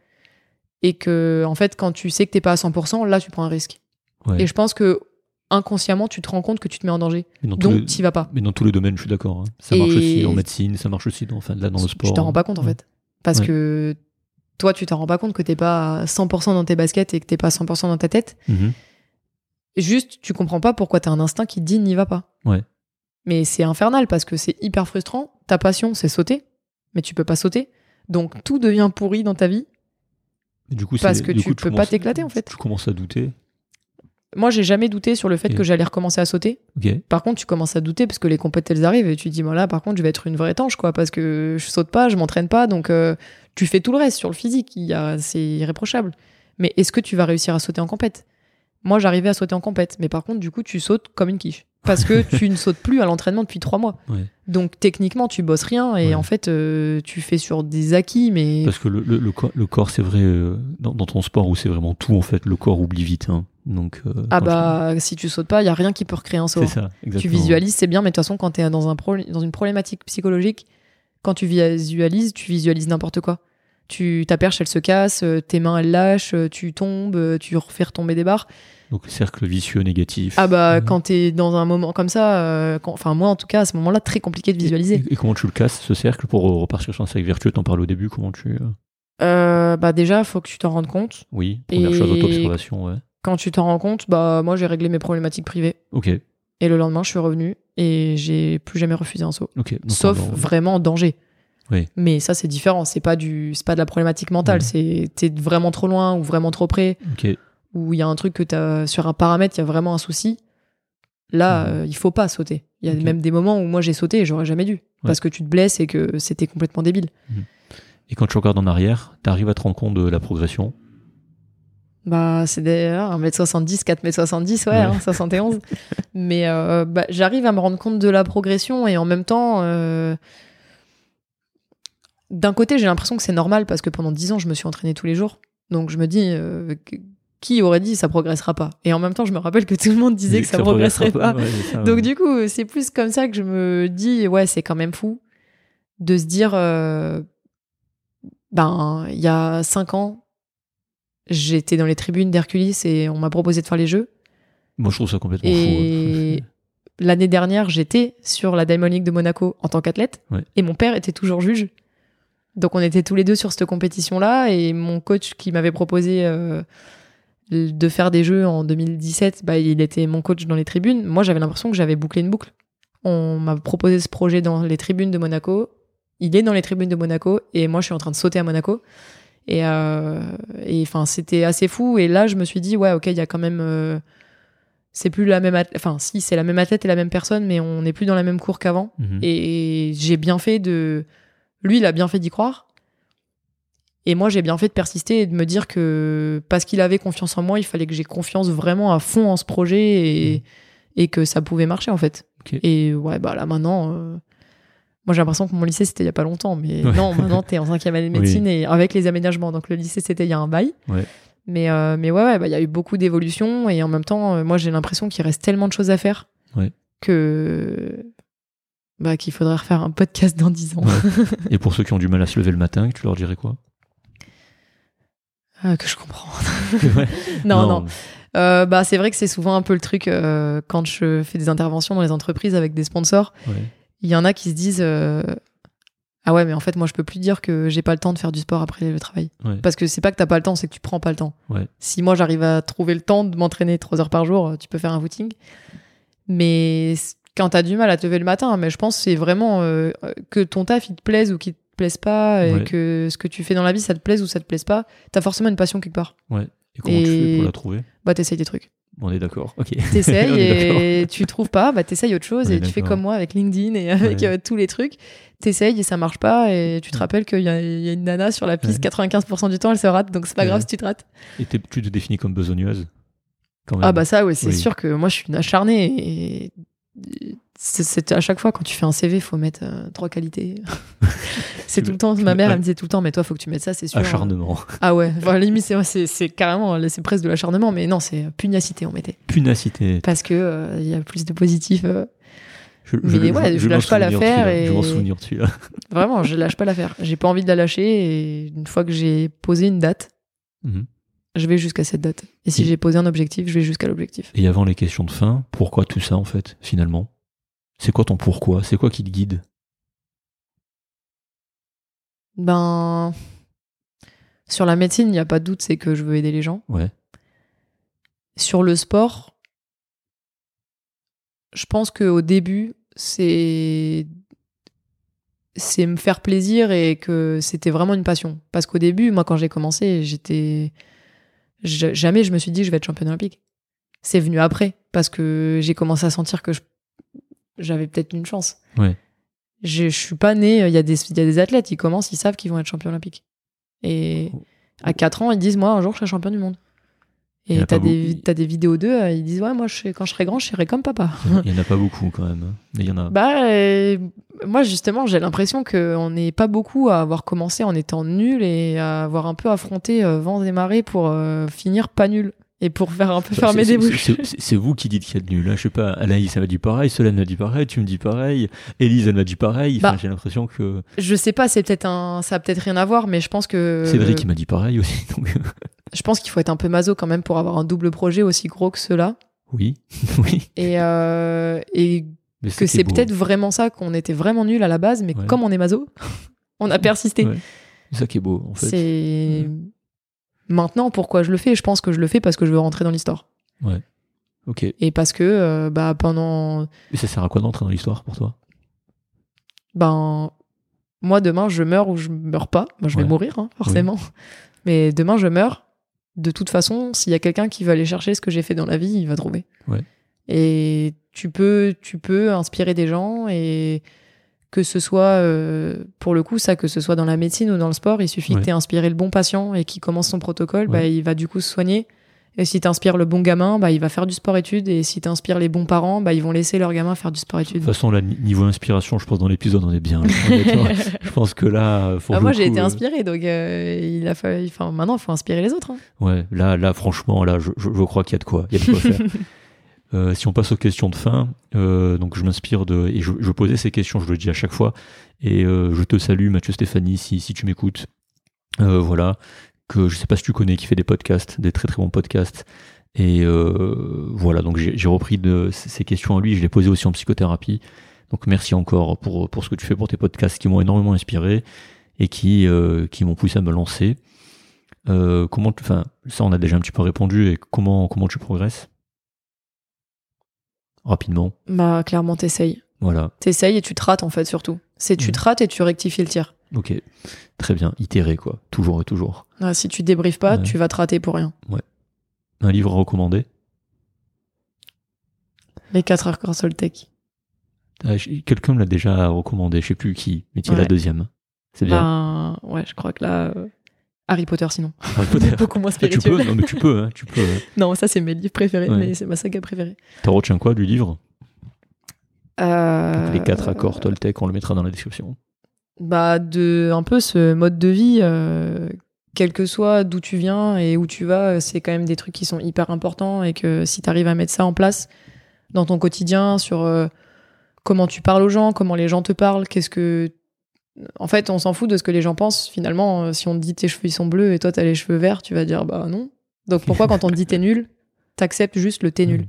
et que en fait quand tu sais que t'es pas à 100%, là tu prends un risque. Ouais. Et je pense que inconsciemment tu te rends compte que tu te mets en danger. Donc t'y vas pas. Mais dans tous les domaines, je suis d'accord. hein. Ça marche aussi en médecine, ça marche aussi dans, enfin, là, dans le sport. Tu t'en rends pas compte en Ouais. fait. Parce Ouais. que toi, tu t'en rends pas compte que t'es pas à 100% dans tes baskets et que t'es pas à 100% dans ta tête. Mhm. Juste, tu comprends pas pourquoi t'as un instinct qui te dit n'y va pas. Ouais. Mais c'est infernal parce que c'est hyper frustrant. Ta passion, c'est sauter, mais tu peux pas sauter. Donc tout devient pourri dans ta vie. Du coup, Parce que du tu coup, peux pas t'éclater, en fait. Tu commences à douter. Moi, j'ai jamais douté sur le fait que j'allais recommencer à sauter. Par contre, tu commences à douter parce que les compètes elles arrivent et tu te dis, bon là, par contre, je vais être une vraie tanche, quoi, parce que je saute pas, je m'entraîne pas, donc euh, tu fais tout le reste sur le physique, c'est irréprochable. Mais est-ce que tu vas réussir à sauter en compète? Moi, j'arrivais à sauter en compète, mais par contre, du coup, tu sautes comme une quiche. Parce que tu ne sautes plus à l'entraînement depuis trois mois. Ouais. Donc techniquement, tu bosses rien et Ouais. en fait, euh, tu fais sur des acquis, mais Parce que le, le, le corps, c'est vrai, euh, dans, dans ton sport où c'est vraiment tout, en fait, le corps oublie vite. hein. Donc, euh, ah bah si tu sautes pas, il y a rien qui peut recréer un saut. Ça. Tu visualises, c'est bien, mais de toute façon, quand tu es dans, un pro- dans une problématique psychologique, quand tu visualises, tu visualises n'importe quoi. Tu, ta perche, elle se casse, tes mains, elles lâchent, tu tombes, tu refais retomber des barres. Donc, cercle vicieux négatif. Ah bah, Mhm. quand tu es dans un moment comme ça, euh, quand- enfin, moi en tout cas, à ce moment-là, très compliqué de visualiser. Et, et comment tu le casses, ce cercle, pour repartir sur un cercle vertueux? T'en parlais au début, comment tu. euh, Euh, bah, déjà, faut que tu t'en rendes compte. Oui, première Et- chose, auto-observation, ouais. Quand tu t'en rends compte, bah, moi, j'ai réglé mes problématiques privées. Ok, Et le lendemain, je suis revenu et j'ai plus jamais refusé un saut. ok. Donc, Sauf vraiment en danger. Oui. Mais ça, c'est différent. C'est pas du, c'est pas de la problématique mentale. Ouais. C'est t'es vraiment trop loin ou vraiment trop près Ok, ou il y a un truc que t'as sur un paramètre, il y a vraiment un souci. Là, Mhm. euh, il faut pas sauter. Il y a même des moments où moi j'ai sauté et j'aurais jamais dû parce que tu te blesses et que c'était complètement débile. Et quand tu regardes en arrière, tu arrives à te rendre compte de la progression? Bah, c'est d'ailleurs 1m70, 4m70, ouais, Ouais. hein, 71. Mais euh, bah, j'arrive à me rendre compte de la progression et en même temps, euh, d'un côté, j'ai l'impression que c'est normal parce que pendant 10 ans, je me suis entraînée tous les jours. Donc je me dis, euh, qui aurait dit ça progressera pas Et en même temps, je me rappelle que tout le monde disait que ça, progresserait pas. Ouais, ça, Donc ouais. du coup, c'est plus comme ça que je me dis, ouais, c'est quand même fou de se dire, euh, ben, il y a cinq ans, j'étais dans les tribunes d'Hercules et on m'a proposé de faire les jeux. Moi, je trouve ça complètement fou. Et l'année dernière, j'étais sur la Diamond League de Monaco en tant qu'athlète Ouais. et mon père était toujours juge. Donc on était tous les deux sur cette compétition-là et mon coach qui m'avait proposé euh, de faire des jeux en 2017, bah, il était mon coach dans les tribunes. Moi, j'avais l'impression que j'avais bouclé une boucle. On m'a proposé ce projet dans les tribunes de Monaco. Il est dans les tribunes de Monaco et moi, je suis en train de sauter à Monaco. Et euh, et, enfin, c'était assez fou. Et là, je me suis dit, ouais, ok, il y a quand même. euh, c'est plus la même athlète. Enfin, si, c'est la même athlète et la même personne, mais on n'est plus dans la même cour qu'avant. Mhm. Et j'ai bien fait de. Lui, il a bien fait d'y croire. Et moi, j'ai bien fait de persister et de me dire que parce qu'il avait confiance en moi, il fallait que j'ai confiance vraiment à fond en ce projet et, et que ça pouvait marcher en fait. Et ouais, bah là maintenant, euh, moi j'ai l'impression que mon lycée c'était il y a pas longtemps, mais Ouais. non, maintenant t'es en cinquième année de Oui. médecine et avec les aménagements. Donc le lycée c'était il y a un bail. Ouais. Mais, euh, mais ouais, ouais, bah, il y a eu beaucoup d'évolutions et en même temps, euh, moi j'ai l'impression qu'il reste tellement de choses à faire Ouais. que bah, qu'il faudrait refaire un podcast dans 10 ans. Et pour ceux qui ont du mal à se lever le matin, tu leur dirais quoi? Ah, que je comprends. Ouais. non, non. Euh, bah, c'est vrai que c'est souvent un peu le truc euh, quand je fais des interventions dans les entreprises avec des sponsors. Ouais. Il y en a qui se disent euh, Ah ouais, mais en fait, moi, je peux plus dire que j'ai pas le temps de faire du sport après le travail. Ouais. Parce que c'est pas que t'as pas le temps, c'est que tu prends pas le temps. Si moi, j'arrive à trouver le temps de m'entraîner trois heures par jour, tu peux faire un footing. Mais quand t'as du mal à te lever le matin, mais je pense que c'est vraiment que ton taf, il te plaise ou qu'il te plaise pas, et Ouais. que ce que tu fais dans la vie, ça te plaise ou ça te plaise pas, t'as forcément une passion quelque part. Et comment tu fais pour la trouver? Bah, t'essayes des trucs. On est d'accord. Ok. T'essayes et tu trouves pas, bah t'essayes autre chose On et tu fais comme moi avec LinkedIn et avec Ouais. euh, tous les trucs. T'essayes et ça marche pas et tu te Ouais. rappelles qu'il y, a il y a une nana sur la piste, 95% du temps elle se rate donc c'est pas Ouais. grave si tu te rates. Et tu te définis comme besogneuse quand même. Ah bah ça, ouais, c'est Oui. sûr que moi je suis une acharnée et c'est- à chaque fois quand tu fais un CV, faut mettre euh, trois qualités. c'est tout le temps. Ma mère elle me disait tout le temps, mais toi faut que tu mettes ça, c'est sûr. Acharnement. Ah ouais, enfin, limite c'est carrément, c'est presque de l'acharnement, mais non c'est pugnacité on mettait Punacité. parce que euh, il y a plus de positif. euh, Je, Mais ouais, je m'en lâche pas l'affaire celui-là. Je et- m'en souvenir de celui-là. Vraiment, je lâche pas l'affaire. J'ai pas envie de la lâcher et une fois que j'ai posé une date, Mhm. je vais jusqu'à cette date. Et si Et- j'ai posé un objectif, je vais jusqu'à l'objectif. Et avant les questions de fin, pourquoi tout ça en fait, finalement? C'est quoi ton pourquoi? C'est quoi qui te guide? Ben, sur la médecine, il n'y a pas de doute, c'est que je veux aider les gens. Ouais. Sur le sport, je pense qu'au début, c'est c'est me faire plaisir et que c'était vraiment une passion. Parce qu'au début, moi, quand j'ai commencé, j'étais je- jamais je me suis dit je vais être championne olympique. C'est venu après parce que j'ai commencé à sentir que je- j'avais peut-être une chance. Ouais. Je, je suis pas née. Il y a des y a des athlètes, ils commencent, ils savent qu'ils vont être champions olympiques. Et à 4 ans, ils disent moi un jour je serai champion du monde. Et t'as des, t'as des vidéos d'eux, euh, ils disent ouais moi je, quand je serai grand je serai comme papa. Il y en a pas beaucoup quand même. hein. Mais il y en a. Bah, euh, moi, justement, j'ai l'impression qu'on n'est pas beaucoup à avoir commencé en étant nul et à avoir un peu affronté euh, vents et marées pour euh, finir pas nul et pour faire un peu fermer des bouches. c'est- vous qui dites qu'il y a de nul. Là, je sais pas, Anaïs, elle m'a dit pareil, Solène m'a dit pareil, tu me dis pareil, Élise, elle m'a dit pareil. Enfin, Bah. j'ai l'impression que Je sais pas, c'est peut-être un, ça a peut-être rien à voir, mais je pense que Cédric, il m'a dit pareil aussi. Donc, je pense qu'il faut être un peu maso quand même pour avoir un double projet aussi gros que ceux-là oui, oui. et euh, et que c'est peut-être vraiment ça qu'on était vraiment nul à la base, mais Ouais. comme on est maso, on a persisté. Ouais. C'est ça qui est beau, en fait. C'est maintenant pourquoi je le fais? Je pense que je le fais parce que je veux rentrer dans l'histoire. Ok. Et parce que euh, bah pendant ça sert à quoi d'entrer dans l'histoire pour toi? Ben moi demain je meurs ou je meurs pas Moi, je vais Ouais. mourir hein, forcément mais demain je meurs de toute façon s'il y a quelqu'un qui va aller chercher ce que j'ai fait dans la vie il va trouver Ouais. et tu peux tu peux inspirer des gens et que ce soit, euh, pour le coup, ça, que ce soit dans la médecine ou dans le sport, il suffit Ouais. que tu aies inspiré le bon patient et qu'il commence son protocole, bah, il va du coup se soigner. Et si tu inspires le bon gamin, bah, il va faire du sport-études. Et si tu inspires les bons parents, bah, ils vont laisser leur gamin faire du De sport-études. toute façon, là, ni- niveau inspiration, je pense dans l'épisode, on est bien. je pense que là, faut Ah, moi, j'ai été euh, inspirée, donc euh, il a fallu. Enfin, maintenant, il faut inspirer les autres. hein. Ouais, là, là, franchement, là, je, je- je crois qu'il y a de quoi, il y a de quoi faire. Euh, si on passe aux questions de fin, euh, donc je m'inspire de et je, je posais ces questions, je le dis à chaque fois, et euh, je te salue Mathieu Stéphanie si, si tu m'écoutes. Voilà, que je sais pas si tu connais, qui fait des podcasts, des très très bons podcasts. Et voilà, donc j'ai repris de ces questions à lui, je les posais aussi en psychothérapie. Donc merci encore pour, pour ce que tu fais pour tes podcasts qui m'ont énormément inspiré et qui, qui m'ont poussé à me lancer. Comment, enfin, ça on a déjà un petit peu répondu. Et comment, comment tu progresses? Rapidement, Bah, clairement, t'essayes. voilà. T'essayes et tu te rates, en fait, surtout. C'est tu Mhm. te rates et tu rectifies le tir. Ok, très bien. Itérer quoi, toujours et toujours. Ah, si tu débriefes pas, Ouais. tu vas te rater pour rien. Un livre à recommander Les 4 heures Soltech. Ah, Quelqu'un me l'a déjà recommandé, je sais plus qui, mais qui est la Ouais. deuxième. C'est bien. Ben, ouais, je crois que là. euh, Harry Potter, sinon. Harry Potter. Beaucoup moins Ah, tu spirituel. peux, non mais tu peux, hein, tu peux. hein. Non, ça, c'est mes livres préférés, Ouais. mais c'est ma saga préférée. T'en retiens quoi du livre? Euh, Les quatre accords Toltec, on le mettra dans la description. Bah, de un peu ce mode de vie, euh, quel que soit d'où tu viens et où tu vas, c'est quand même des trucs qui sont hyper importants et que si tu arrives à mettre ça en place dans ton quotidien, sur euh, comment tu parles aux gens, comment les gens te parlent, qu'est-ce que. En fait, on s'en fout de ce que les gens pensent. Finalement, euh, si on te dit tes cheveux ils sont bleus et toi t'as les cheveux verts, tu vas dire bah non. Donc pourquoi quand on te dit t'es nul, t'acceptes juste le t'es nul? Mm.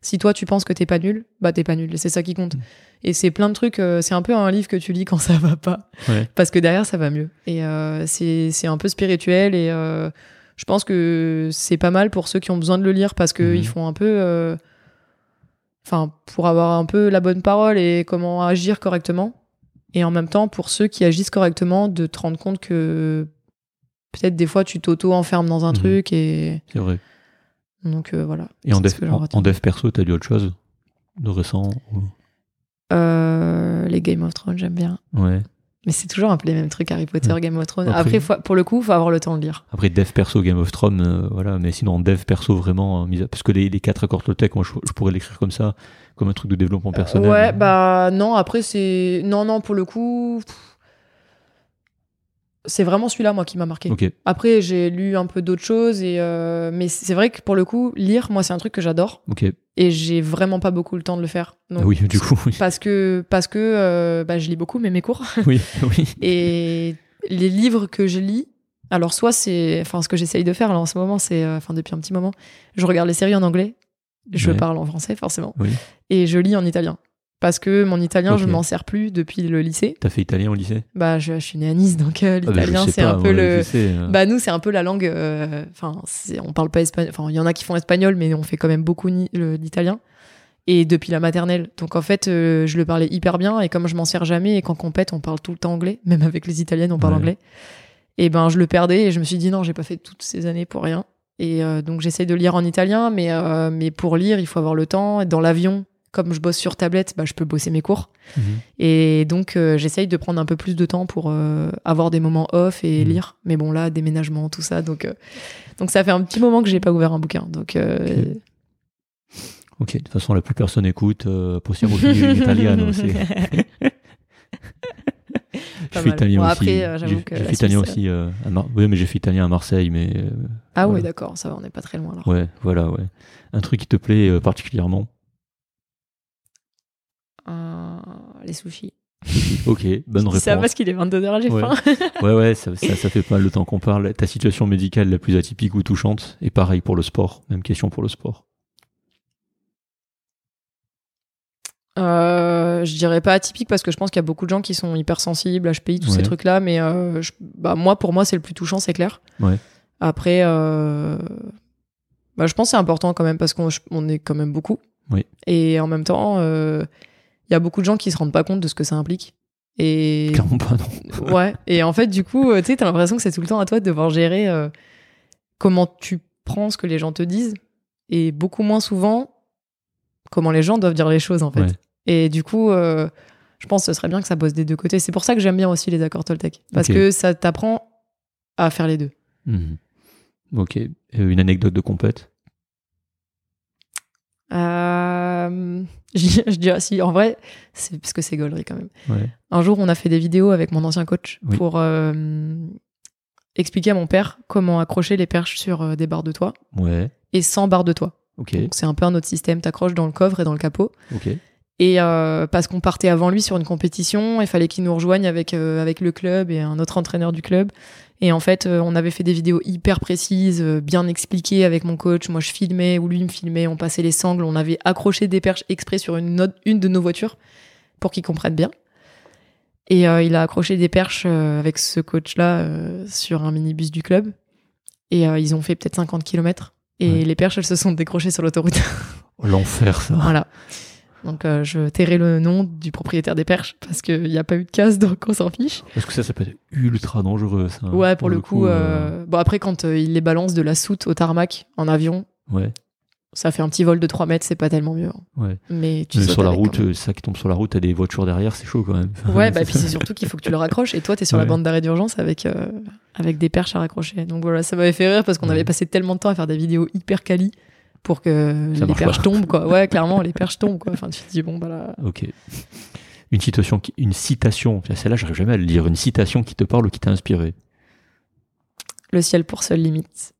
Si toi tu penses que t'es pas nul, bah t'es pas nul. Et c'est ça qui compte. Mm. Et c'est plein de trucs. euh, c'est un peu un livre que tu lis quand ça va pas, Ouais. parce que derrière ça va mieux. Et euh, c'est c'est un peu spirituel et euh, je pense que c'est pas mal pour ceux qui ont besoin de le lire parce que Mhm. ils font un peu. Enfin, pour avoir un peu la bonne parole et comment agir correctement. Et en même temps, pour ceux qui agissent correctement, de te rendre compte que peut-être des fois tu t'auto-enfermes dans un Mhm. truc et C'est vrai. donc euh, voilà. Et en dev, en, en perso, t'as lu autre chose de récent ou- Euh, les Game of Thrones, j'aime bien. Ouais. Mais c'est toujours un peu les mêmes trucs, Harry Potter, Ouais. Game of Thrones. Après- Après, faut- pour le coup, faut avoir le temps de lire. Après, dev perso, Game of Thrones, euh, voilà. Mais sinon, dev perso, vraiment, euh, parce que les, les quatre accords Toltec, moi, je, je pourrais l'écrire comme ça, comme un truc de développement personnel. Ouais, bah non, après c'est... Non, non, pour le coup... pff, C'est vraiment celui-là, moi, qui m'a marqué. Après, j'ai lu un peu d'autres choses, et euh, mais c'est vrai que pour le coup, lire, moi, c'est un truc que j'adore, et j'ai vraiment pas beaucoup le temps de le faire. Donc, oui, du coup, oui. Parce que, parce que euh, bah, je lis beaucoup, mais mes cours. oui, oui. Et les livres que je lis, alors soit c'est, enfin ce que j'essaye de faire là en ce moment, c'est, euh, enfin depuis un petit moment, je regarde les séries en anglais, je Ouais. parle en français forcément, Oui. et je lis en italien. Parce que mon italien, je Ok. m'en sers plus depuis le lycée. T'as fait italien au lycée? Bah, je, je suis née à Nice, donc euh, Ah, bah, je l'italien, c'est un peu le. je euh, Bah, nous, c'est un peu la langue. euh, Enfin, c'est- on parle pas espagnol. Enfin, il y en a qui font espagnol, mais on fait quand même beaucoup l'italien. Et depuis la maternelle. Donc, en fait, euh, je le parlais hyper bien. Et comme je m'en sers jamais, et qu'en compète, on parle tout le temps anglais, même avec les italiennes, on parle Ouais. anglais. Et ben, je le perdais. Et je me suis dit, non, j'ai pas fait toutes ces années pour rien. Et euh, donc, j'essaye de lire en italien. Mais, euh, mais pour lire, il faut avoir le temps. Et Dans l'avion, comme je bosse sur tablette, bah, je peux bosser mes cours. mhm. Et donc, euh, j'essaye de prendre un peu plus de temps pour euh, avoir des moments off et Mhm. lire. Mais bon, là, déménagement, tout ça. Donc, euh, donc ça fait un petit moment que j'ai pas ouvert un bouquin. Donc, Ok, de toute façon, la plus personne écoute. Possiamo italiano. Pas fait mal. italien Bon, aussi. après, j'avoue que j'ai fait italien Suisse, aussi. euh, à Mar- Oui, mais j'ai fait italien à Marseille, mais euh, ah Voilà. d'accord, ça va, on n'est pas très loin alors. ouais, voilà, ouais. Un truc qui te plaît euh, particulièrement? Les sushis. Ok, bonne dis ça réponse. parce qu'il est 22h, j'ai Ouais. faim. Ouais, ouais, ça, ça, ça fait pas mal de temps qu'on parle. Ta situation médicale la plus atypique ou touchante Et pareil pour le sport. Même question pour le sport. Euh, je dirais pas atypique parce que je pense qu'il y a beaucoup de gens qui sont hypersensibles, HPI, tous Ouais. ces trucs-là. Mais euh, je- bah, moi, pour moi, c'est le plus touchant, c'est clair. Ouais. Après, euh, bah, je pense que c'est important quand même parce qu'on on est quand même beaucoup. Oui. Et en même temps, il y a beaucoup de gens qui se rendent pas compte de ce que ça implique. Et Clairement pas, non. ouais. Et en fait, du coup, euh, tu sais, t'as l'impression que c'est tout le temps à toi de devoir gérer euh, comment tu prends ce que les gens te disent et beaucoup moins souvent comment les gens doivent dire les choses en fait. Ouais. Et du coup, euh, je pense que ce serait bien que ça bosse des deux côtés. C'est pour ça que j'aime bien aussi les accords Toltec. Parce que ça t'apprend à faire les deux. Mhm. Ok. Une anecdote de compète? Euh, je, je dirais si, en vrai, c'est parce que c'est gaulerie quand même. Ouais. Un jour, on a fait des vidéos avec mon ancien coach Oui. pour euh, expliquer à mon père comment accrocher les perches sur euh, des barres de toit Ouais. et sans barres de toit. Donc c'est un peu un autre système, t'accroches dans le coffre et dans le capot. Et euh, parce qu'on partait avant lui sur une compétition, il fallait qu'il nous rejoigne avec, avec le club et un autre entraîneur du club. Et en fait, euh, on avait fait des vidéos hyper précises, euh, bien expliquées avec mon coach. Moi, je filmais ou lui me filmait, on passait les sangles, on avait accroché des perches exprès sur une, autre- une de nos voitures pour qu'il comprenne bien. Et euh, il a accroché des perches euh, avec ce coach-là euh, sur un minibus du club. Et ils ont fait peut-être 50 km. Et Ouais. les perches, elles se sont décrochées sur l'autoroute. L'enfer, ça. Voilà. Donc euh, je tairai le nom du propriétaire des perches parce qu'il n'y a pas eu de casse, donc on s'en fiche. Parce que ça, ça peut être ultra dangereux, ça. ouais, pour, le coup. euh, Bon, après, quand euh, il les balance de la soute au tarmac en avion, Ouais. ça fait un petit vol de 3 mètres, c'est pas tellement mieux. hein. Ouais. Mais tu Mais sur la route, euh, ça qui tombe sur la route, t'as des voitures derrière, c'est chaud quand même. Ouais, bah, puis c'est surtout qu'il faut que tu le raccroches et toi, t'es sur la bande d'arrêt d'urgence avec, euh, avec des perches à raccrocher. Donc voilà, ça m'avait fait rire parce qu'on Ouais. avait passé tellement de temps à faire des vidéos hyper quali pour que Ça les perches pas. tombent, quoi. Ouais, clairement, les perches tombent, quoi. Enfin, tu te dis, bon, bah là. Ok. Une citation, qui- une citation. Celle-là, j'arrive jamais à le lire. Une citation qui te parle ou qui t'a inspiré? Le ciel pour seule limite.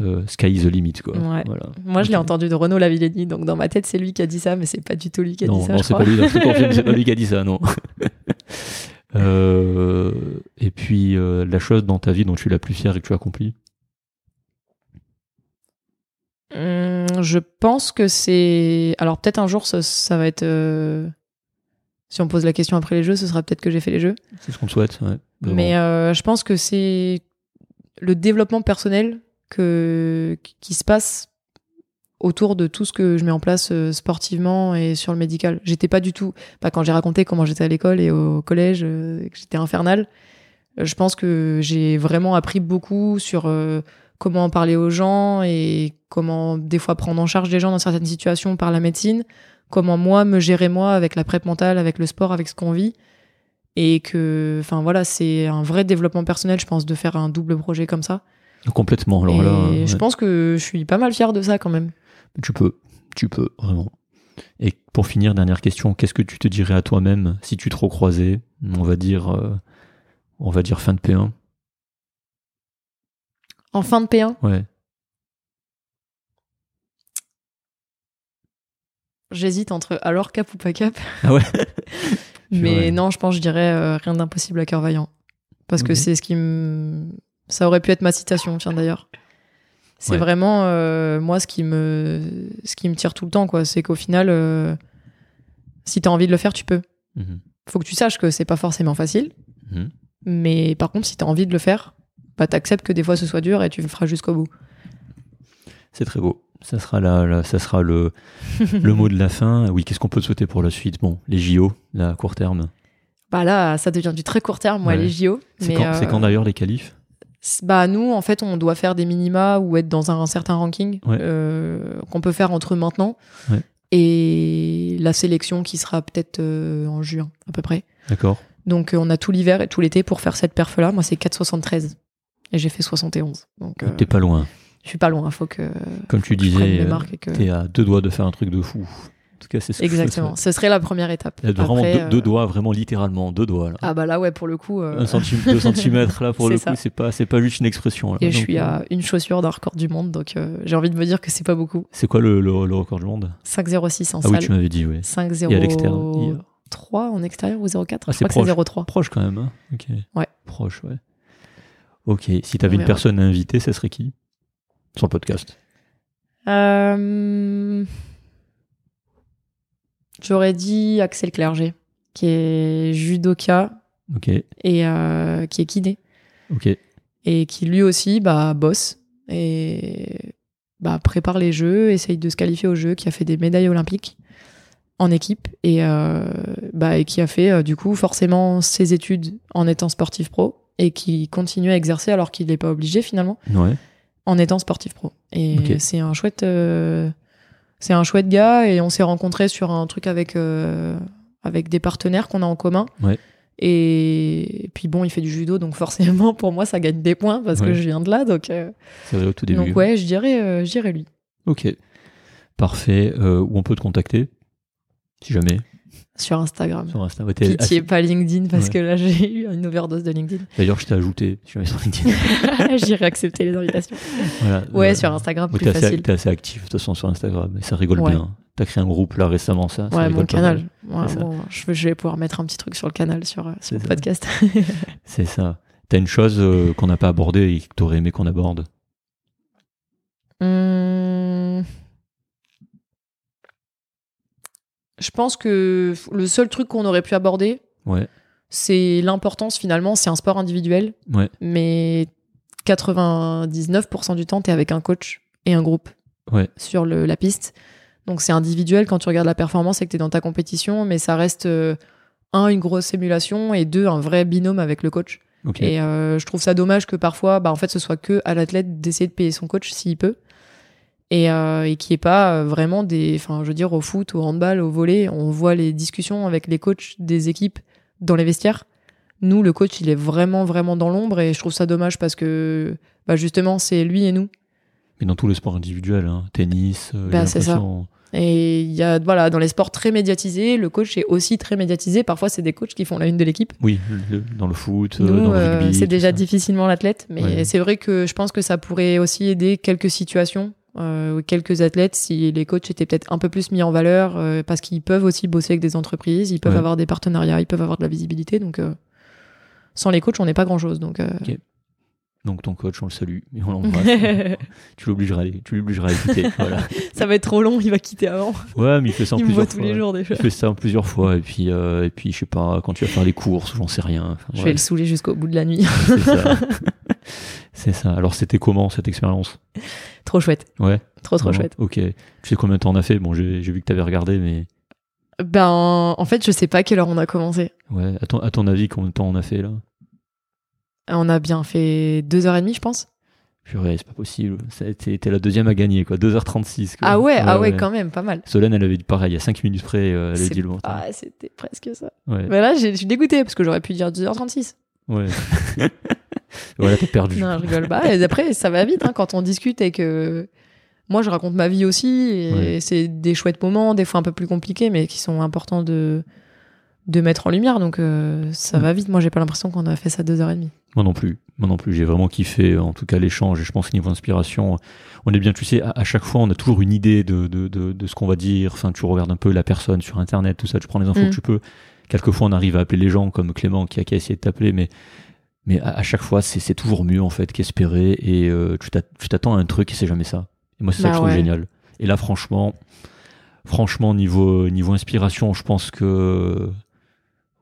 Euh, sky is the limit, quoi. Ouais. Voilà. Moi, je l'ai entendu de Renaud Lavillenie, donc dans ma tête, c'est lui qui a dit ça, mais c'est pas du tout lui qui a non, dit ça. non, c'est pas lui. c'est pas lui qui a dit ça, non. Euh, et puis, euh, la chose dans ta vie dont tu es la plus fière et que tu as accomplie? Hum, je pense que c'est. Alors, peut-être un jour, ça, ça va être. euh, Si on pose la question après les jeux, ce sera peut-être que j'ai fait les jeux. C'est ce qu'on te souhaite. Ouais, vraiment. Mais euh, je pense que c'est le développement personnel que... qui se passe autour de tout ce que je mets en place euh, sportivement et sur le médical. J'étais pas du tout. Pas quand j'ai raconté comment j'étais à l'école et au collège, euh, que j'étais infernal. Je pense que j'ai vraiment appris beaucoup sur euh, comment parler aux gens et comment des fois prendre en charge les gens dans certaines situations par la médecine. Comment moi me gérer moi avec la prep mentale, avec le sport, avec ce qu'on vit et que enfin voilà c'est un vrai développement personnel je pense de faire un double projet comme ça Complètement. Alors et là, ouais. je pense que je suis pas mal fière de ça quand même Tu peux, tu peux, vraiment. Et pour finir, dernière question, qu'est-ce que tu te dirais à toi-même si tu te recroisais, on va dire, euh, on va dire fin de P1 en fin de P1 Ouais. j'hésite entre alors cap ou pas cap. Ah ouais. Mais non je pense que je dirais euh, rien d'impossible à cœur vaillant. Parce que c'est ce qui me ça aurait pu être ma citation tiens d'ailleurs. C'est Ouais. vraiment euh, moi ce qui me ce qui me tire tout le temps quoi. C'est qu'au final euh, si t'as envie de le faire tu peux. Mhm. faut que tu saches que c'est pas forcément facile. Mhm. Mais par contre, si t'as envie de le faire, bah t'acceptes que des fois ce soit dur et tu le feras jusqu'au bout. C'est très beau. Ça sera, la, la- ça sera le, le mot de la fin. Oui, qu'est-ce qu'on peut te souhaiter pour la suite? Bon, les JO, là, à court terme. Bah là, ça devient du très court terme, moi, Ouais. les JO. C'est quand, euh, quand d'ailleurs les qualifs? Bah nous, en fait, on doit faire des minima ou être dans un, certain ranking Ouais. euh, qu'on peut faire entre maintenant Ouais. et la sélection qui sera peut-être euh, en juin à peu près. D'accord Donc on a tout l'hiver et tout l'été pour faire cette perf-là. Moi, c'est 4,73 et j'ai fait 71. Donc euh, T'es pas loin. je suis pas loin. Faut que Comme tu je prenne disais, euh, que... t'es à deux doigts de faire un truc de fou. En tout cas, c'est ce que je te Exactement. souhaite. Ce serait la première étape. Il y a vraiment Après, deux, euh, deux doigts, vraiment littéralement, deux doigts. Là. Ah bah là ouais pour le coup. euh, Un centime, deux centimètres là pour le ça. coup, c'est pas, c'est pas juste une expression. Là. Et je Donc, suis euh, à une chaussure d'un record du monde, donc euh, j'ai envie de me dire que c'est pas beaucoup. C'est quoi le, le, le record du monde? 5,06 en Ah oui, salle. tu m'avais dit, oui. 5,03 Et à l'externe il y a- en extérieur ou 0,4 Ah, Je c'est crois que c'est proche. 0,3. Proche quand même. Hein ok. Ouais. Proche, ouais. Ok. Si t'avais On une personne à inviter, ça serait qui? Sur le podcast. Euh, J'aurais dit Axel Clerget, qui est judoka Ok. et euh, qui est kiné. Et qui lui aussi bah, bosse et bah, prépare les jeux, essaye de se qualifier aux jeux, qui a fait des médailles olympiques en équipe et, euh, bah, et qui a fait du coup forcément ses études en étant sportif pro et qui continue à exercer alors qu'il n'est pas obligé finalement Ouais. en étant sportif pro. Et c'est un chouette, euh, c'est un chouette gars et on s'est rencontrés sur un truc avec euh, avec des partenaires qu'on a en commun. Ouais. Et... puis bon, il fait du judo, donc forcément pour moi ça gagne des points parce que je viens de là, donc, euh, C'est vrai au tout début. donc ouais, je dirais, je dirais lui. Ok. Parfait. Où on peut te contacter Si jamais? Sur Instagram. Sur Insta. Ouais, Pitié, pas LinkedIn parce Ouais. que là j'ai eu une overdose de LinkedIn. D'ailleurs, je t'ai ajouté sur LinkedIn. J'irai accepter les invitations. voilà. Ouais, Euh, sur Instagram, ouais, plus t'es assez, facile. t'es assez actif de toute façon sur Instagram et ça rigole bien. T'as créé un groupe là récemment, ça? ça Ouais, mon canal. bon, je, vais- pouvoir mettre un petit truc sur le canal, sur, euh, sur le ça. podcast. C'est ça. T'as une chose euh, qu'on n'a pas abordée et que t'aurais aimé qu'on aborde? Hum, Je pense que le seul truc qu'on aurait pu aborder, Ouais. c'est l'importance finalement, c'est un sport individuel, Ouais. mais 99% du temps, tu es avec un coach et un groupe Ouais. sur le- la piste. Donc c'est individuel quand tu regardes la performance et que tu es dans ta compétition, mais ça reste, euh, un, une grosse simulation et deux, un vrai binôme avec le coach. Et euh, je trouve ça dommage que parfois, bah, en fait, ce soit que à l'athlète d'essayer de payer son coach s'il peut. Et, euh, et n'y ait pas euh, vraiment des. Enfin, je veux dire, au foot, au handball, au volley, on voit les discussions avec les coachs des équipes dans les vestiaires. Nous, le coach, il est vraiment, vraiment dans l'ombre et je trouve ça dommage parce que, bah, justement, c'est lui et nous. Mais dans tous les sports individuels, hein, tennis, euh, Bah, c'est ça. Et il y a, voilà, dans les sports très médiatisés, le coach est aussi très médiatisé. Parfois, c'est des coachs qui font la une de l'équipe. Oui, le- dans le foot, euh, Nous, dans le euh, rugby. c'est déjà ça. difficilement l'athlète, mais Ouais. c'est vrai que je pense que ça pourrait aussi aider quelques situations, euh, quelques athlètes, si les coachs étaient peut-être un peu plus mis en valeur, euh, parce qu'ils peuvent aussi bosser avec des entreprises, ils peuvent Ouais. avoir des partenariats, ils peuvent avoir de la visibilité, donc euh, sans les coachs, on n'est pas grand-chose. Donc, Donc ton coach, on le salue et on l'embrasse. tu l'obligeras, à- tu l'obligeras à écouter. voilà. ça va être trop long, il va quitter avant. Ouais, mais il fait ça en Il me plusieurs voit tous fois. les jours déjà. Il fait ça en plusieurs fois et puis et puis je sais pas quand tu vas faire les courses, j'en sais rien. Enfin, Je ouais, vais le saouler jusqu'au bout de la nuit. c'est ça. c'est ça. Alors c'était comment cette expérience? Trop chouette, Ouais. trop trop chouette. Ok. Tu sais combien de temps on a fait? Bon, j'ai vu que t'avais regardé, mais Ben, en fait, je sais pas à quelle heure on a commencé. ouais. À ton, à ton avis, combien de temps on a fait là? On a bien fait deux heures et demie, je pense. Purée, c'est pas possible. T'es la deuxième à gagner, quoi. 2h36. Quoi. Ah ouais, ah ouais, quand même, pas mal. Solène, elle avait dit pareil, il y a 5 minutes près, euh, elle avait dit le. Ah, c'était presque ça. Ouais. Mais là, j'ai- je suis dégoûtée parce que j'aurais pu dire 2h36. ouais. voilà, t'as perdu. Non, je rigole pas. Et après, ça va vite hein, quand on discute et que. Moi, je raconte ma vie aussi et Ouais. c'est des chouettes moments, des fois un peu plus compliqués, mais qui sont importants de, de mettre en lumière. Donc, euh, ça Mm. va vite. Moi, j'ai pas l'impression qu'on a fait ça deux heures et demie. Moi non plus. Moi non plus. J'ai vraiment kiffé, en tout cas, l'échange. Et je pense que niveau inspiration, on est bien, tu sais, à, à chaque fois, on a toujours une idée de, de, de, de ce qu'on va dire. Enfin, tu regardes un peu la personne sur Internet, tout ça, tu prends les infos Mm. que tu peux. Quelquefois, on arrive à appeler les gens, comme Clément qui a, qui a essayé de t'appeler, mais, mais à, à chaque fois, c'est c'est toujours mieux, en fait, qu'espérer. Et euh, tu t'att- tu t'attends à un truc et c'est jamais ça. Et moi, c'est ça Bah que je trouve ouais. génial. Et là, franchement, franchement, niveau, niveau inspiration, je pense que.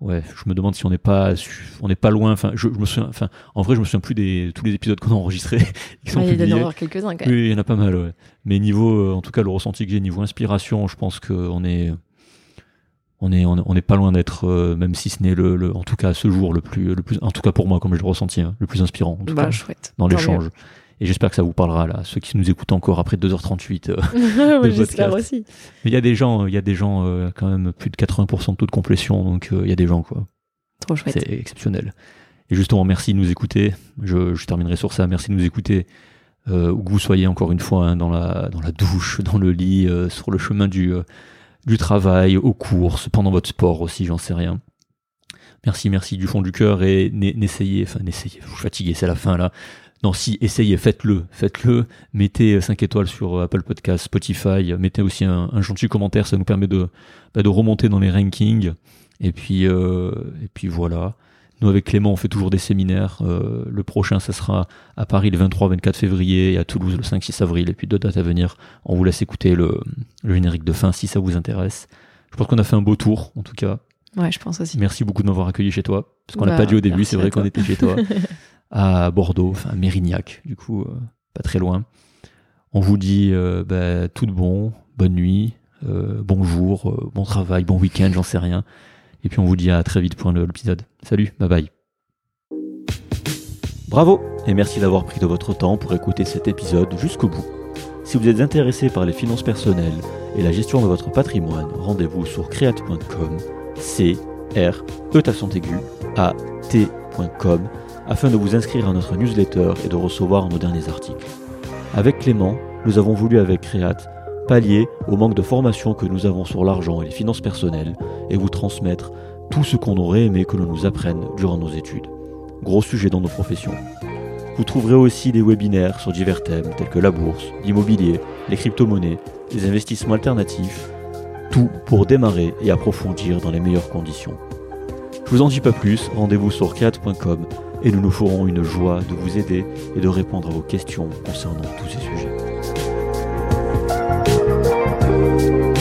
Ouais, je me demande si on n'est pas, on n'est pas loin. Enfin, je, je me souviens, enfin, en vrai, je me souviens plus des tous les épisodes qu'on a enregistrés, qui sont Ouais, il y en avoir quelques-uns quand même. Oui, il y en a pas mal, ouais. Mais niveau, euh, en tout cas, le ressenti que j'ai niveau inspiration, je pense qu'on est, on est, on est, pas loin d'être, euh, même si ce n'est le, le- en tout cas, à ce jour, le plus, le plus, en tout cas pour moi, comme je le ressenti, hein, le plus inspirant, en tout Bah, cas, chouette. dans l'échange. Et j'espère que ça vous parlera, là, ceux qui nous écoutent encore après 2h38. euh. Ouais, J'espère aussi. Mais il y a des gens, il y a des gens, euh, quand même, plus de 80% de taux de complétion, donc euh, il y a des gens, quoi. Trop chouette. C'est exceptionnel. Et justement, merci de nous écouter. Je, je terminerai sur ça. Merci de nous écouter. Où que vous soyez encore une fois hein, dans, la, dans la douche, dans le lit, sur le chemin du, du travail, aux courses, pendant votre sport aussi, j'en sais rien. Merci, merci du fond du cœur et n'e- n'essayez, enfin n'essayez, je fatigué, c'est la fin là. Non, si, essayez, faites-le, faites-le. Mettez 5 étoiles sur euh, Apple Podcast, Spotify, mettez aussi un, un gentil commentaire, ça nous permet de, bah, de remonter dans les rankings. Et puis, euh, et puis voilà. Nous, avec Clément, on fait toujours des séminaires. Euh, le prochain, ça sera à Paris le 23-24 février et à Toulouse le 5-6 avril. Et puis deux dates à venir. On vous laisse écouter le, le générique de fin si ça vous intéresse. Je pense qu'on a fait un beau tour, en tout cas. Ouais, je pense aussi. Merci beaucoup de m'avoir accueilli chez toi. Parce qu'on n'a Bah, pas dit au début, c'est vrai qu'on était chez toi. à Bordeaux, enfin à Mérignac, du coup, euh, pas très loin. On vous dit euh, bah, tout de bon, bonne nuit, euh, bonjour, bon travail, bon week-end, j'en sais rien. Et puis on vous dit à très vite pour un nouvel épisode. Salut, bye bye. Bravo et merci d'avoir pris de votre temps pour écouter cet épisode jusqu'au bout. Si vous êtes intéressé par les finances personnelles et la gestion de votre patrimoine, rendez-vous sur create.com c r e aigu a t.com afin de vous inscrire à notre newsletter et de recevoir nos derniers articles. Avec Clément, nous avons voulu avec Créat pallier au manque de formation que nous avons sur l'argent et les finances personnelles et vous transmettre tout ce qu'on aurait aimé que l'on nous apprenne durant nos études. Gros sujet dans nos professions. Vous trouverez aussi des webinaires sur divers thèmes tels que la bourse, l'immobilier, les crypto-monnaies, les investissements alternatifs, tout pour démarrer et approfondir dans les meilleures conditions. Je vous en dis pas plus, rendez-vous sur create.com et nous nous ferons une joie de vous aider et de répondre à vos questions concernant tous ces sujets. Música